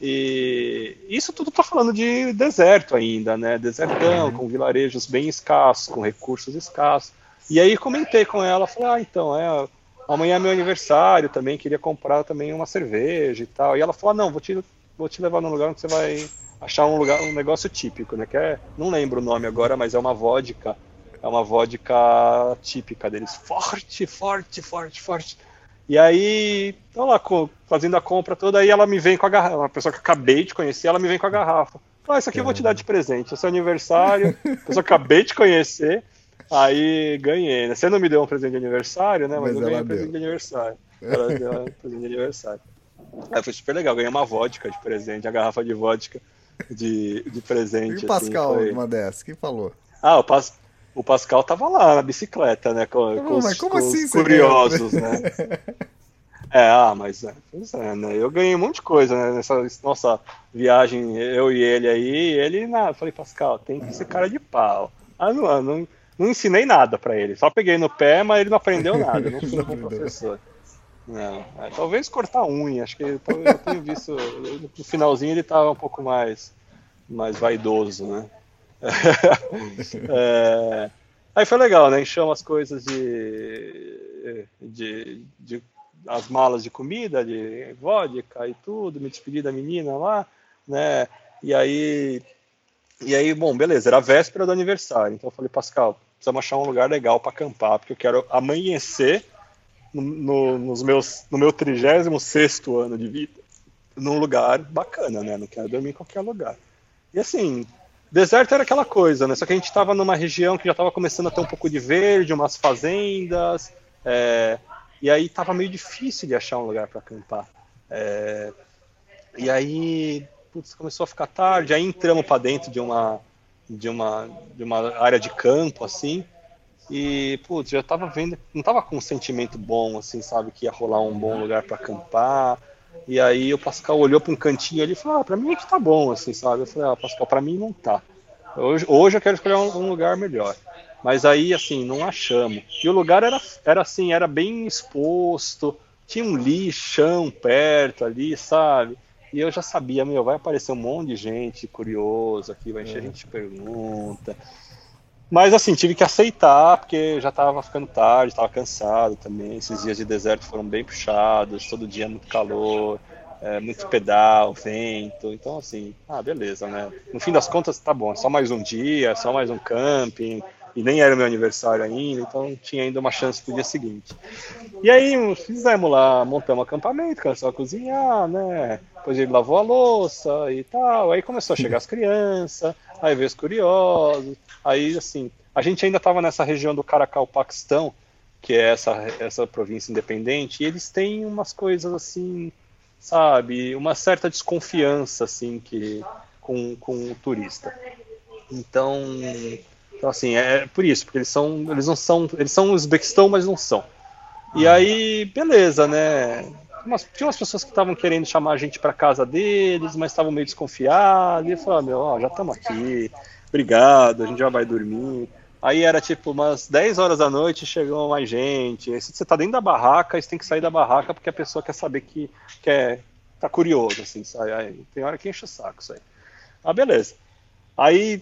E isso tudo está falando de deserto ainda, né? Desertão, com vilarejos bem escassos, com recursos escassos. E aí comentei com ela, falei, ah, então, é, amanhã é meu aniversário também, queria comprar também uma cerveja e tal. E ela falou, ah, não, vou te, vou te levar num lugar onde você vai achar um lugar, um negócio típico, né? Que é, não lembro o nome agora, mas é uma vodka é uma vodka típica deles. Forte, forte, forte, forte. E aí, tô lá fazendo a compra toda, aí ela me vem com a garrafa. Uma pessoa que acabei de conhecer, ela me vem com a garrafa. Ah, isso aqui eu vou te dar de presente. É seu aniversário, <laughs> pessoa que acabei de conhecer. Aí ganhei. Né? Você não me deu um presente de aniversário, né? Mas, Mas eu ganhei um presente de aniversário. Ela deu um <laughs> presente de aniversário. Aí foi super legal. Ganhei uma vodka de presente, a garrafa de vodka de, de presente. E o Pascal, assim, foi... uma dessas, quem falou? Ah, o, Pas, o Pascal tava lá na bicicleta, né? Com, com os, com assim, curiosos, né? <laughs> É, ah, mas é, é, né? Eu ganhei um monte de coisa né? nessa nossa viagem, eu e ele aí. ele, na, falei, Pascal, tem que ser cara de pau. Ah, não, não, não ensinei nada para ele. Só peguei no pé, mas ele não aprendeu nada. Não fui <laughs> um professor. Não, é, talvez cortar unha. Acho que eu tenho visto. No finalzinho ele tava um pouco mais, mais vaidoso, né? <laughs> é, aí foi legal, né? Encheu as coisas de, de, de, as malas de comida, de vodka e tudo, me despedi da menina lá, né? E aí, e aí, bom, beleza, era a véspera do aniversário, então eu falei, Pascal, precisamos achar um lugar legal para acampar, porque eu quero amanhecer no, no, nos meus, no meu 36 ano de vida num lugar bacana, né? Não quero dormir em qualquer lugar. E assim, Deserto era aquela coisa, né? Só que a gente estava numa região que já estava começando a ter um pouco de verde, umas fazendas, é, e aí estava meio difícil de achar um lugar para acampar. É, e aí, putz, começou a ficar tarde, aí entramos para dentro de uma, de, uma, de uma área de campo, assim, e, putz, já estava vendo, não estava com um sentimento bom, assim, sabe, que ia rolar um bom lugar para acampar. E aí o Pascal olhou para um cantinho ali e falou: Ah, para mim aqui tá bom, assim, sabe? Eu falei: Ah, Pascal, para mim não tá. Hoje, hoje eu quero escolher um, um, lugar melhor. Mas aí, assim, não achamos. E o lugar era, era assim, era bem exposto, tinha um lixão perto ali, sabe? E eu já sabia, meu, vai aparecer um monte de gente curiosa aqui, vai encher é. a gente de pergunta. Mas assim, tive que aceitar, porque já estava ficando tarde, estava cansado também. Esses dias de deserto foram bem puxados, todo dia muito calor, é, muito pedal, vento. Então, assim, ah, beleza, né? No fim das contas, tá bom, é só mais um dia, só mais um camping. E nem era meu aniversário ainda, então tinha ainda uma chance pro dia seguinte. E aí fizemos lá, montamos acampamento, começou a cozinhar, né? Depois ele lavou a louça e tal. Aí começou a chegar as crianças, aí veio os curiosos. Aí, assim, a gente ainda estava nessa região do Caracal, Paquistão, que é essa, essa província independente, e eles têm umas coisas assim, sabe, uma certa desconfiança, assim, que com, com o turista. Então, então assim, é por isso, porque eles são, eles não são, eles são Uzbequistão, mas não são. E aí, beleza, né? Umas, tinha umas pessoas que estavam querendo chamar a gente para casa deles, mas estavam meio desconfiados. E eu falei, ah, meu, ó, já estamos aqui, obrigado, a gente já vai dormir. Aí era tipo umas 10 horas da noite, chegou mais gente. Aí, você tá dentro da barraca, você tem que sair da barraca porque a pessoa quer saber que quer, tá curioso, assim, sabe? Aí, tem hora que enche o saco isso aí. Ah, beleza. Aí,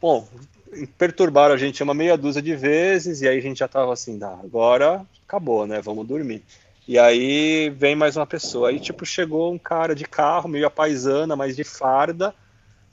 bom, perturbaram a gente uma meia dúzia de vezes e aí a gente já tava assim, ah, agora acabou, né? Vamos dormir. E aí vem mais uma pessoa. Aí, tipo, chegou um cara de carro, meio apaisana, mas de farda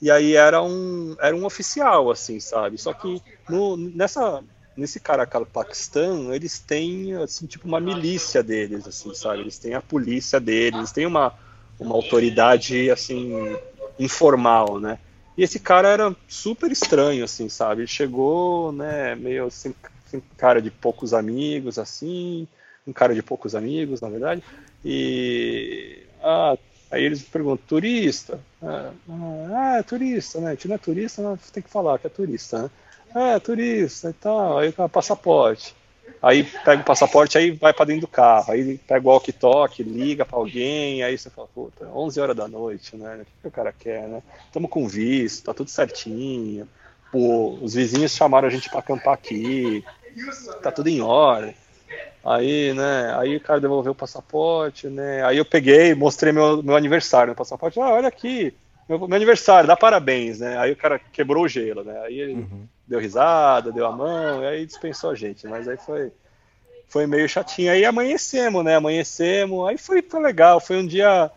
e aí era um, era um oficial, assim, sabe? Só que no, nessa, nesse Caracal Paquistão, eles têm, assim, tipo uma milícia deles, assim, sabe? Eles têm a polícia deles, eles têm uma, uma autoridade, assim, informal, né? E esse cara era super estranho, assim, sabe? Ele chegou, né, meio assim, assim, cara de poucos amigos, assim, um cara de poucos amigos, na verdade. E ah, aí eles perguntam, turista? Ah, ah, é turista, né? A gente não é turista, mas tem que falar que é turista, né? É, turista e tal, aí passaporte. Aí pega o passaporte, aí vai para dentro do carro, aí pega o walkie-talkie, liga para alguém, aí você fala, puta, 11 horas da noite, né? O que o cara quer, né? Estamos com visto, tá tudo certinho. Pô, os vizinhos chamaram a gente para acampar aqui, tá tudo em ordem. Aí, né, aí o cara devolveu o passaporte, né? Aí eu peguei, mostrei meu, meu aniversário no passaporte. Ah, olha aqui, meu, meu aniversário, dá parabéns, né? Aí o cara quebrou o gelo, né? Aí ele uhum. deu risada, deu a mão, e aí dispensou a gente. Mas aí foi, foi meio chatinho. Aí amanhecemos, né? Amanhecemos, aí foi, foi legal, foi um dia,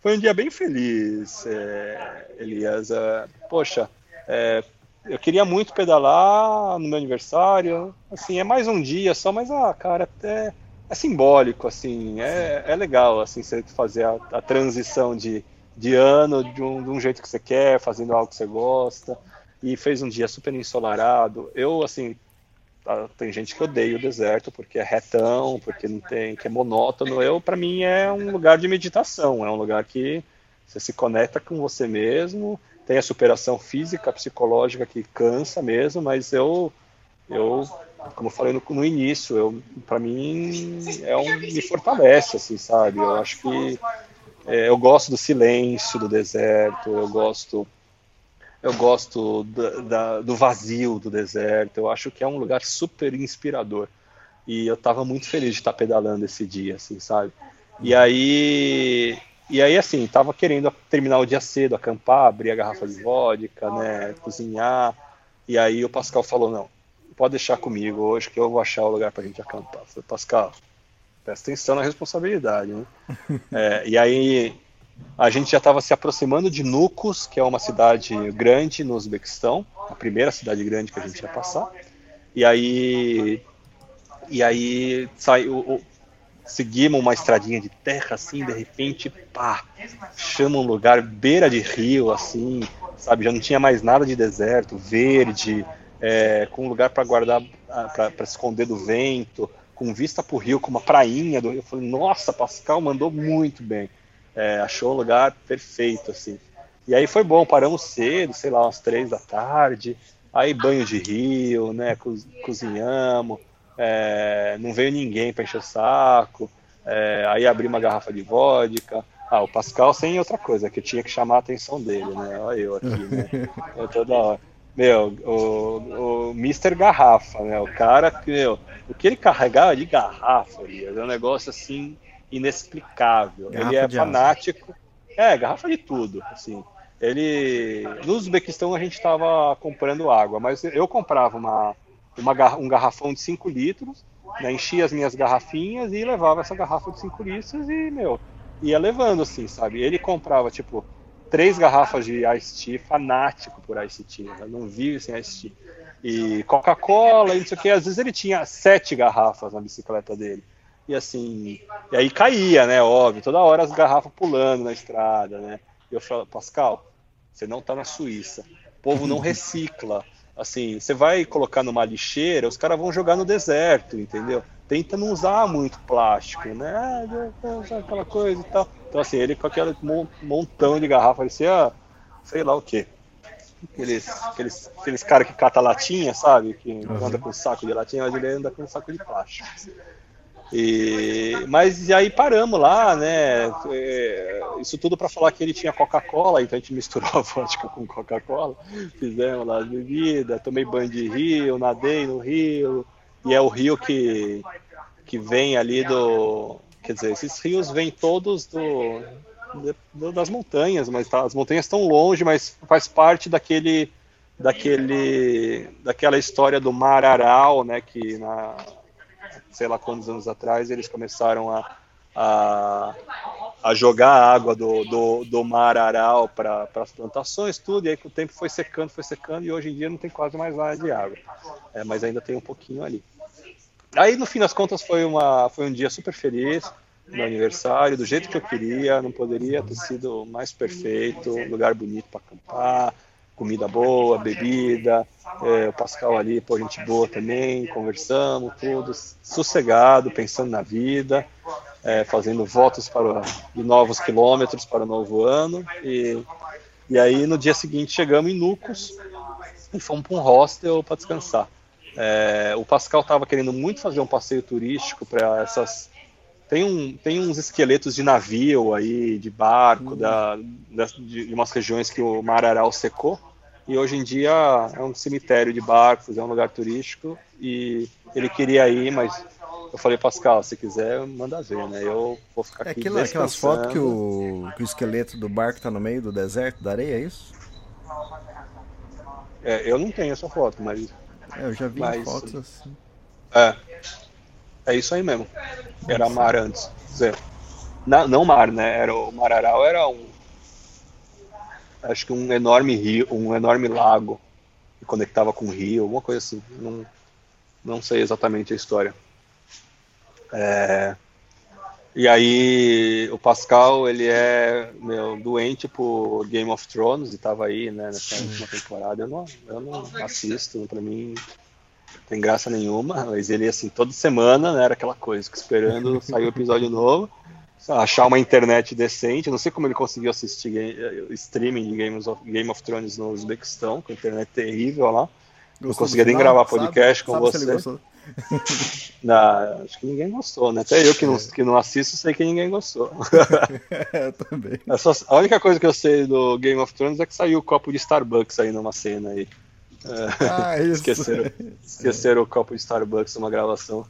foi um dia bem feliz, é, Elias. É, poxa, é, eu queria muito pedalar no meu aniversário. Assim, é mais um dia só, mas, ah, cara, é, é simbólico, assim, é, é legal, assim, você fazer a, a transição de, de ano de um, de um jeito que você quer, fazendo algo que você gosta. E fez um dia super ensolarado. Eu, assim, tá, tem gente que odeia o deserto porque é retão, porque não tem, que é monótono. Eu, para mim, é um lugar de meditação, é um lugar que você se conecta com você mesmo tem a superação física, psicológica que cansa mesmo, mas eu, eu como eu falei no, no início, eu, para mim é um, me fortalece, assim, sabe? Eu acho que é, eu gosto do silêncio do deserto, eu gosto eu gosto da, da, do vazio do deserto, eu acho que é um lugar super inspirador. E eu estava muito feliz de estar pedalando esse dia, assim, sabe? E aí e aí, assim, tava querendo terminar o dia cedo, acampar, abrir a garrafa de vodka, né, cozinhar. E aí o Pascal falou, não, pode deixar comigo hoje que eu vou achar o lugar pra gente acampar. Eu falei, Pascal, presta atenção na responsabilidade, né? <laughs> é, e aí a gente já estava se aproximando de Nukus, que é uma cidade grande no Uzbequistão, a primeira cidade grande que a gente ia passar. E aí, e aí saiu, seguimos uma estradinha de terra assim, de repente, pá, chama um lugar beira de rio, assim, sabe? Já não tinha mais nada de deserto, verde, é, com um lugar para guardar, para esconder do vento, com vista para o rio, com uma prainha do rio. Eu falei, nossa, Pascal mandou muito bem. É, achou um lugar perfeito, assim. E aí foi bom, paramos cedo, sei lá, umas três da tarde. Aí banho de rio, né? Cozinhamos é, não veio ninguém para encher o saco, é, aí abri uma garrafa de vodka. Ah, o Pascal sem outra coisa, que eu tinha que chamar a atenção dele, né? Olha eu aqui, né? <laughs> Eu toda hora. Meu, o, o Mr. Garrafa, né? O cara, meu, o que ele carregava de garrafa, é um negócio assim inexplicável. Garrafa ele é fanático. É, garrafa de tudo, assim. Ele. No Uzbequistão a gente estava comprando água, mas eu comprava uma, uma, um garrafão de 5 litros, né, enchia as minhas garrafinhas e levava essa garrafa de 5 litros e, meu, ia levando assim, sabe? Ele comprava, tipo, três garrafas de Ice Tea, fanático por Ice Tea, né? não vive sem Ice Tea. E Coca-Cola, e não sei o que, às vezes ele tinha sete garrafas na bicicleta dele. E assim, e aí caía, né? Óbvio, toda hora as garrafas pulando na estrada, né? E eu falo, Pascal, você não tá na Suíça. O povo não recicla. Assim, você vai colocar numa lixeira, os caras vão jogar no deserto, entendeu? Tenta não usar muito plástico, né? Ah, aquela coisa e tal. Então, assim, ele com aquele montão de garrafa, parecia, sei lá o quê. Aqueles, aqueles, aqueles caras que cata latinha, sabe? Que uhum. anda com saco de latinha, mas ele anda com saco de plástico. E, mas aí paramos lá, né? É, isso tudo para falar que ele tinha Coca-Cola, então a gente misturou <laughs> a vodka com Coca-Cola, fizemos lá as bebidas, tomei banho de rio, nadei no rio, e é o rio que, que vem ali do. Quer dizer, esses rios vêm todos do, do das montanhas, mas tá, as montanhas estão longe, mas faz parte daquele daquele daquela história do mar Aral, né, que na sei lá quantos anos atrás, eles começaram a, a, a jogar a água do, do, do mar Aral para as plantações, tudo, e aí com o tempo foi secando, foi secando, e hoje em dia não tem quase mais nada de água. É, mas ainda tem um pouquinho ali. Aí, no fim das contas, foi, uma, foi um dia super feliz, meu aniversário, do jeito que eu queria, não poderia ter sido mais perfeito, lugar bonito para acampar, comida boa, bebida, é, o Pascal ali, pô, gente boa também, conversamos, tudo, sossegado, pensando na vida, é, fazendo votos para de novos quilômetros para o novo ano. E, e aí no dia seguinte chegamos em Nucos e fomos para um hostel para descansar. É, o Pascal estava querendo muito fazer um passeio turístico para essas. Tem, um, tem uns esqueletos de navio aí, de barco, da, da, de umas regiões que o mar Aral secou. E hoje em dia é um cemitério de barcos, é um lugar turístico. E ele queria ir, mas eu falei, Pascal, se quiser, manda ver, né? Eu vou ficar É aqui. aquilo, aquelas fotos que o, que o esqueleto do barco tá no meio do deserto, da areia, é isso? É, eu não tenho essa foto, mas. É, eu já vi Mas- fotos assim. É. É isso aí mesmo. Era mar antes. Quer dizer, na- não mar, né? Era, o Mar Aral era um. Acho que um enorme rio, um enorme lago que conectava com o rio, alguma coisa assim. Não, não sei exatamente a história. É, e aí o Pascal ele é meu, doente por Game of Thrones e tava aí né, nessa última temporada. Eu não, eu não assisto, pra mim tem graça nenhuma, mas ele assim, toda semana né, era aquela coisa, fica esperando sair o episódio novo, achar uma internet decente. Não sei como ele conseguiu assistir ga- streaming de Games of, Game of Thrones no Uzbequistão, com internet terrível lá. Não Gostou do conseguia nem gravar Sabe- podcast com sabe se ele você. gostou? <laughs> Não, acho que ninguém gostou, né? Até eu que não, que não assisto sei que ninguém gostou. <laughs> eu também. É só- a única coisa que eu sei do Game of Thrones é que saiu o copo de Starbucks aí numa cena aí. É, Ah, <laughs> isso. esqueceram, esqueceram o copo de Starbucks numa gravação.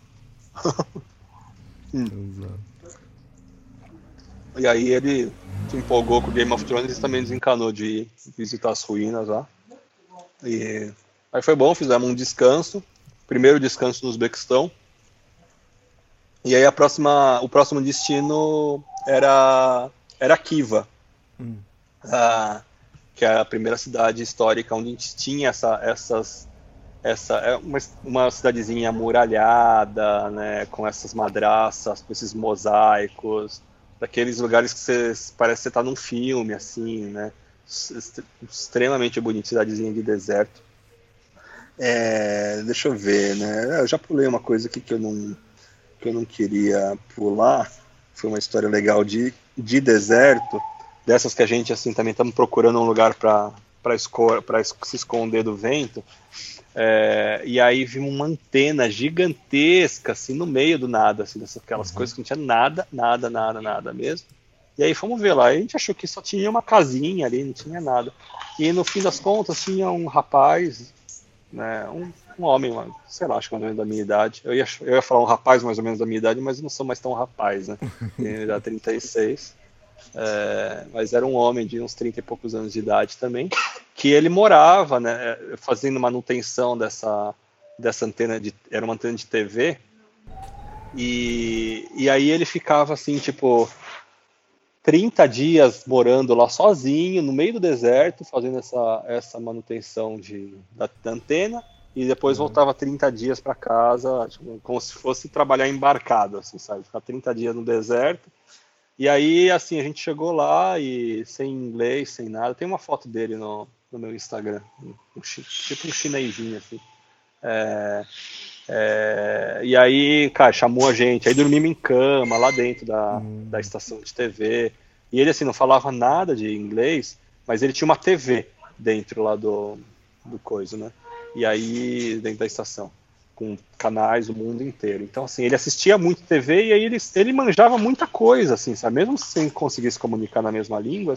E aí ele se empolgou com o Game of Thrones e também desencanou de visitar as ruínas lá. E aí foi bom, fizemos um descanso. Primeiro descanso no Uzbequistão. E aí a próxima, o próximo destino era, era Kiva. Ah, que é a primeira cidade histórica onde a gente tinha essa, essas essa é uma, uma cidadezinha amuralhada, né, com essas madraças, com esses mosaicos, daqueles lugares que você parece que você tá num filme, assim, né, extremamente bonito, cidadezinha de deserto. É, deixa eu ver, né, eu já pulei uma coisa aqui que eu não que eu não queria pular, foi uma história legal de, de deserto, dessas que a gente assim também estamos procurando um lugar para para se esconder do vento. É, e aí vimos uma antena gigantesca, assim, no meio do nada, assim, dessas aquelas coisas que não tinha nada, nada, nada, nada mesmo. E aí fomos ver lá, e a gente achou que só tinha uma casinha ali, não tinha nada. E no fim das contas tinha um rapaz, né, um, um homem, sei lá, acho que mais ou menos da minha idade. Eu ia, eu ia falar um rapaz mais ou menos da minha idade, mas eu não sou mais tão rapaz, né? <laughs> Tenho já 36. É, mas era um homem de uns 30 e poucos anos de idade também, que ele morava, né, fazendo manutenção dessa, dessa antena de, era uma antena de TV, e, e aí ele ficava assim, tipo, 30 dias morando lá sozinho, no meio do deserto, fazendo essa, essa manutenção de, da, da antena, e depois voltava 30 dias para casa, tipo, como se fosse trabalhar embarcado, assim, sabe? Ficar 30 dias no deserto, e aí, assim, a gente chegou lá e sem inglês, sem nada. Tem uma foto dele no, no meu Instagram, um tipo um chinesinho, assim. É, é, e aí, cara, chamou a gente. Aí dormimos em cama, lá dentro da, da estação de TV. E ele, assim, não falava nada de inglês, mas ele tinha uma TV dentro lá do, do coisa, né? E aí, dentro da estação com canais do mundo inteiro. Então, assim, ele assistia muito TV e aí ele, ele manjava muita coisa, assim, sabe? Mesmo sem conseguir se comunicar na mesma língua,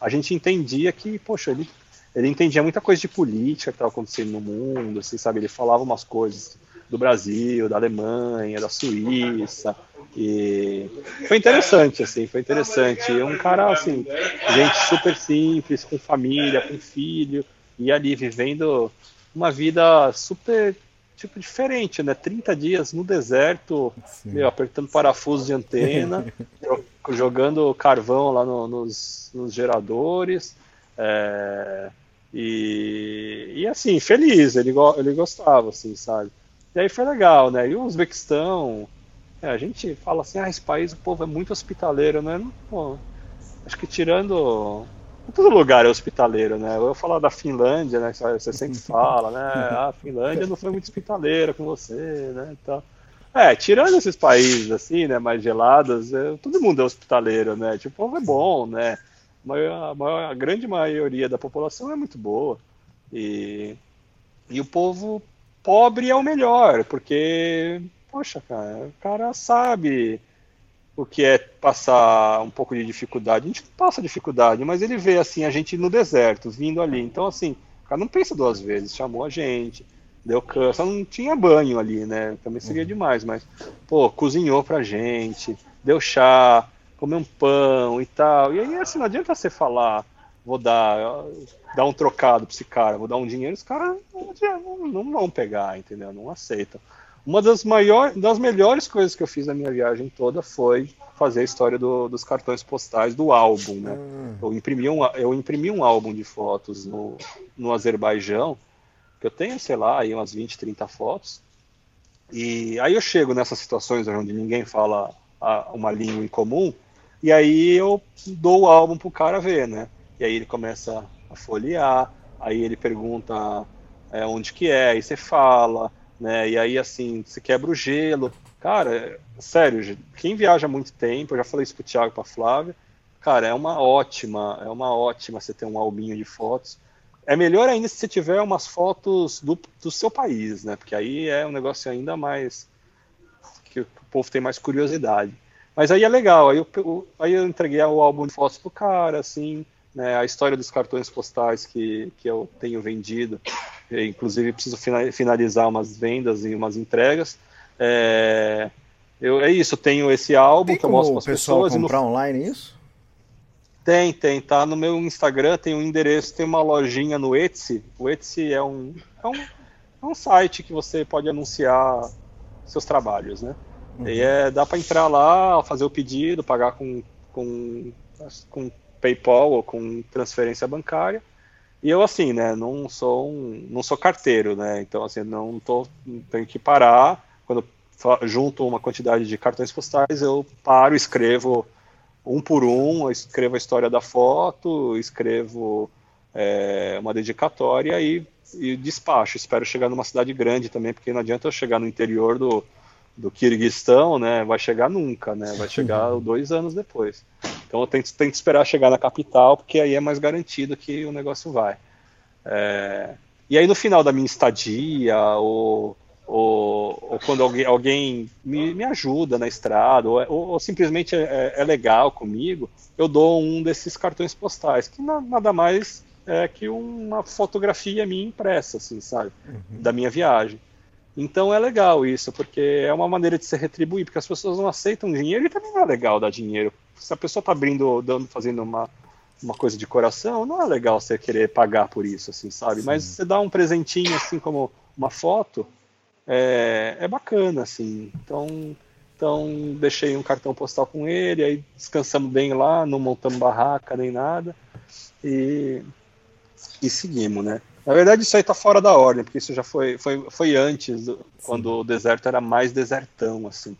a gente entendia que, poxa, ele, ele entendia muita coisa de política que estava acontecendo no mundo, assim, sabe? Ele falava umas coisas do Brasil, da Alemanha, da Suíça, e foi interessante, assim, foi interessante. Um cara, assim, gente super simples, com família, com filho, e ali vivendo uma vida super tipo diferente, né? 30 dias no deserto, meu, apertando parafuso de antena, <laughs> jo- jogando carvão lá no- nos, nos geradores. é, e, e assim, feliz, ele, ele gostava, assim, sabe? E aí foi legal, né? E o Uzbequistão, é, a gente fala assim, ah, esse país, o povo é muito hospitaleiro, né? Não, pô, acho que tirando todo lugar é hospitaleiro, né? Eu vou falar da Finlândia, né? Você sempre <laughs> fala, né? Ah, a Finlândia não foi muito hospitaleira com você, né? Então, é, tirando esses países assim, né, mais gelados, é, todo mundo é hospitaleiro, né? Tipo, o povo é bom, né? A, maior, a grande maioria da população é muito boa. E, e o povo pobre é o melhor, porque, poxa, cara, o cara sabe o que é passar um pouco de dificuldade. A gente passa dificuldade, mas ele vê assim a gente no deserto, vindo ali. Então, assim, o cara não pensa duas vezes, chamou a gente, deu câncer, só não tinha banho ali, né? Também seria uhum. demais, mas, pô, cozinhou pra gente, deu chá, comeu um pão e tal. E aí, assim, não adianta você falar, vou dar, dar um trocado pra esse cara, vou dar um dinheiro, os caras não, não vão pegar, entendeu? Não aceitam. Uma das, maiores, das melhores coisas que eu fiz na minha viagem toda foi fazer a história do, dos cartões postais do álbum, né? Hum. Eu, imprimi um, eu imprimi um álbum de fotos no, no Azerbaijão, que eu tenho, sei lá, aí umas 20, 30 fotos. E aí eu chego nessas situações onde ninguém fala a, uma língua em comum, e aí eu dou o álbum pro cara ver, né? E aí ele começa a folhear, aí ele pergunta é, onde que é, aí você fala, né? E aí, assim, você quebra o gelo. Cara, sério, quem viaja muito tempo, eu já falei isso pro Thiago pra Flávia, cara, é uma ótima, é uma ótima você ter um albinho de fotos. É melhor ainda se você tiver umas fotos do, do seu país, né? Porque aí é um negócio ainda mais. que o povo tem mais curiosidade. Mas aí é legal, aí eu, aí eu entreguei o álbum de fotos pro cara, assim, né, a história dos cartões postais que, que eu tenho vendido, inclusive preciso finalizar umas vendas e umas entregas. É, eu, é isso, tenho esse álbum tem que eu mostro para as pessoas. comprar no... online isso? Tem, tem, tá no meu Instagram, tem um endereço, tem uma lojinha no Etsy. O Etsy é um, é um, é um site que você pode anunciar seus trabalhos, né? Uhum. E é, dá para entrar lá, fazer o pedido, pagar com, com, com PayPal ou com transferência bancária. E eu assim, né, não sou um, não sou carteiro, né? Então assim, não tô tenho que parar quando junto uma quantidade de cartões postais, eu paro, escrevo um por um, escrevo a história da foto, escrevo é, uma dedicatória e, e despacho. Espero chegar numa cidade grande também, porque não adianta eu chegar no interior do, do Kirguistão, né? Vai chegar nunca, né? Vai chegar dois anos depois. Então eu tento, tento esperar chegar na capital, porque aí é mais garantido que o negócio vai. É... E aí no final da minha estadia, ou, ou, ou quando alguém, alguém me, me, ajuda na estrada, ou, ou, simplesmente é, é, legal comigo, eu dou um desses cartões postais, que nada mais é que uma fotografia minha impressa, assim, sabe? Uhum. Da minha viagem. Então é legal isso, porque é uma maneira de se retribuir, porque as pessoas não aceitam dinheiro e também não é legal dar dinheiro. Se a pessoa está abrindo, dando, fazendo uma, uma coisa de coração, não é legal você querer pagar por isso, assim, sabe? Sim. Mas você dá um presentinho, assim, como uma foto, é, é bacana, assim. Então, então, deixei um cartão postal com ele, aí descansamos bem lá, não montamos barraca nem nada, e, e seguimos, né? Na verdade, isso aí tá fora da ordem, porque isso já foi, foi, foi antes, do, quando o deserto era mais desertão, assim,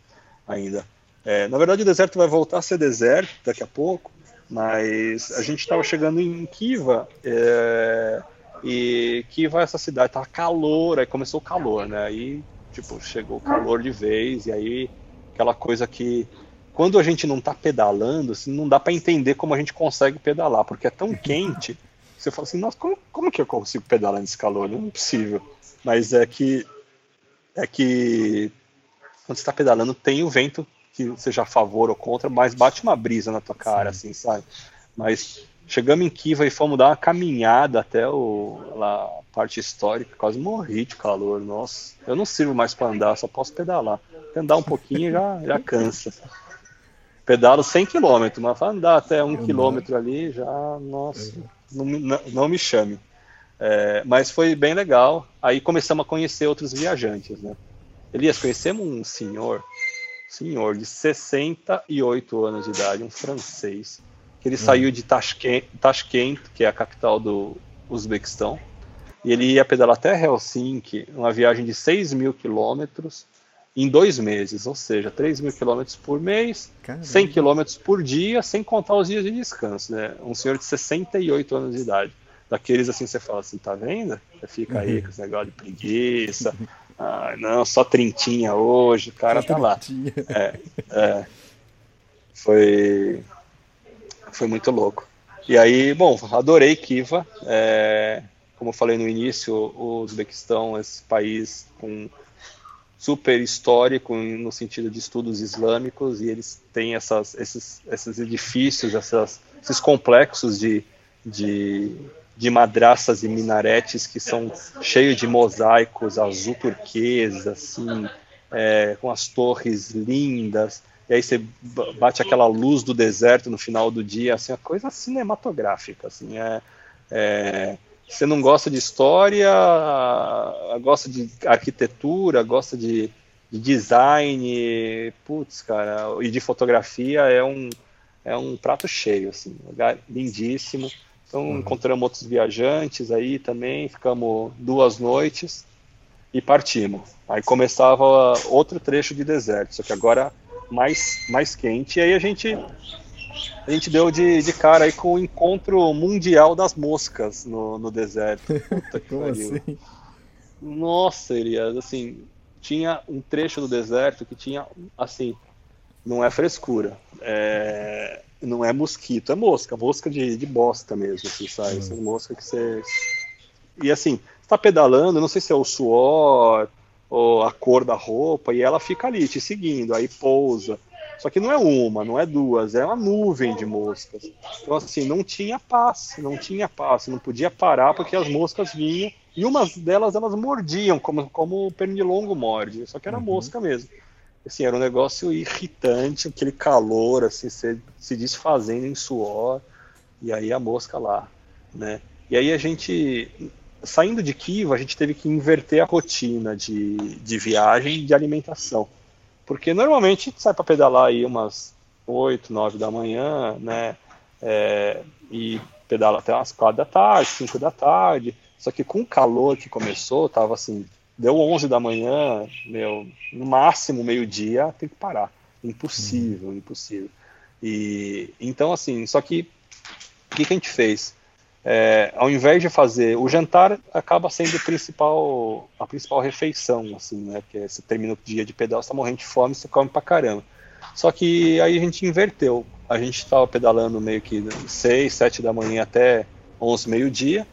ainda. É, na verdade, o deserto vai voltar a ser deserto daqui a pouco, mas a gente estava chegando em Kiva, é, e Kiva, essa cidade, tava calor, aí começou o calor, né? Aí, tipo, chegou o calor de vez, e aí aquela coisa que quando a gente não está pedalando, assim, não dá para entender como a gente consegue pedalar, porque é tão <laughs> quente você fala assim, nossa, como, como que eu consigo pedalar nesse calor? Não é possível. Mas é que é que quando você está pedalando tem o vento que seja a favor ou contra, mas bate uma brisa na tua cara, Sim. assim, sabe? Mas chegamos em Kiva e fomos dar uma caminhada até o, lá, a parte histórica, quase morri de calor, nossa. Eu não sirvo mais para andar, só posso pedalar. Andar um pouquinho já, já cansa. Pedalo 100 km, mas andar até um quilômetro ali já, nossa não, não, não me chame. É, mas foi bem legal. Aí começamos a conhecer outros viajantes, né? Elias, conhecemos um senhor, senhor de 68 anos de idade, um francês, que ele hum. saiu de Tashkent, Tashkent, que é a capital do Uzbequistão, e ele ia pedalar até Helsinki, uma viagem de 6 mil quilômetros, em dois meses, ou seja, 3 mil quilômetros por mês, Caramba. 100 quilômetros por dia, sem contar os dias de descanso, né? Um senhor de 68 anos de idade. Daqueles assim, você fala assim, tá vendo? Você fica aí com esse negócio de preguiça. <laughs> Ah, não, só trintinha hoje, o cara tá lá. É, é. Foi, foi muito louco. E aí, bom, adorei Kiva. É, como eu falei no início, o Uzbequistão esse país com super histórico no sentido de estudos islâmicos e eles têm essas, esses, esses edifícios, essas, esses complexos de, de, de madraças e minaretes que são cheios de mosaicos azul turquesa, assim, é, com as torres lindas. E aí você bate aquela luz do deserto no final do dia, assim, uma coisa cinematográfica, assim, é, é você não gosta de história, gosta de arquitetura, gosta de, de design, putz, cara, e de fotografia é um, é um prato cheio, assim, um lugar lindíssimo. Então uhum. encontramos outros viajantes aí também, ficamos duas noites e partimos. Aí começava outro trecho de deserto, só que agora mais, mais quente. E aí a gente a gente deu de, de cara aí com o encontro mundial das moscas no, no deserto. <laughs> Puta que pariu. assim? Nossa, Elias, assim, tinha um trecho do deserto que tinha, assim, não é frescura, é, não é mosquito, é mosca, mosca de, de bosta mesmo, assim, sabe? Essa mosca que você... E assim, você tá pedalando, não sei se é o suor ou a cor da roupa, e ela fica ali te seguindo, aí pousa. Só que não é uma, não é duas, é uma nuvem de moscas. Então, assim, não tinha passe, não tinha passe, não podia parar porque as moscas vinham e umas delas elas mordiam, como, como o pernilongo morde, só que era mosca mesmo. Assim, era um negócio irritante, aquele calor, assim, se, se desfazendo em suor, e aí a mosca lá, né? E aí a gente, saindo de Kiva, a gente teve que inverter a rotina de, de viagem e de alimentação. Porque normalmente sai para pedalar aí umas 8, 9 da manhã, né? É, e pedala até umas 4 da tarde, 5 da tarde. Só que com o calor que começou, tava assim, deu 11 da manhã, meu, no máximo meio-dia, tem que parar. Impossível, impossível. E então assim, só que o que, que a gente fez? É, ao invés de fazer o jantar acaba sendo o principal, a principal refeição assim né? Porque você termina o dia de pedal você tá morrendo de fome você come pra caramba. Só que aí a gente inverteu. A gente estava pedalando meio que 6, 7 da manhã até 11, meio dia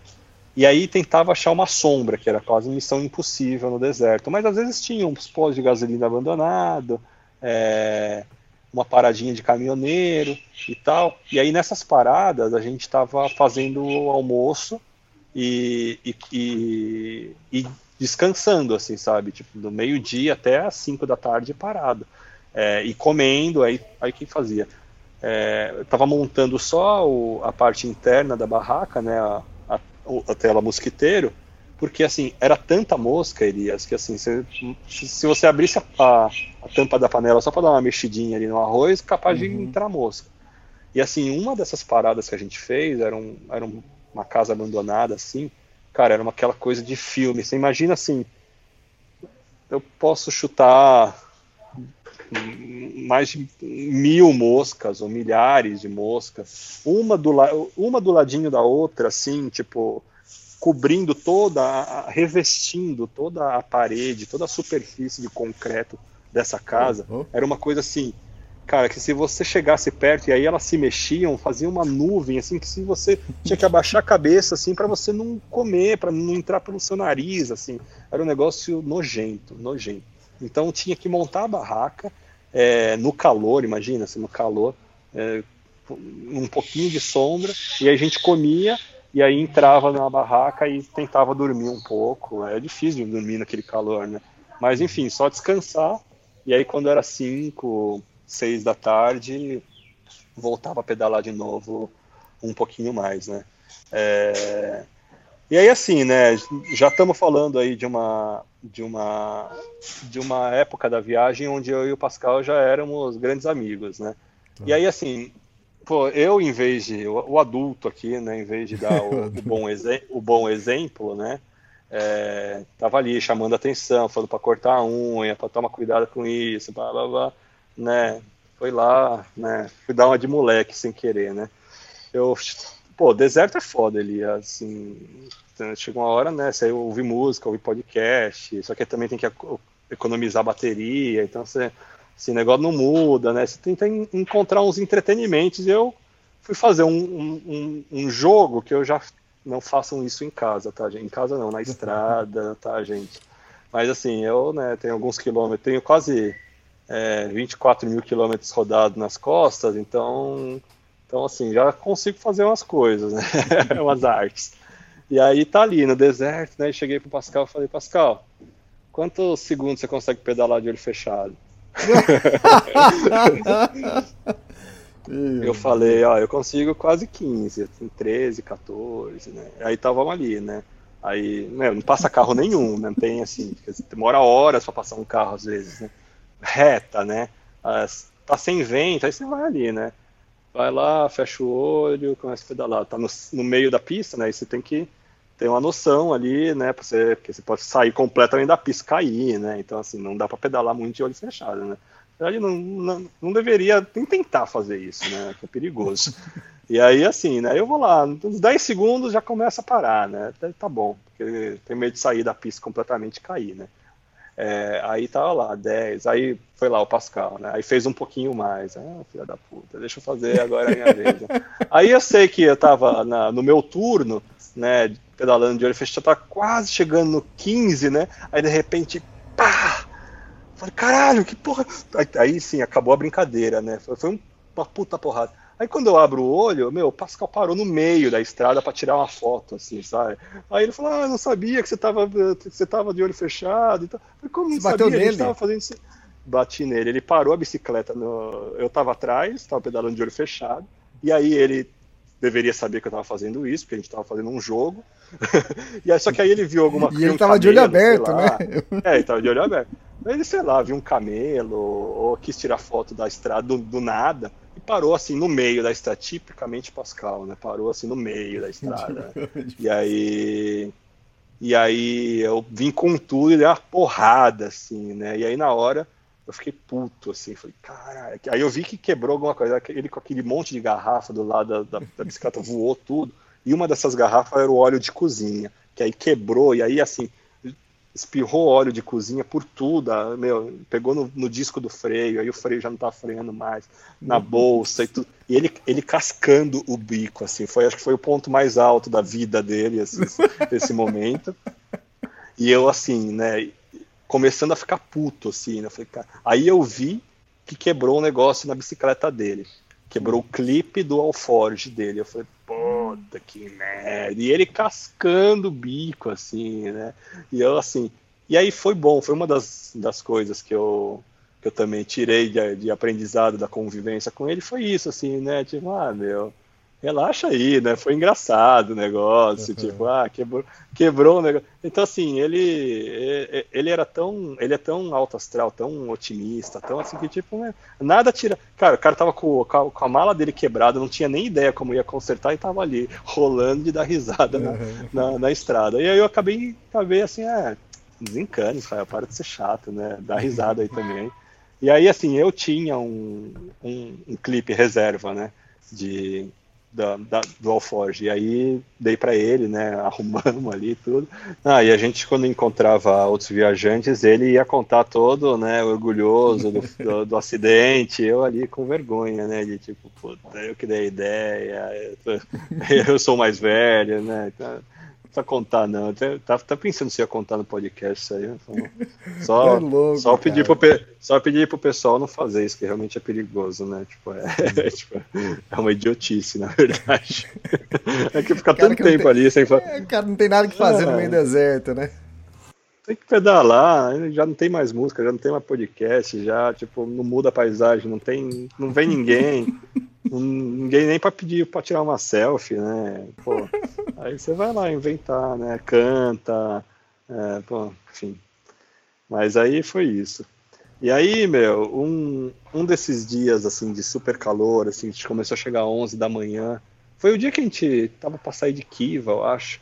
e aí tentava achar uma sombra que era quase missão impossível no deserto. Mas às vezes tinha uns postos de gasolina abandonado é, uma paradinha de caminhoneiro e tal. E aí nessas paradas a gente estava fazendo o almoço e, e, e, e, descansando, assim, sabe? Tipo, do meio-dia até as 5 da tarde parado. É, e comendo, aí, aí quem fazia? É, estava montando só o, a parte interna da barraca, né? A, a, a tela mosquiteiro porque assim era tanta mosca, Elias, que assim se, se você abrisse a, a, a, tampa da panela só para dar uma mexidinha ali no arroz, capaz uhum. de entrar mosca. E assim uma dessas paradas que a gente fez era, um, era uma casa abandonada assim, cara, era uma, aquela coisa de filme. Você imagina assim, eu posso chutar mais de mil moscas ou milhares de moscas, uma do, uma do ladinho da outra, assim, tipo cobrindo toda, revestindo toda a parede, toda a superfície de concreto dessa casa. Uhum. Era uma coisa assim, cara, que se você chegasse perto e aí elas se mexiam, fazia uma nuvem assim que se você tinha que abaixar a cabeça assim para você não comer, para não entrar pelo seu nariz, assim, era um negócio nojento, nojento. Então tinha que montar a barraca é, no calor, imagina, assim, no calor, é, um pouquinho de sombra e a gente comia e aí entrava na barraca e tentava dormir um pouco. É difícil dormir naquele calor, né? Mas enfim, só descansar. E aí quando era 5, 6 da tarde, voltava a pedalar de novo um pouquinho mais, né? É... E aí assim, né? Já estamos falando aí de uma de uma de uma época da viagem onde eu e o Pascal já éramos grandes amigos, né? E aí assim, pô, eu em vez de o, adulto aqui, né, em vez de dar <laughs> o, o bom, o bom exemplo, né, é, tava ali chamando atenção, falando para cortar a unha, para tomar cuidado com isso, blá blá blá, né? Foi lá, né? Fui dar uma de moleque sem querer, né? Eu, pô, deserto é foda ali, assim, chega uma hora, né? Você ouve música, ouve podcast, só que também tem que economizar bateria, então você, esse negócio não muda, né? Você tenta encontrar uns entretenimentos. Eu fui fazer um, um, um jogo que eu já não façam isso em casa, tá, gente? Em casa não, na estrada, <laughs> tá, gente? Mas assim, eu né, tenho alguns quilômetros, tenho quase é, 24 mil quilômetros rodados nas costas, então, então assim, já consigo fazer umas coisas, né? <laughs> umas artes. E aí tá ali no deserto, né? Cheguei pro Pascal e falei, Pascal, quantos segundos você consegue pedalar de olho fechado? Eu falei, ó, eu consigo quase 15, 13, 14, né? Aí tava ali, né? Aí, né, não passa carro nenhum, né? Não tem assim, demora horas para passar um carro às vezes, né? Reta, né? Tá sem vento, aí você vai ali, né? Vai lá, fecha o olho, começa a pedalar. Tá no, no meio da pista, né? Aí você tem que ter uma noção ali, né? Você, porque você pode sair completamente da pista cair, né? Então, assim, não dá para pedalar muito de olho fechado, né? verdade, não, não, não, deveria nem tentar fazer isso, né? Que é perigoso. <laughs> E aí, assim, né? Eu vou lá, uns 10 segundos já começa a parar, né? Tá bom, porque tem medo de sair da pista completamente e cair, né? É, aí tava lá, 10, aí foi lá o Pascal, né? Aí fez um pouquinho mais. Ah, filha da puta, deixa eu fazer agora a minha vez. Né? <laughs> Aí eu sei que eu tava na, no meu turno, né? Pedalando de olho fechado, tá quase chegando no 15, né? Aí de repente, pá! Falei, caralho, que porra. Aí, aí sim, acabou a brincadeira, né? Foi, foi uma puta porrada. Aí quando eu abro o olho, meu, o Pascal parou no meio da estrada para tirar uma foto, assim, sabe? Aí ele falou, ah, eu não sabia que você tava, que você tava de olho fechado e tal. Falei, como não você sabia? Bateu nele? tava fazendo isso. Bati nele, ele parou a bicicleta, no... eu tava atrás, tava pedalando de olho fechado, e aí ele deveria saber que eu tava fazendo isso, porque a gente tava fazendo um jogo. <laughs> e aí, só que aí ele viu alguma coisa. E ele tava camelo, de olho aberto, né? É, ele tava de olho aberto. Ele, sei lá, viu um camelo, ou quis tirar foto da estrada do, do nada, e parou assim no meio da estrada, tipicamente Pascal, né? Parou assim no meio da estrada. e aí. E aí eu vim com tudo e dei uma porrada, assim, né? E aí na hora eu fiquei puto, assim, falei, caralho. Aí eu vi que quebrou alguma coisa, ele com aquele monte de garrafa do lado da, da, da bicicleta voou tudo, e uma dessas garrafas era o óleo de cozinha, que aí quebrou, e aí assim, espirrou óleo de cozinha por tudo, meu, pegou no, no, disco do freio, aí o freio já não tá freando mais, na bolsa e tudo. E ele, ele cascando o bico, assim, foi, acho que foi o ponto mais alto da vida dele, assim, esse momento. E eu, assim, né, começando a ficar puto, assim, né, falei, cara... aí eu vi que quebrou um negócio na bicicleta dele. Quebrou o clipe do alforge dele. Eu falei, puta que merda. E ele cascando o bico, assim, né? E eu, assim. E aí foi bom, foi uma das, das coisas que eu, que eu também tirei de, de aprendizado da convivência com ele. Foi isso, assim, né? Tipo, ah, meu relaxa aí, né? Foi engraçado o negócio, uhum. tipo, ah, quebrou, quebrou o negócio. Então, assim, ele, ele era tão, ele é tão alto astral, tão otimista, tão assim que, tipo, né, nada tira. Cara, o cara tava com, com a mala dele quebrada, não tinha nem ideia como ia consertar e tava ali, rolando de dar risada na, uhum. na, na, estrada. E aí eu acabei, acabei assim, é, desencane, Israel, para de ser chato, né? Dá risada aí também. E aí, assim, eu tinha um, um, um clipe reserva, né? De, da, da, do Alforge. E aí dei para ele, né? <laughs> Arrumamos ali tudo. Ah, e a gente, quando encontrava outros viajantes, ele ia contar todo, né? Orgulhoso do, do, do acidente. Eu ali com vergonha, né? De tipo, puta, eu que dei a ideia, eu, <laughs> eu sou mais velho, né? Então, pra contar, não. Tá, tá pensando se ia contar no podcast isso aí. Então, <laughs> só, é louco, só, pedir pro, só pedir pro pessoal não fazer isso, que realmente é perigoso, né? Tipo, é, é, <laughs> tipo, é uma idiotice, na verdade. <laughs> É que fica tanto tempo tem, ali sem fazer. É, cara, não tem nada que fazer no meio do deserto, né? Tem que pedalar, já não tem mais música, já não tem mais podcast, já, tipo, não muda a paisagem, não tem. não vem ninguém. <laughs> ninguém nem para pedir para tirar uma selfie, né? Pô, aí você vai lá inventar, né? Canta, é, pô, enfim. Mas aí foi isso. E aí, meu, um, um desses dias assim de super calor, assim, a gente começou a chegar às 11 da manhã. Foi o dia que a gente tava para sair de Kiva, eu acho.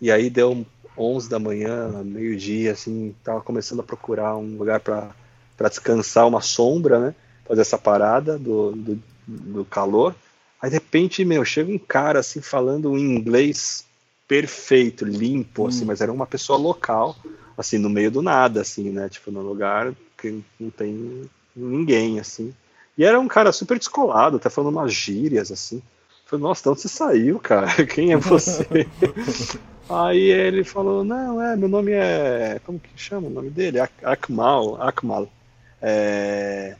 E aí deu 11 da manhã, meio-dia, assim, tava começando a procurar um lugar para descansar, uma sombra, né? Fazer essa parada do, do, do calor. Aí de repente, meu, chega um cara assim falando um inglês perfeito, limpo, assim, hum. mas era uma pessoa local, assim, no meio do nada, assim, né? Tipo, no lugar que não tem ninguém, assim. E era um cara super descolado, até falando umas gírias, assim. Eu falei, nossa, de onde você saiu, cara? <laughs> Quem é você? <laughs> Aí ele falou, não, é, meu nome é. Como que chama o nome dele? Akmal. Akmal. É,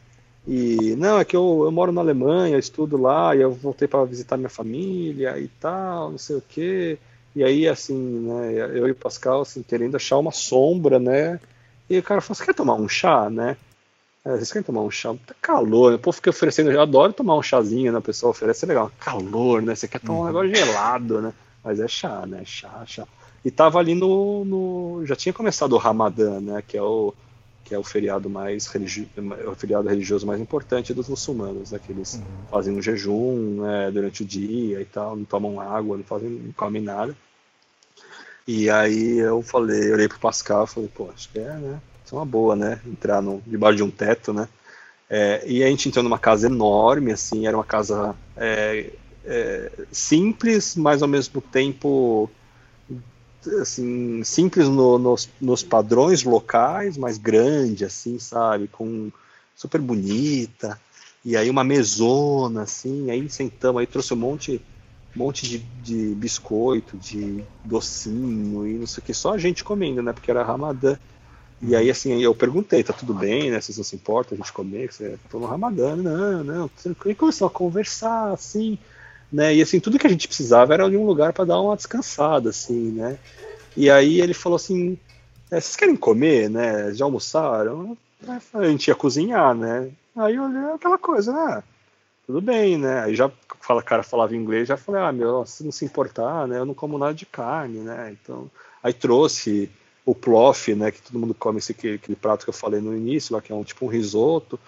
e não, é que eu, eu moro na Alemanha, estudo lá, e eu voltei para visitar minha família e tal, não sei o quê. E aí, assim, né, eu e o Pascal, assim, querendo achar uma sombra, né? E o cara falou, você quer tomar um chá, né? É, vocês querem tomar um chá? Tá calor, né? O povo fica oferecendo, eu adoro tomar um chazinho, né? A pessoa oferece, é legal. Calor, né? Você quer tomar um uhum. negócio gelado, né? Mas é chá, né? Chá, chá. E tava ali no, no... Já tinha começado o Ramadã, né? Que é o, que é o feriado mais religio... o feriado religioso mais importante dos muçulmanos, né? Que eles uhum. fazem um jejum né? durante o dia e tal, não tomam água, não fazem, não comem nada. E aí eu falei, eu olhei pro Pascal, falei, pô, acho que é, né? Isso é uma boa, né? Entrar no, debaixo de um teto, né? É, e a gente entrou numa casa enorme, assim, era uma casa é, é, simples, mas ao mesmo tempo assim, simples no, nos, nos, padrões locais, mas grande, assim, sabe? Com super bonita. E aí uma mesona, assim, aí sentamos, aí trouxe um monte monte de, de biscoito, de docinho e não sei o que, só a gente comendo, né? Porque era Ramadã. E aí, assim, eu perguntei, tá tudo bem, né? Vocês não se importam a gente comer? Você tô no Ramadã, não, não. E começou a conversar, assim, né? E assim, tudo que a gente precisava era de um lugar para dar uma descansada, assim, né? E aí ele falou assim: é, vocês querem comer, né? Já almoçaram? A gente ia cozinhar, né? Aí eu olhei aquela coisa, né? tudo bem, né? Aí já fala, cara falava inglês, já falei, ah, meu, se não se importar, né? Eu não como nada de carne, né? Então, aí trouxe o plof, né? Que todo mundo come esse aquele prato que eu falei no início, lá que é um tipo um risoto.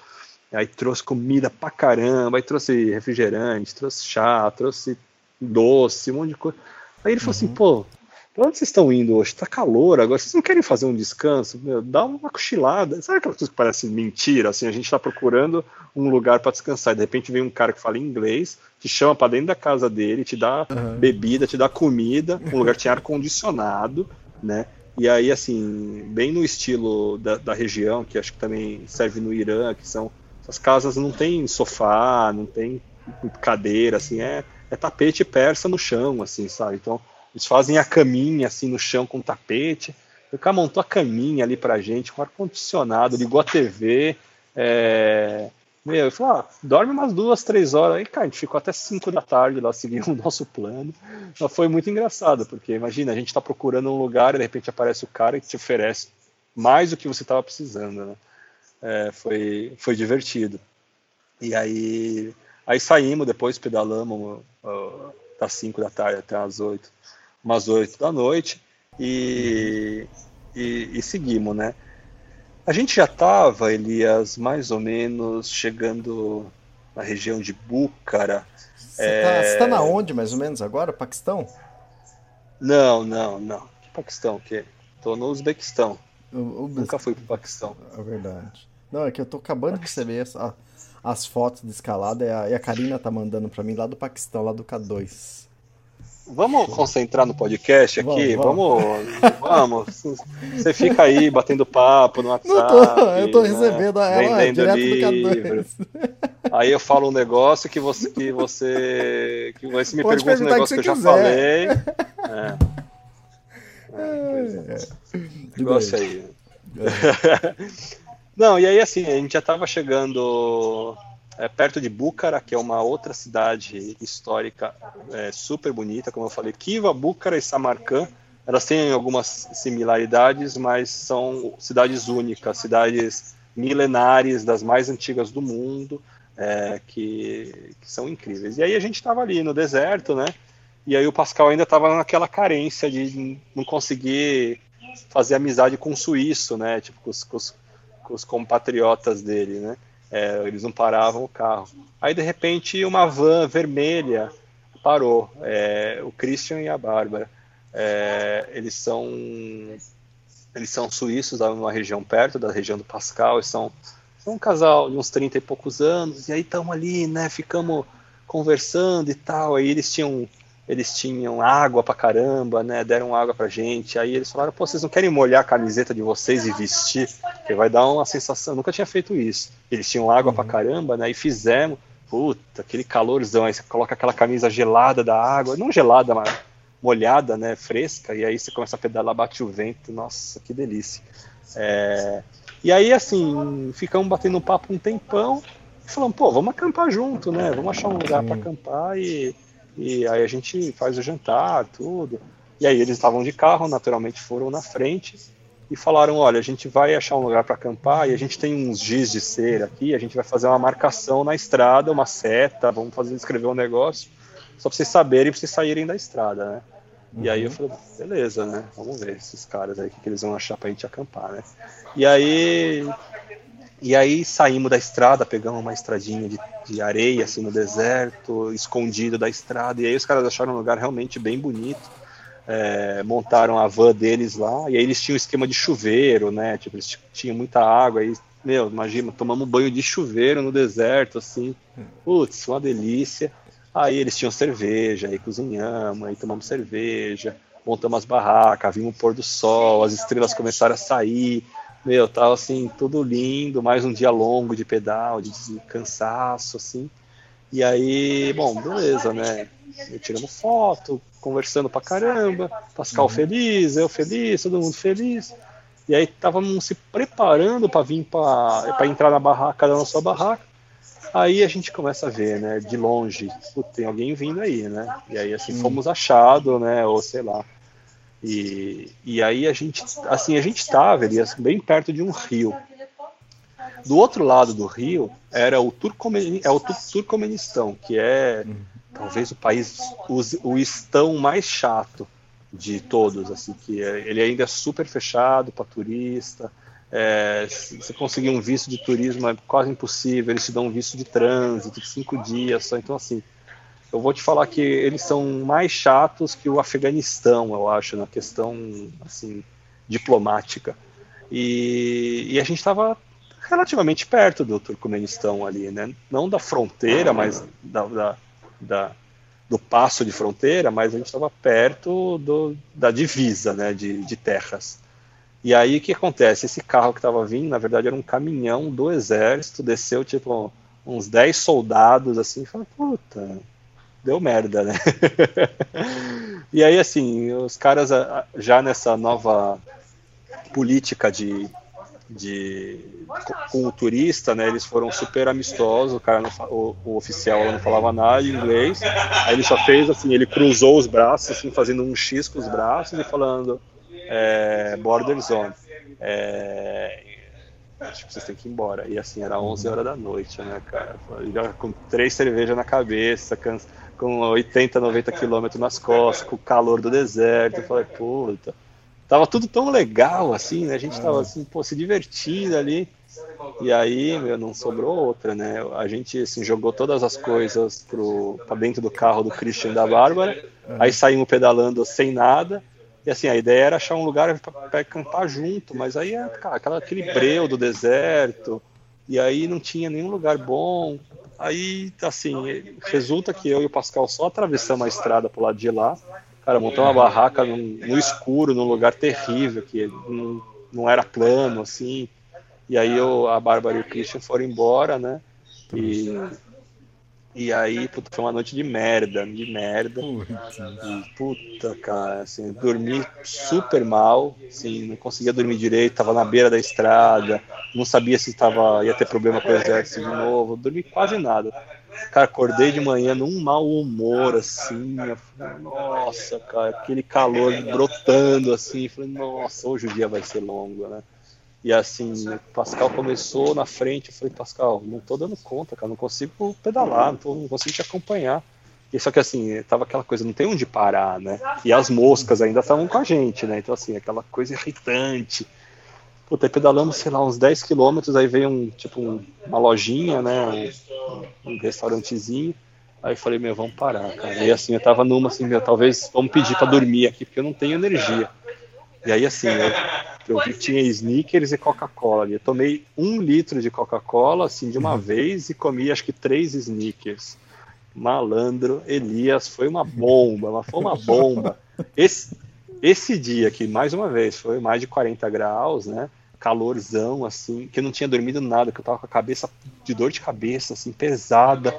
Aí trouxe comida pra caramba, aí trouxe refrigerante, trouxe chá, trouxe doce, um monte de coisa. Aí ele falou assim, uhum. pô, Pra onde vocês estão indo hoje? Tá calor agora. Vocês não querem fazer um descanso? Meu, dá uma cochilada. Sabe aquela coisa que parece mentira? Assim, a gente está procurando um lugar para descansar. E de repente vem um cara que fala inglês, te chama para dentro da casa dele, te dá uhum. bebida, te dá comida, um lugar que tinha ar-condicionado, né? E aí, assim, bem no estilo da, da, região, que acho que também serve no Irã, que são. As casas não tem sofá, não tem cadeira, assim, é, é tapete persa no chão, assim, sabe? Então eles fazem a caminha assim no chão com tapete. O cara montou a caminha ali pra gente, com ar-condicionado, ligou a TV. É... Meu, eu falei, ah, dorme umas duas, três horas. Aí, cara, a gente ficou até cinco da tarde lá seguindo <laughs> o nosso plano. Mas foi muito engraçado, porque imagina, a gente está procurando um lugar e de repente aparece o cara que te oferece mais do que você estava precisando, né? É, foi, foi divertido. E aí, aí saímos, depois pedalamos uh, das 5 da tarde até as 8 umas 8 da noite e, e, e seguimos, né? A gente já estava, Elias, mais ou menos chegando na região de Búcara. Você é... está tá na onde, mais ou menos, agora? Paquistão? Não, não, não. Que Paquistão? Que? Tô no Uzbequistão. O, o... Nunca fui pro Paquistão. É verdade. Não, é que eu tô acabando de receber as, as fotos de escalada e a, e a Karina tá mandando para mim lá do Paquistão, lá do K2. Vamos concentrar no podcast aqui? Vamos, vamos. vamos. Você fica aí batendo papo no WhatsApp. Tô, eu tô né? recebendo ela direto livro. do Aí eu falo um negócio que você que você que você me Pode pergunta um negócio que, que eu já falei. <laughs> É. É, é. Negócio aí. <laughs> Não, e aí assim, a gente já estava chegando é, perto de Búcara, que é uma outra cidade histórica é, super bonita, como eu falei. Kiva, Búcara e Samarcã, elas têm algumas similaridades, mas são cidades únicas, cidades milenares, das mais antigas do mundo, é, que, que, são incríveis. E aí a gente estava ali no deserto, né? E aí o Pascal ainda estava naquela carência de não conseguir fazer amizade com o suíço, né? Tipo, com os, com os, os compatriotas dele, né? É, eles não paravam o carro. Aí, de repente, uma van vermelha parou. É, o Christian e a Bárbara. É, eles são eles são suíços, numa região perto da região do Pascal, eles são, são um casal de uns 30 e poucos anos, e aí estamos ali, né, ficamos conversando e tal, aí eles tinham eles tinham água pra caramba, né? Deram água pra gente. Aí eles falaram, pô, vocês não querem molhar a camiseta de vocês e vestir? Que vai dar uma sensação. Eu nunca tinha feito isso. Eles tinham água uhum. pra caramba, né? E fizemos. Puta, aquele calorzão. Aí você coloca aquela camisa gelada da água. Não gelada, mas molhada, né? Fresca. E aí você começa a pedalar, bate o vento. Nossa, que delícia. É... E aí, assim, ficamos batendo um papo um tempão. E falamos, pô, vamos acampar junto, né? Vamos achar um lugar para acampar e e aí a gente faz o jantar, tudo. E aí eles estavam de carro, naturalmente foram na frente e falaram: olha, a gente vai achar um lugar para acampar e a gente tem uns giz de cera aqui, a gente vai fazer uma marcação na estrada, uma seta, vamos fazer escrever um negócio, só para vocês saberem, para vocês saírem da estrada, né? Uhum. E aí eu falei, beleza, né? Vamos ver esses caras aí, o que, que eles vão achar pra gente acampar, né? E aí e aí saímos da estrada, pegamos uma estradinha de, de, areia, assim, no deserto, escondido da estrada. E aí os caras acharam um lugar realmente bem bonito. É, montaram a van deles lá. E aí eles tinham um esquema de chuveiro, né? Tipo, eles tinham muita água. Aí, meu, imagina, tomamos banho de chuveiro no deserto, assim. Putz, uma delícia. Aí eles tinham cerveja, aí cozinhamos, aí tomamos cerveja, montamos as barracas, vimos o pôr do sol, as estrelas começaram a sair meu, tava assim, tudo lindo, mais um dia longo de pedal, de cansaço, assim. E aí, bom, beleza, né? Tiramos foto, conversando pra caramba, Pascal uhum. feliz, eu feliz, todo mundo feliz. E aí estávamos se preparando para vir para entrar na barraca da nossa barraca. Aí a gente começa a ver, né, de longe, tem alguém vindo aí, né? E aí assim fomos achados, né, ou sei lá. E, e aí a gente, assim, a gente estava ali bem perto de um rio. Do outro lado do rio era o, Turcomen, é o Turcomenistão, que é talvez o país, o, o estão mais chato de todos, assim, que é, ele ainda é super fechado para turista. É, se conseguir um visto de turismo é quase impossível, eles te dão um visto de trânsito de cinco dias só. Então, assim, eu vou te falar que eles são mais chatos que o Afeganistão, eu acho, na questão assim diplomática. E, e a gente estava relativamente perto do Turcomenistão ali, né? Não da fronteira, mas da, da, da do passo de fronteira, mas a gente estava perto do, da divisa, né? De, de terras. E aí o que acontece? Esse carro que estava vindo, na verdade, era um caminhão do exército, desceu tipo uns 10 soldados assim, e falou, puta, deu merda, né? <laughs> e aí, assim, os caras já nessa nova política de, de com o turista, né? Eles foram super amistosos. O cara, não, o, o, oficial não falava nada de inglês. Aí ele só fez assim, ele cruzou os braços, assim, fazendo um X com os braços e falando é, border zone. É, acho que vocês têm que ir embora. E assim, era 11 horas da noite, né, cara? Já com três cervejas na cabeça, cansa com 80, 90 quilômetros nas costas, com o calor do deserto. Eu falei, puta. Tava tudo tão legal assim, né? A gente tava assim, pô, se divertindo ali. E aí, meu, não sobrou outra, né? A gente assim, jogou todas as coisas pro, pra dentro do carro do Christian e da Bárbara. Aí saímos pedalando sem nada. E assim, a ideia era achar um lugar para acampar junto, mas aí é cara, aquele breu do deserto, e aí não tinha nenhum lugar bom. Aí, assim, resulta que eu e o Pascal só atravessamos a estrada pro lado de lá. Cara, montamos uma barraca no, no escuro, num lugar terrível, que não, não era plano, assim. E aí eu, a Bárbara e o Christian foram embora, né? E e aí, puta, foi uma noite de merda, de merda. E, puta, cara, assim, dormi super mal, assim, não conseguia dormir direito, tava na beira da estrada, não sabia se tava, ia ter problema com o exército de novo, dormi quase nada. Cara, acordei de manhã num mau humor, assim, falei, nossa, cara, aquele calor brotando, assim, falei, nossa, hoje o dia vai ser longo, né? E assim, o Pascal começou na frente, eu falei, Pascal, não tô dando conta, cara, não consigo pedalar, não, tô, não consigo te acompanhar. E só que assim, tava aquela coisa, não tem onde parar, né? E as moscas ainda estavam com a gente, né? Então assim, aquela coisa irritante. Puta, pedalamos, sei lá, uns 10 quilômetros, aí veio um, tipo, um, uma lojinha, né? Um, um restaurantezinho. Aí falei, meu, vamos parar, cara. E assim, eu tava numa assim, meu, talvez vamos pedir para dormir aqui, porque eu não tenho energia. E aí, assim, eu, eu tinha sneakers e Coca-Cola. Eu tomei um litro de Coca-Cola, assim, de uma uhum. vez e comi acho que três sneakers. Malandro, Elias, foi uma bomba, mas foi uma bomba. <laughs> Esse, esse dia aqui, mais uma vez, foi mais de 40 graus, né? Calorzão, assim, que eu não tinha dormido nada, que eu tava com a cabeça de dor de cabeça, assim, pesada,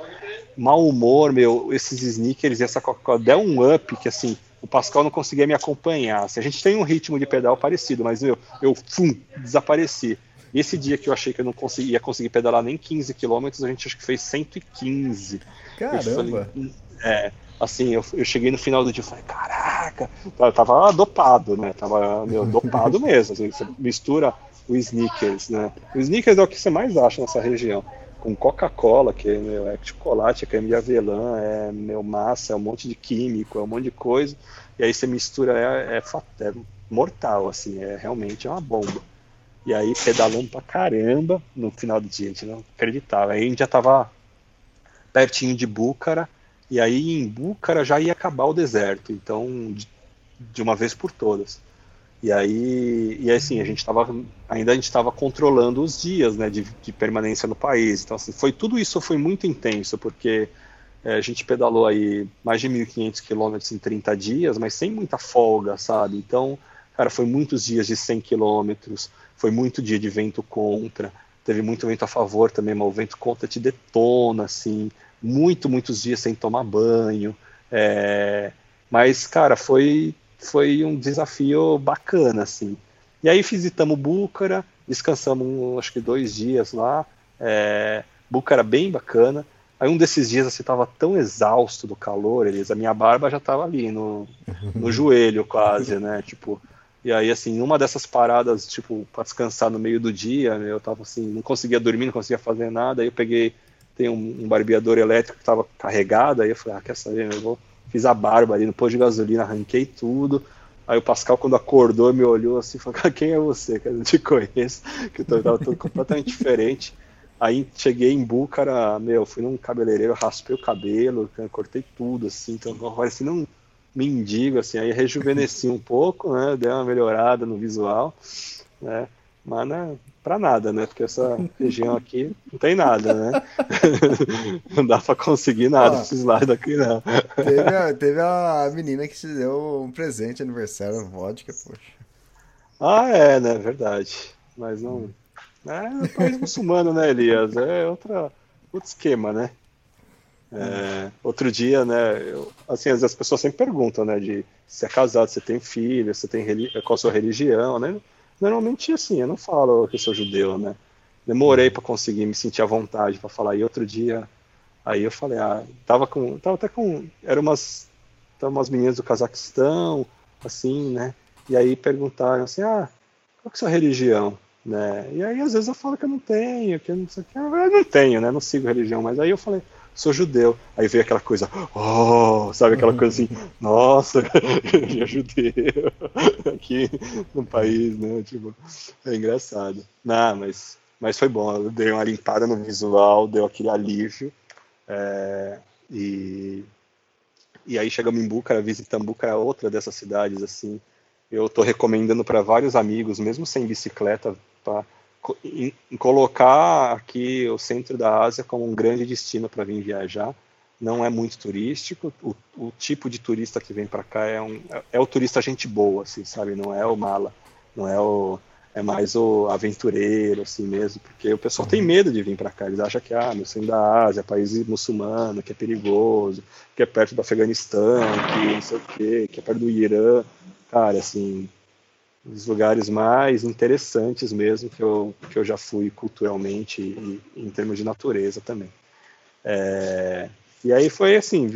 mau humor, meu. Esses sneakers e essa Coca-Cola deu um up que, assim, o Pascal não conseguia me acompanhar. Assim, a gente tem um ritmo de pedal parecido, mas eu, eu fum, desapareci. Esse dia que eu achei que eu não conseguia conseguir pedalar nem 15 quilômetros, a gente acho que fez 115. Caramba! Falei, é, assim, eu, eu, cheguei no final do dia e falei, caraca, eu tava dopado, né? Tava meu, dopado mesmo. Assim, você mistura o sneakers, né? O sneakers é o que você mais acha nessa região. Com Coca-Cola, que meu, é chocolate, é creme de avelã, é meu massa, é um monte de químico, é um monte de coisa. E aí você mistura, é, é, é mortal, assim, é realmente é uma bomba. E aí pedalando pra caramba no final do dia, a gente não acreditava. Aí a gente já tava pertinho de Búcara, e aí em Búcara já ia acabar o deserto, então de, de uma vez por todas. E aí, e assim, a gente estava ainda a gente estava controlando os dias, né, de, de, permanência no país. Então, assim, foi tudo isso foi muito intenso, porque é, a gente pedalou aí mais de 1.500 quilômetros em 30 dias, mas sem muita folga, sabe? Então, cara, foi muitos dias de 100 quilômetros, foi muito dia de vento contra, teve muito vento a favor também, mas o vento contra te detona, assim muito, muitos dias sem tomar banho. É, mas, cara, foi, foi um desafio bacana, assim. E aí visitamos Búcara, descansamos acho que dois dias lá. É, Búcara bem bacana. Aí um desses dias assim, tava tão exausto do calor, Elisa, a minha barba já tava ali no, <laughs> no joelho quase, né? Tipo, e aí assim, numa dessas paradas, tipo, para descansar no meio do dia, eu tava assim, não conseguia dormir, não conseguia fazer nada, aí eu peguei tem um, um barbeador elétrico que estava carregado, aí eu falei, ah, quer saber, eu vou... fiz a barba ali no posto de gasolina, arranquei tudo, Aí o Pascal, quando acordou, me olhou assim e <laughs> falou: Quem é você? <laughs> Que eu não te conheço, que eu estava todo completamente diferente. Aí cheguei em Búcara, meu, fui num cabeleireiro, raspei o cabelo, cortei tudo, assim, então parecia um mendigo, assim, aí rejuvenesci um pouco, né? Dei uma melhorada no visual, né? Mas né, para nada, né? Porque essa região aqui não tem nada, né? <laughs> não dá para conseguir nada esses lados aqui, não. Teve a, teve a menina que te deu um presente aniversário, vodka, poxa. Ah, é, né? Verdade. Mas não. É, é país muçulmano, né, Elias? É outra, outro esquema, né? É, outro dia, né? Eu, assim, as pessoas sempre perguntam, né? De se é casado, se tem filho, se tem qual a sua religião, né? Normalmente, assim, eu não falo que eu sou judeu, né? Demorei para conseguir me sentir à vontade para falar. E outro dia, aí eu falei, ah, tava com, tava até com, eram umas, tava umas meninas do Cazaquistão, assim, né? E aí perguntaram assim, ah, qual que é a sua religião? Né? E aí às vezes eu falo que eu não tenho, que eu não sei o que, eu não tenho, né? Não sigo religião, mas aí eu falei, sou judeu. Aí veio aquela coisa, oh, sabe aquela coisa assim, nossa, <laughs> ele é judeu <laughs> aqui no país, né? Tipo, é engraçado. Não, mas, mas foi bom, eu dei uma limpada no visual, deu aquele alívio. É, e, e aí chegamos em Búcara, visitamos Búcara, outra dessas cidades, assim. Eu estou recomendando para vários amigos, mesmo sem bicicleta, para em, em colocar aqui o centro da Ásia como um grande destino para vir viajar. Não é muito turístico. O, o tipo de turista que vem para cá é, um, é, é, o turista gente boa, assim, sabe? Não é o mala, não é o é mais o aventureiro, assim mesmo, porque o pessoal tem medo de vir para cá. Eles acham que, ah, meu centro da Ásia, país muçulmano, que é perigoso, que é perto do Afeganistão, que não sei o quê, que é perto do Irã. Cara, assim, dos lugares mais interessantes mesmo que eu, que eu já fui culturalmente e, e em termos de natureza também. É, e aí foi assim,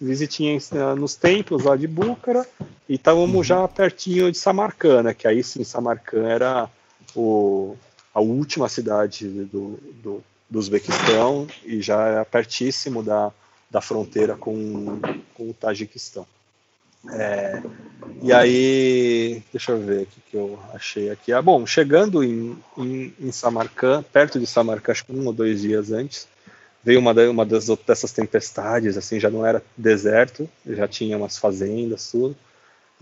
visitinha nos templos lá de Búcara e estávamos já pertinho de Samarcanda, que aí sim Samarcanda era o, a última cidade do, do, do Uzbequistão e já era pertíssimo da, da fronteira com, com o Tajiquistão. É, e aí, deixa eu ver o que, eu achei aqui. Ah, bom, chegando em, em, em Samarcand, perto de Samarcand, acho que um ou dois dias antes, veio uma, uma das, dessas tempestades, assim, já não era deserto, já tinha umas fazendas, tudo.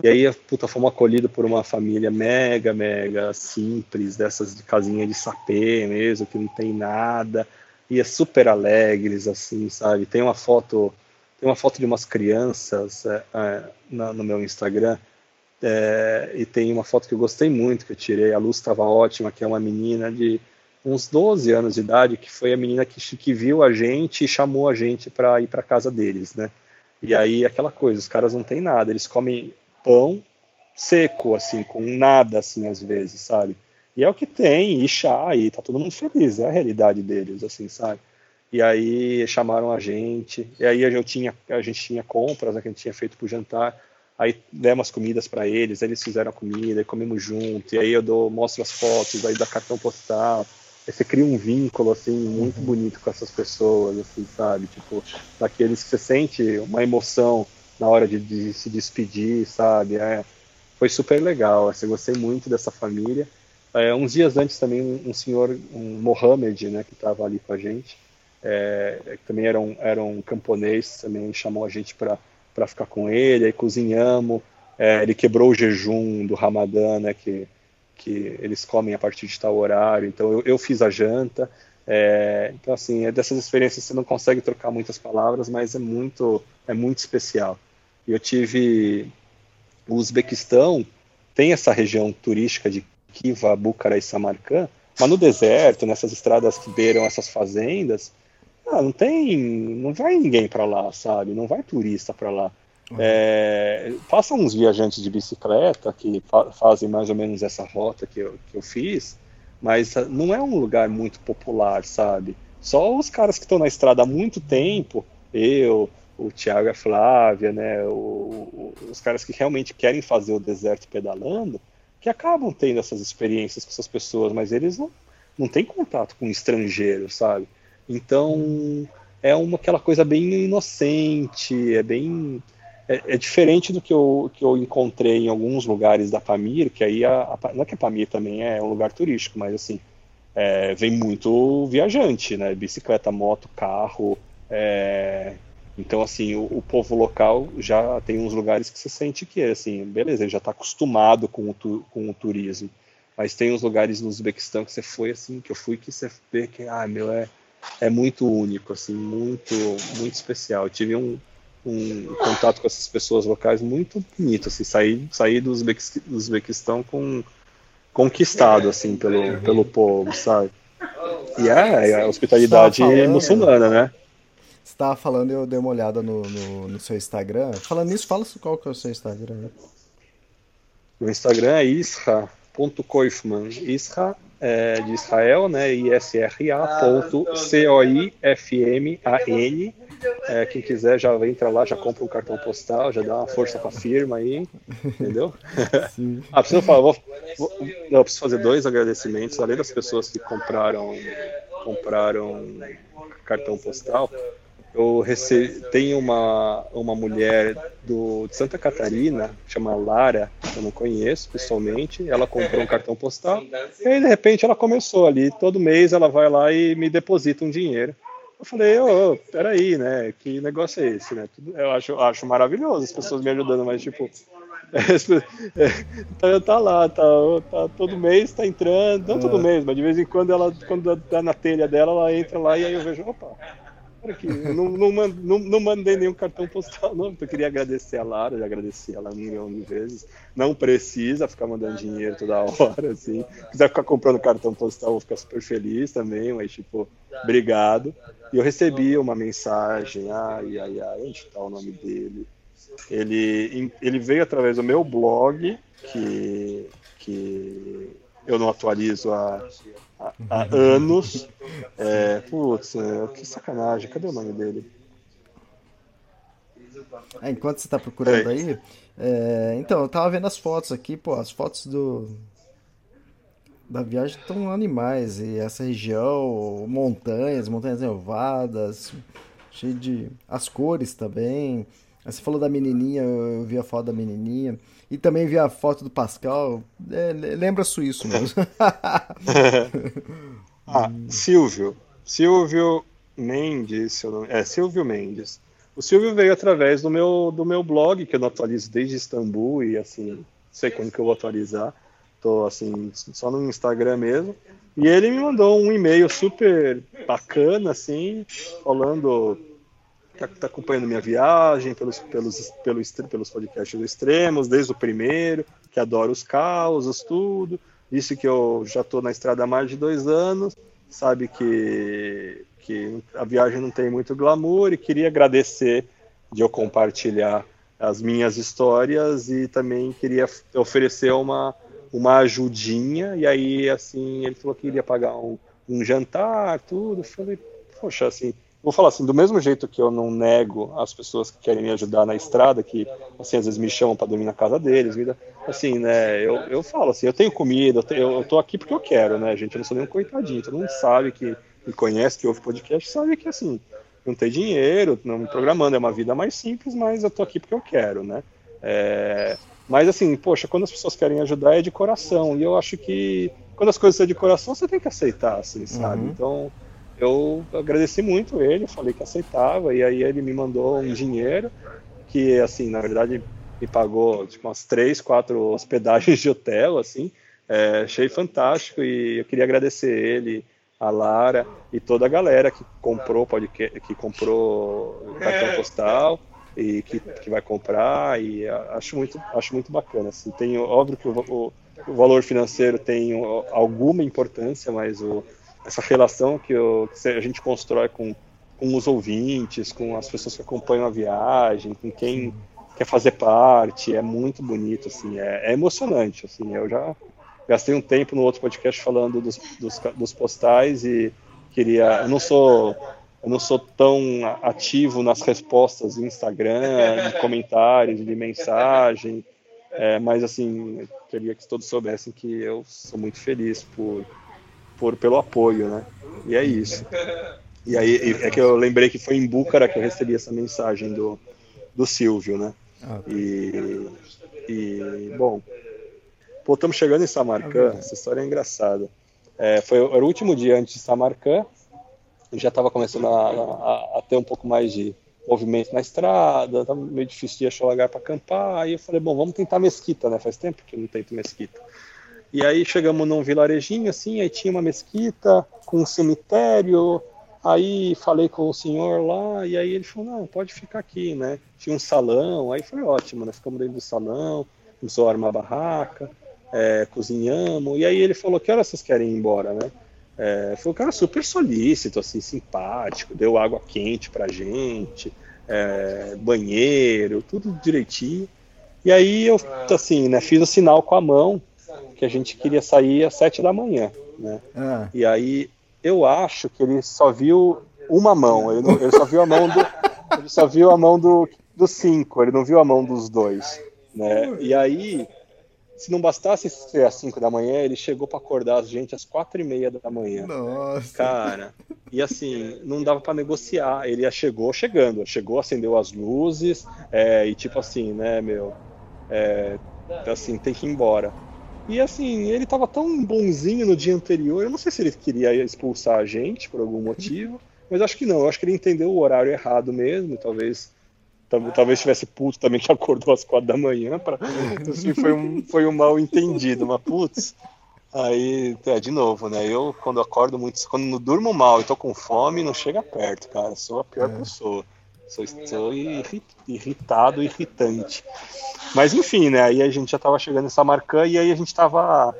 E aí, puta, fomos acolhidos por uma família mega, mega simples, dessas de casinha de sapê mesmo, que não tem nada, e é super alegres, assim, sabe? Tem uma foto, tem uma foto de umas crianças é, é, na, no meu Instagram, é, e tem uma foto que eu gostei muito, que eu tirei, a luz estava ótima, que é uma menina de uns 12 anos de idade, que foi a menina que, que viu a gente e chamou a gente para ir para casa deles, né? E aí aquela coisa, os caras não têm nada, eles comem pão seco, assim, com nada, assim, às vezes, sabe? E é o que tem, e chá, e tá todo mundo feliz, é a realidade deles, assim, sabe? E aí chamaram a gente, e aí eu tinha, a gente tinha compras né, que a gente tinha feito pro jantar, aí demos as comidas para eles, eles fizeram a comida, e comemos junto, e aí eu dou, mostro as fotos, aí da cartão postal, Aí você cria um vínculo, assim, muito uhum. bonito com essas pessoas, assim, sabe? Tipo, daqueles que você sente uma emoção na hora de, de se despedir, sabe? É, foi super legal, assim, gostei muito dessa família. É, uns dias antes também um, um senhor, um Mohamed, né, que estava ali com a gente, é, que também era um, era um camponês, também chamou a gente para ficar com ele, aí cozinhamos, é, ele quebrou o jejum do Ramadã, né, que que eles comem a partir de tal horário. Então eu, eu fiz a janta. É, então assim, é dessas experiências você não consegue trocar muitas palavras, mas é muito é muito especial. Eu tive o Uzbequistão tem essa região turística de Kiva, Bukhara e Samarkand, mas no deserto, nessas estradas que beiram essas fazendas, ah, não tem, não vai ninguém para lá, sabe? Não vai turista para lá. É, passam uns viajantes de bicicleta que fa fazem mais ou menos essa rota que eu, que eu fiz, mas ah, não é um lugar muito popular, sabe? Só os caras que estão na estrada há muito tempo, eu, o Thiago e a Flávia, né, o, o, os caras que realmente querem fazer o deserto pedalando, que acabam tendo essas experiências com essas pessoas, mas eles não, não têm contato com estrangeiros, sabe? Então é uma aquela coisa bem inocente, é bem é, é, diferente do que eu, que eu encontrei em alguns lugares da Pamir, que aí a, a, não é que a Pamir também é um lugar turístico, mas assim, é, vem muito viajante, né? Bicicleta, moto, carro. É, então, assim, o, o, povo local já tem uns lugares que você sente que, assim, beleza, ele já está acostumado com o, tu, com o turismo. Mas tem uns lugares no Uzbequistão que você foi, assim, que eu fui que você vê que, ah, meu, é, é muito único, assim, muito, muito especial. Eu tive um, um contato com essas pessoas locais muito bonito, assim, sair, sair do Uzbequistão com conquistado, assim, pelo, pelo povo, sabe? E é, é a hospitalidade muçulmana, né? Você tava falando, eu dei uma olhada no, no, no, seu Instagram. Falando nisso, fala qual que é o seu Instagram. O Instagram é isra.koifman. Isra é de Israel, né? I-S-R-A.C-O-I-F-M-A-N. É, quem quiser já entra lá, já compra um cartão postal, já dá uma força para a firma aí, entendeu? <laughs> ah, preciso falar, vou, vou, não, preciso fazer dois agradecimentos, além das pessoas que compraram compraram cartão postal. Eu recebi, tem uma, uma mulher do, de Santa Catarina, chama Lara, eu não conheço pessoalmente, ela comprou um cartão postal, e aí de repente ela começou ali, todo mês ela vai lá e me deposita um dinheiro. Eu falei, ô, oh, peraí, né? Que negócio é esse, né? Eu acho, acho maravilhoso as pessoas me ajudando, mas tipo. É, <laughs> tá lá, tá, tá, todo mês tá entrando, não todo é. mês, mas de vez em quando ela, quando tá na telha dela, ela entra lá e aí eu vejo, opa, aqui, não, não, não, não, mandei nenhum cartão postal, não. Eu queria agradecer a Lara, já agradeci ela um milhão de vezes. Não precisa ficar mandando dinheiro toda hora, assim. Se quiser ficar comprando cartão postal, vou ficar super feliz também, mas, tipo, obrigado. E eu recebi uma mensagem, ai, ai, ai, onde está o nome dele? Ele, ele veio através do meu blog, que, que eu não atualizo há, há, anos. É, putz, é, que sacanagem, cadê o nome dele? É, enquanto você está procurando é. aí, é, então, eu tava vendo as fotos aqui, pô, as fotos do da viagem estão animais e essa região, montanhas, montanhas nevadas, cheio de as cores também. Você falou da menininha, eu vi a foto da menininha. E também vi a foto do Pascal. É, lembra suíço mesmo. <laughs> ah, Silvio. Silvio Mendes, não... é Silvio Mendes. O Silvio veio através do meu, do meu blog, que eu não atualizo desde Istambul e assim, não sei quando que eu vou atualizar. Tô assim, só no Instagram mesmo. E ele me mandou um e-mail super bacana, assim, falando que tá acompanhando minha viagem pelos, pelos, pelos, pelos podcasts do Extremos, desde o primeiro, que adora os causos, tudo. Disse que eu já estou na estrada há mais de dois anos, sabe que, que a viagem não tem muito glamour e queria agradecer de eu compartilhar as minhas histórias e também queria oferecer uma, uma ajudinha. E aí, assim, ele falou que iria pagar um, um jantar, tudo. Eu falei, poxa, assim, vou falar assim, do mesmo jeito que eu não nego as pessoas que querem me ajudar na estrada, que assim às vezes me chamam para dormir na casa deles, vida, assim, né? Eu, eu falo assim, eu tenho comida, eu, tenho, eu tô aqui porque eu quero, né, gente? Eu não sou nenhum coitadinho, todo mundo sabe que me conhece, que ouve podcast, sabe que assim, não tem dinheiro, não me programando, é uma vida mais simples, mas eu tô aqui porque eu quero, né? É, mas assim, poxa, quando as pessoas querem ajudar é de coração, e eu acho que quando as coisas são de coração, você tem que aceitar, assim, sabe? Uhum. Então, eu agradeci muito ele, falei que aceitava, e aí ele me mandou um dinheiro que, assim, na verdade, me pagou tipo, umas três, quatro hospedagens de hotel, assim, é, achei fantástico e eu queria agradecer ele, a Lara e toda a galera que comprou podcast, que comprou cartão postal e que, que vai comprar e acho muito acho muito bacana assim. Tem óbvio que o, o, o valor financeiro tem alguma importância mas o essa relação que, eu, que a gente constrói com, com os ouvintes, com as pessoas que acompanham a viagem, com quem quer fazer parte, é muito bonito, assim, é, é emocionante, assim, eu já gastei um tempo no outro podcast falando dos, dos, dos postais e queria, eu não sou eu não sou tão ativo nas respostas do Instagram, de comentários, de mensagem, é, mas assim, queria que todos soubessem que eu sou muito feliz por por, pelo apoio, né? E é isso. E aí é que eu lembrei que foi em Búcara que eu recebi essa mensagem do, do Silvio, né? Ah, e, e, bom, pô, estamos chegando em Samarcã, essa história é engraçada. É, foi era o último dia antes de Samarcã, já estava começando a, a, a, ter um pouco mais de movimento na estrada, estava meio difícil de achar lugar para acampar, aí eu falei, bom, vamos tentar mesquita, né? Faz tempo que eu não tento mesquita. E aí chegamos num vilarejinho assim, aí tinha uma mesquita com um cemitério. Aí falei com o senhor lá, e aí ele falou, não, pode ficar aqui, né? Tinha um salão, aí foi ótimo, né? Ficamos dentro do salão, começou a armar barraca, é, cozinhamos, e aí ele falou, que horas vocês querem ir embora, né? É, foi um cara super solícito, assim, simpático, deu água quente pra gente, é, banheiro, tudo direitinho. E aí eu, assim, né, fiz o sinal com a mão, que a gente queria sair às sete da manhã, né? Ah. E aí eu acho que ele só viu uma mão, ele, não, ele só viu a mão do, ele só viu a mão do, dos cinco, ele não viu a mão dos dois, né? E aí, se não bastasse ser às cinco da manhã, ele chegou para acordar a gente às quatro e meia da manhã. Nossa. Cara, e assim, não dava para negociar. Ele chegou chegando, chegou, acendeu as luzes, é, e tipo assim, né, meu, é, assim, tem que ir embora. E assim, ele tava tão bonzinho no dia anterior, eu não sei se ele queria expulsar a gente por algum motivo, <laughs> mas acho que não, eu acho que ele entendeu o horário errado mesmo, talvez talvez tivesse puto também que acordou às quatro da manhã, pra... <laughs> assim, foi, um, foi um mal entendido, mas putz, aí, é, de novo, né, eu quando acordo muito, quando durmo mal e tô com fome, não chega perto, cara, sou a pior é. pessoa. Sou, sou irritado, irritante. Mas enfim, né? Aí a gente já estava chegando em Samarcã e aí a gente estava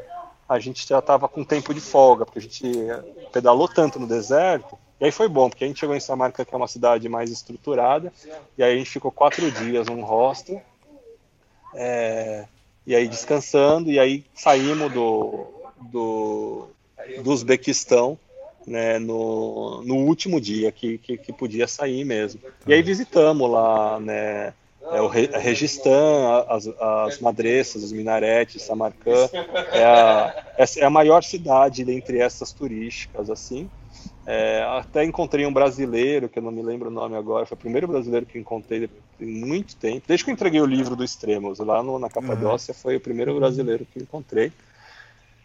a gente já estava com tempo de folga, porque a gente pedalou tanto no deserto. E aí foi bom, porque a gente chegou em Samarcã, que é uma cidade mais estruturada, e aí a gente ficou quatro dias num hostel, é, e aí descansando, e aí saímos do, do, do Uzbequistão né, no, no último dia que, que, que, podia sair mesmo. E aí visitamos lá, né, é o Registan, as, as madressas, os minaretes, Samarcã, é a, é a maior cidade dentre essas turísticas, assim. É, até encontrei um brasileiro, que eu não me lembro o nome agora, foi o primeiro brasileiro que encontrei em muito tempo, desde que eu entreguei o livro do Extremos, lá no, na Capadócia, foi o primeiro brasileiro que encontrei.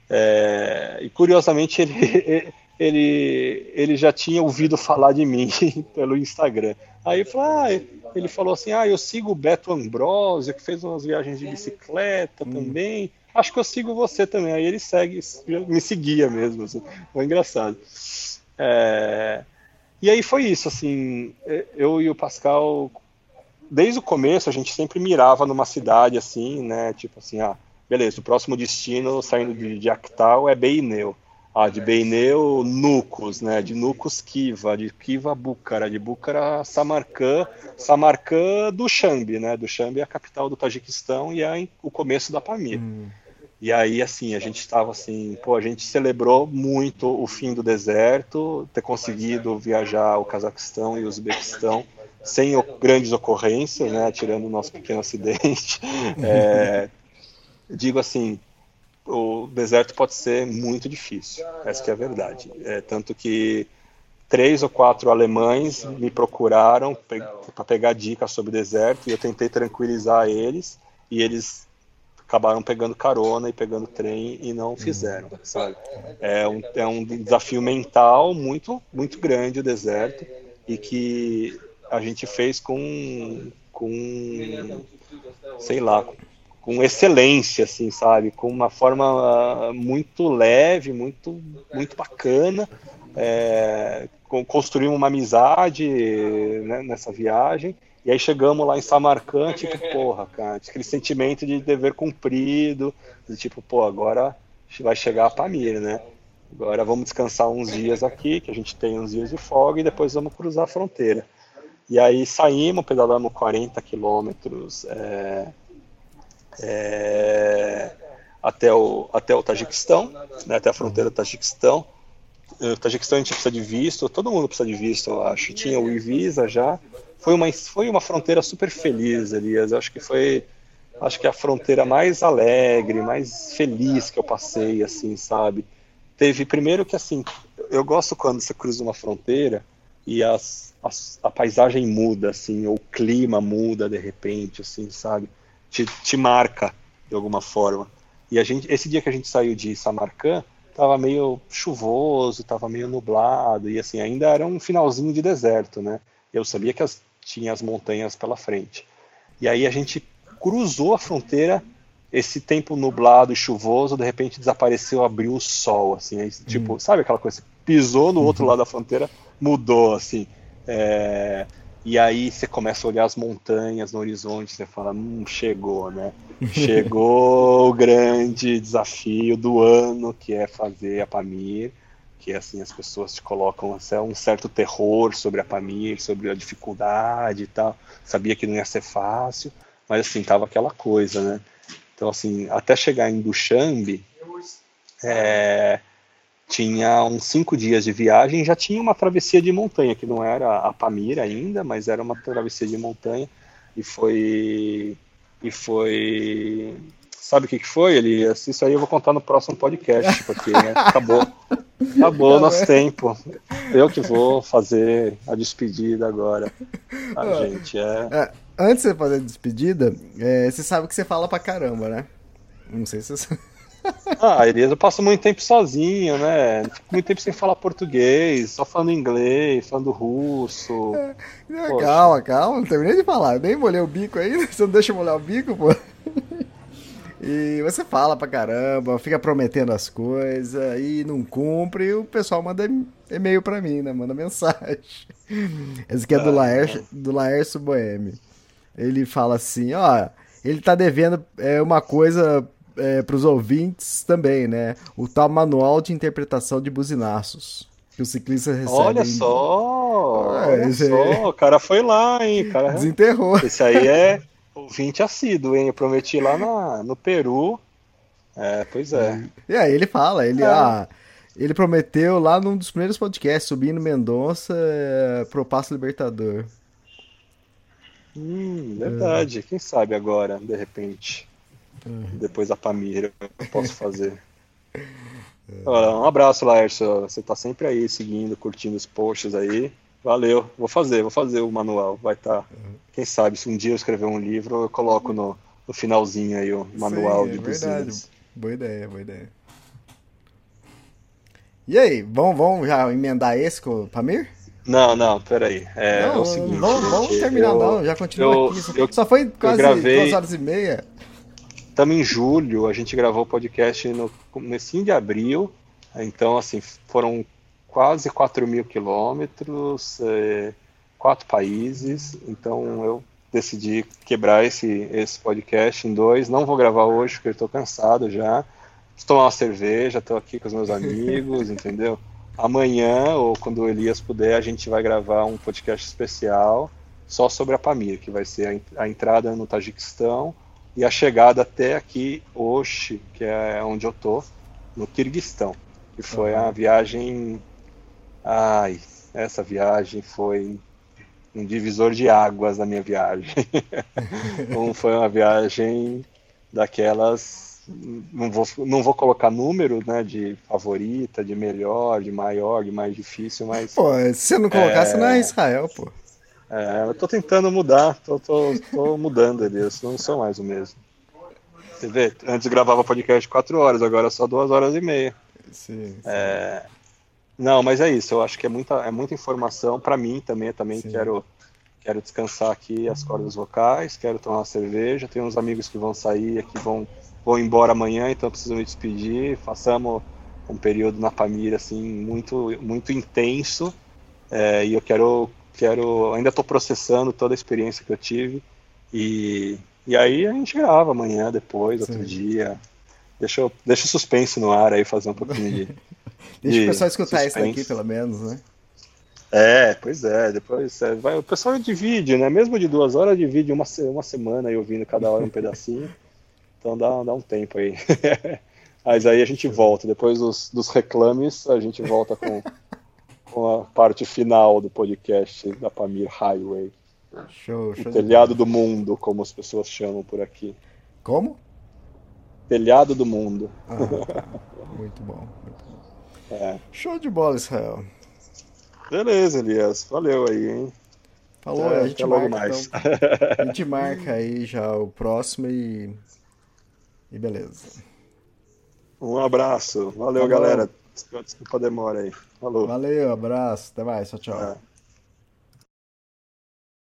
É, e curiosamente ele, <laughs> ele, ele já tinha ouvido falar de mim <laughs> pelo Instagram. Aí falou, ah, ele falou assim: ah, eu sigo o Beto Ambrosio, que fez umas viagens de bicicleta hum. também. Acho que eu sigo você também. Aí ele segue, me seguia mesmo. Assim. Foi engraçado. É... E aí foi isso, assim, eu e o Pascal, desde o começo, a gente sempre mirava numa cidade assim, né? Tipo assim, ah, beleza, o próximo destino saindo de, de Actal é Beineu. Ah, de Beineu, Nucos, né? De Nucos, Kiva, de Kiva, Búcara, de Búcara, Samarcã, Samarcã, Dushanbe, né? Dushanbe é a capital do Tajiquistão e é o começo da Pamir. Hum. E aí, assim, a gente estava assim, pô, a gente celebrou muito o fim do deserto, ter conseguido viajar ao Cazaquistão e o Uzbequistão sem grandes ocorrências, né? Tirando o nosso pequeno acidente. <laughs> É, digo assim, o deserto pode ser muito difícil, essa é a verdade. É, tanto que três ou quatro alemães me procuraram para pegar dicas sobre o deserto e eu tentei tranquilizar eles e eles acabaram pegando carona e pegando trem e não fizeram, sabe? É um, é um desafio mental muito muito grande o deserto e que a gente fez com com sei lá com excelência, assim, sabe? Com uma forma ah, muito leve, muito, muito bacana. É, construímos uma amizade né, nessa viagem. E aí chegamos lá em Samarcã, tipo, porra, cara, aquele sentimento de dever cumprido, de tipo, pô, agora vai chegar a Pamir, né? Agora vamos descansar uns dias aqui, que a gente tem uns dias de folga, e depois vamos cruzar a fronteira. E aí saímos, pedalamos 40 quilômetros é, é, até, o, até o Tajiquistão, né, até a fronteira do Tajiquistão. O Tajiquistão a gente precisa de visto, todo mundo precisa de visto, eu acho. Tinha o Ivisa já. Foi uma, foi uma fronteira super feliz, Elias. Eu acho que foi acho que a fronteira mais alegre, mais feliz que eu passei, assim, sabe? Teve primeiro que assim, eu gosto quando você cruza uma fronteira e as, as, a paisagem muda, assim, ou o clima muda de repente, assim, sabe? Te, te marca de alguma forma. E a gente, esse dia que a gente saiu de Samarcã, tava meio chuvoso, tava meio nublado e assim ainda era um finalzinho de deserto, né? Eu sabia que as, tinha as montanhas pela frente. E aí a gente cruzou a fronteira, esse tempo nublado e chuvoso, de repente desapareceu, abriu o sol, assim, aí, tipo, hum. sabe aquela coisa? Pisou no outro uhum. lado da fronteira, mudou, assim. É... E aí você começa a olhar as montanhas no horizonte, você fala, hum, chegou, né? <laughs> Chegou o grande desafio do ano, que é fazer a Pamir, que assim as pessoas te colocam assim, um certo terror sobre a Pamir, sobre a dificuldade e tal. Sabia que não ia ser fácil, mas assim, tava aquela coisa, né? Então assim, até chegar em Dushanbe, é, tinha uns cinco dias de viagem, já tinha uma travessia de montanha, que não era a Pamira ainda, mas era uma travessia de montanha, e foi. E foi. Sabe o que, que foi, Elias? Isso aí eu vou contar no próximo podcast, porque né, <laughs> acabou. Acabou o nosso tempo. Eu que vou fazer a despedida agora. A gente é... é. Antes de você fazer a despedida, é, você sabe que você fala pra caramba, né? Não sei se você. <laughs> Ah, Elias, eu passo muito tempo sozinho, né? Fico muito tempo sem falar português, só falando inglês, falando russo. É, calma, calma, não terminei de falar. nem molhei o bico ainda. <laughs> Você não deixa eu molhar o bico, pô? E você fala pra caramba, fica prometendo as coisas e não cumpre, e o pessoal manda e-mail pra mim, né? Manda mensagem. Esse aqui é do, ah, Laércio, do Laércio Boemi. Ele fala assim, ó, ele tá devendo é, uma coisa é, para os ouvintes também, né? O tal manual de interpretação de buzinaços que o ciclista recebe. Olha só! Ah, olha só, o cara foi lá, hein? Cara... Desenterrou. Esse aí é ouvinte assíduo, hein? Eu prometi lá na, no Peru. É, pois é. E aí ele fala, ele, é. ah, ele prometeu lá num dos primeiros podcasts, subindo Mendonça é, pro Passo Libertador. Hum, verdade. É. Quem sabe agora, de repente. Uhum. Depois da Pamira eu posso fazer. <laughs> um abraço, Laércio. Você tá sempre aí seguindo, curtindo os posts aí. Valeu, vou fazer, vou fazer o manual. Vai estar. Tá. Quem sabe, se um dia eu escrever um livro, eu coloco no, no finalzinho aí o manual de é verdade. Boa ideia, boa ideia. E aí, vamos, vamos já emendar esse com o Pamir? Não, não, peraí. É, é não, o seguinte. Vamos, vamos gente, terminar, eu- não. Já continua eu- aqui. Só, eu- só foi quase gravei- duas horas e meia. Estamos em julho, a gente gravou o podcast no comecinho de abril, então assim, foram quase 4 mil quilômetros, é, quatro países, então eu decidi quebrar esse, esse podcast em dois, não vou gravar hoje porque eu estou cansado já, preciso tomar uma cerveja, estou aqui com os meus amigos, <laughs> entendeu? Amanhã, ou quando o Elias puder, a gente vai gravar um podcast especial só sobre a Pamir, que vai ser a a entrada no Tajiquistão, e a chegada até aqui, Oxi, que é onde eu tô, no Kirguistão, que foi a viagem. Ai, essa viagem foi um divisor de águas na minha viagem. <laughs> Então, foi uma viagem daquelas. Não vou, não vou colocar número né, de favorita, de melhor, de maior, de mais difícil, mas. Pô, se você não colocar, você não é Israel, pô. É, eu tô tentando mudar, tô, tô, tô mudando ali, eu não sou mais o mesmo. Você vê, antes gravava podcast 4 horas, agora só 2 horas e meia. Sim, sim. É, Não, mas é isso, eu acho que é muita, é muita informação para mim também, eu também Sim. quero, quero descansar aqui as cordas vocais, quero tomar uma cerveja, tenho uns amigos que vão sair aqui, vão, vão embora amanhã, então preciso me despedir, façamos um período na Pamira assim muito muito intenso é, e eu quero quero ainda estou processando toda a experiência que eu tive e e aí a gente grava amanhã depois outro Sim. dia deixa eu, deixa o suspense no ar aí fazer um pouquinho de <laughs> Deixa o de pessoal escutar isso suspense. daqui, pelo menos, né? é, pois é, depois é, vai, o pessoal divide, né? Mesmo de duas horas, divide uma, uma semana aí ouvindo cada hora um <laughs> pedacinho. Então dá, dá um tempo aí. <laughs> Mas aí a gente volta, depois dos, dos reclames, a gente volta com, com a parte final do podcast da Pamir Highway. Show, show. O telhado do mundo, como as pessoas chamam por aqui. Como? Telhado do mundo. Ah, tá. <laughs> Muito bom. Muito bom. É. Show de bola, Israel. Beleza, Elias. Valeu aí, hein? Falou, Até- a gente marca. mais. então. a gente marca aí já o próximo e. E beleza. Um abraço. Valeu, Falou. galera. Desculpa a demora aí. Falou. Valeu, abraço, até mais, tchau, tchau. É.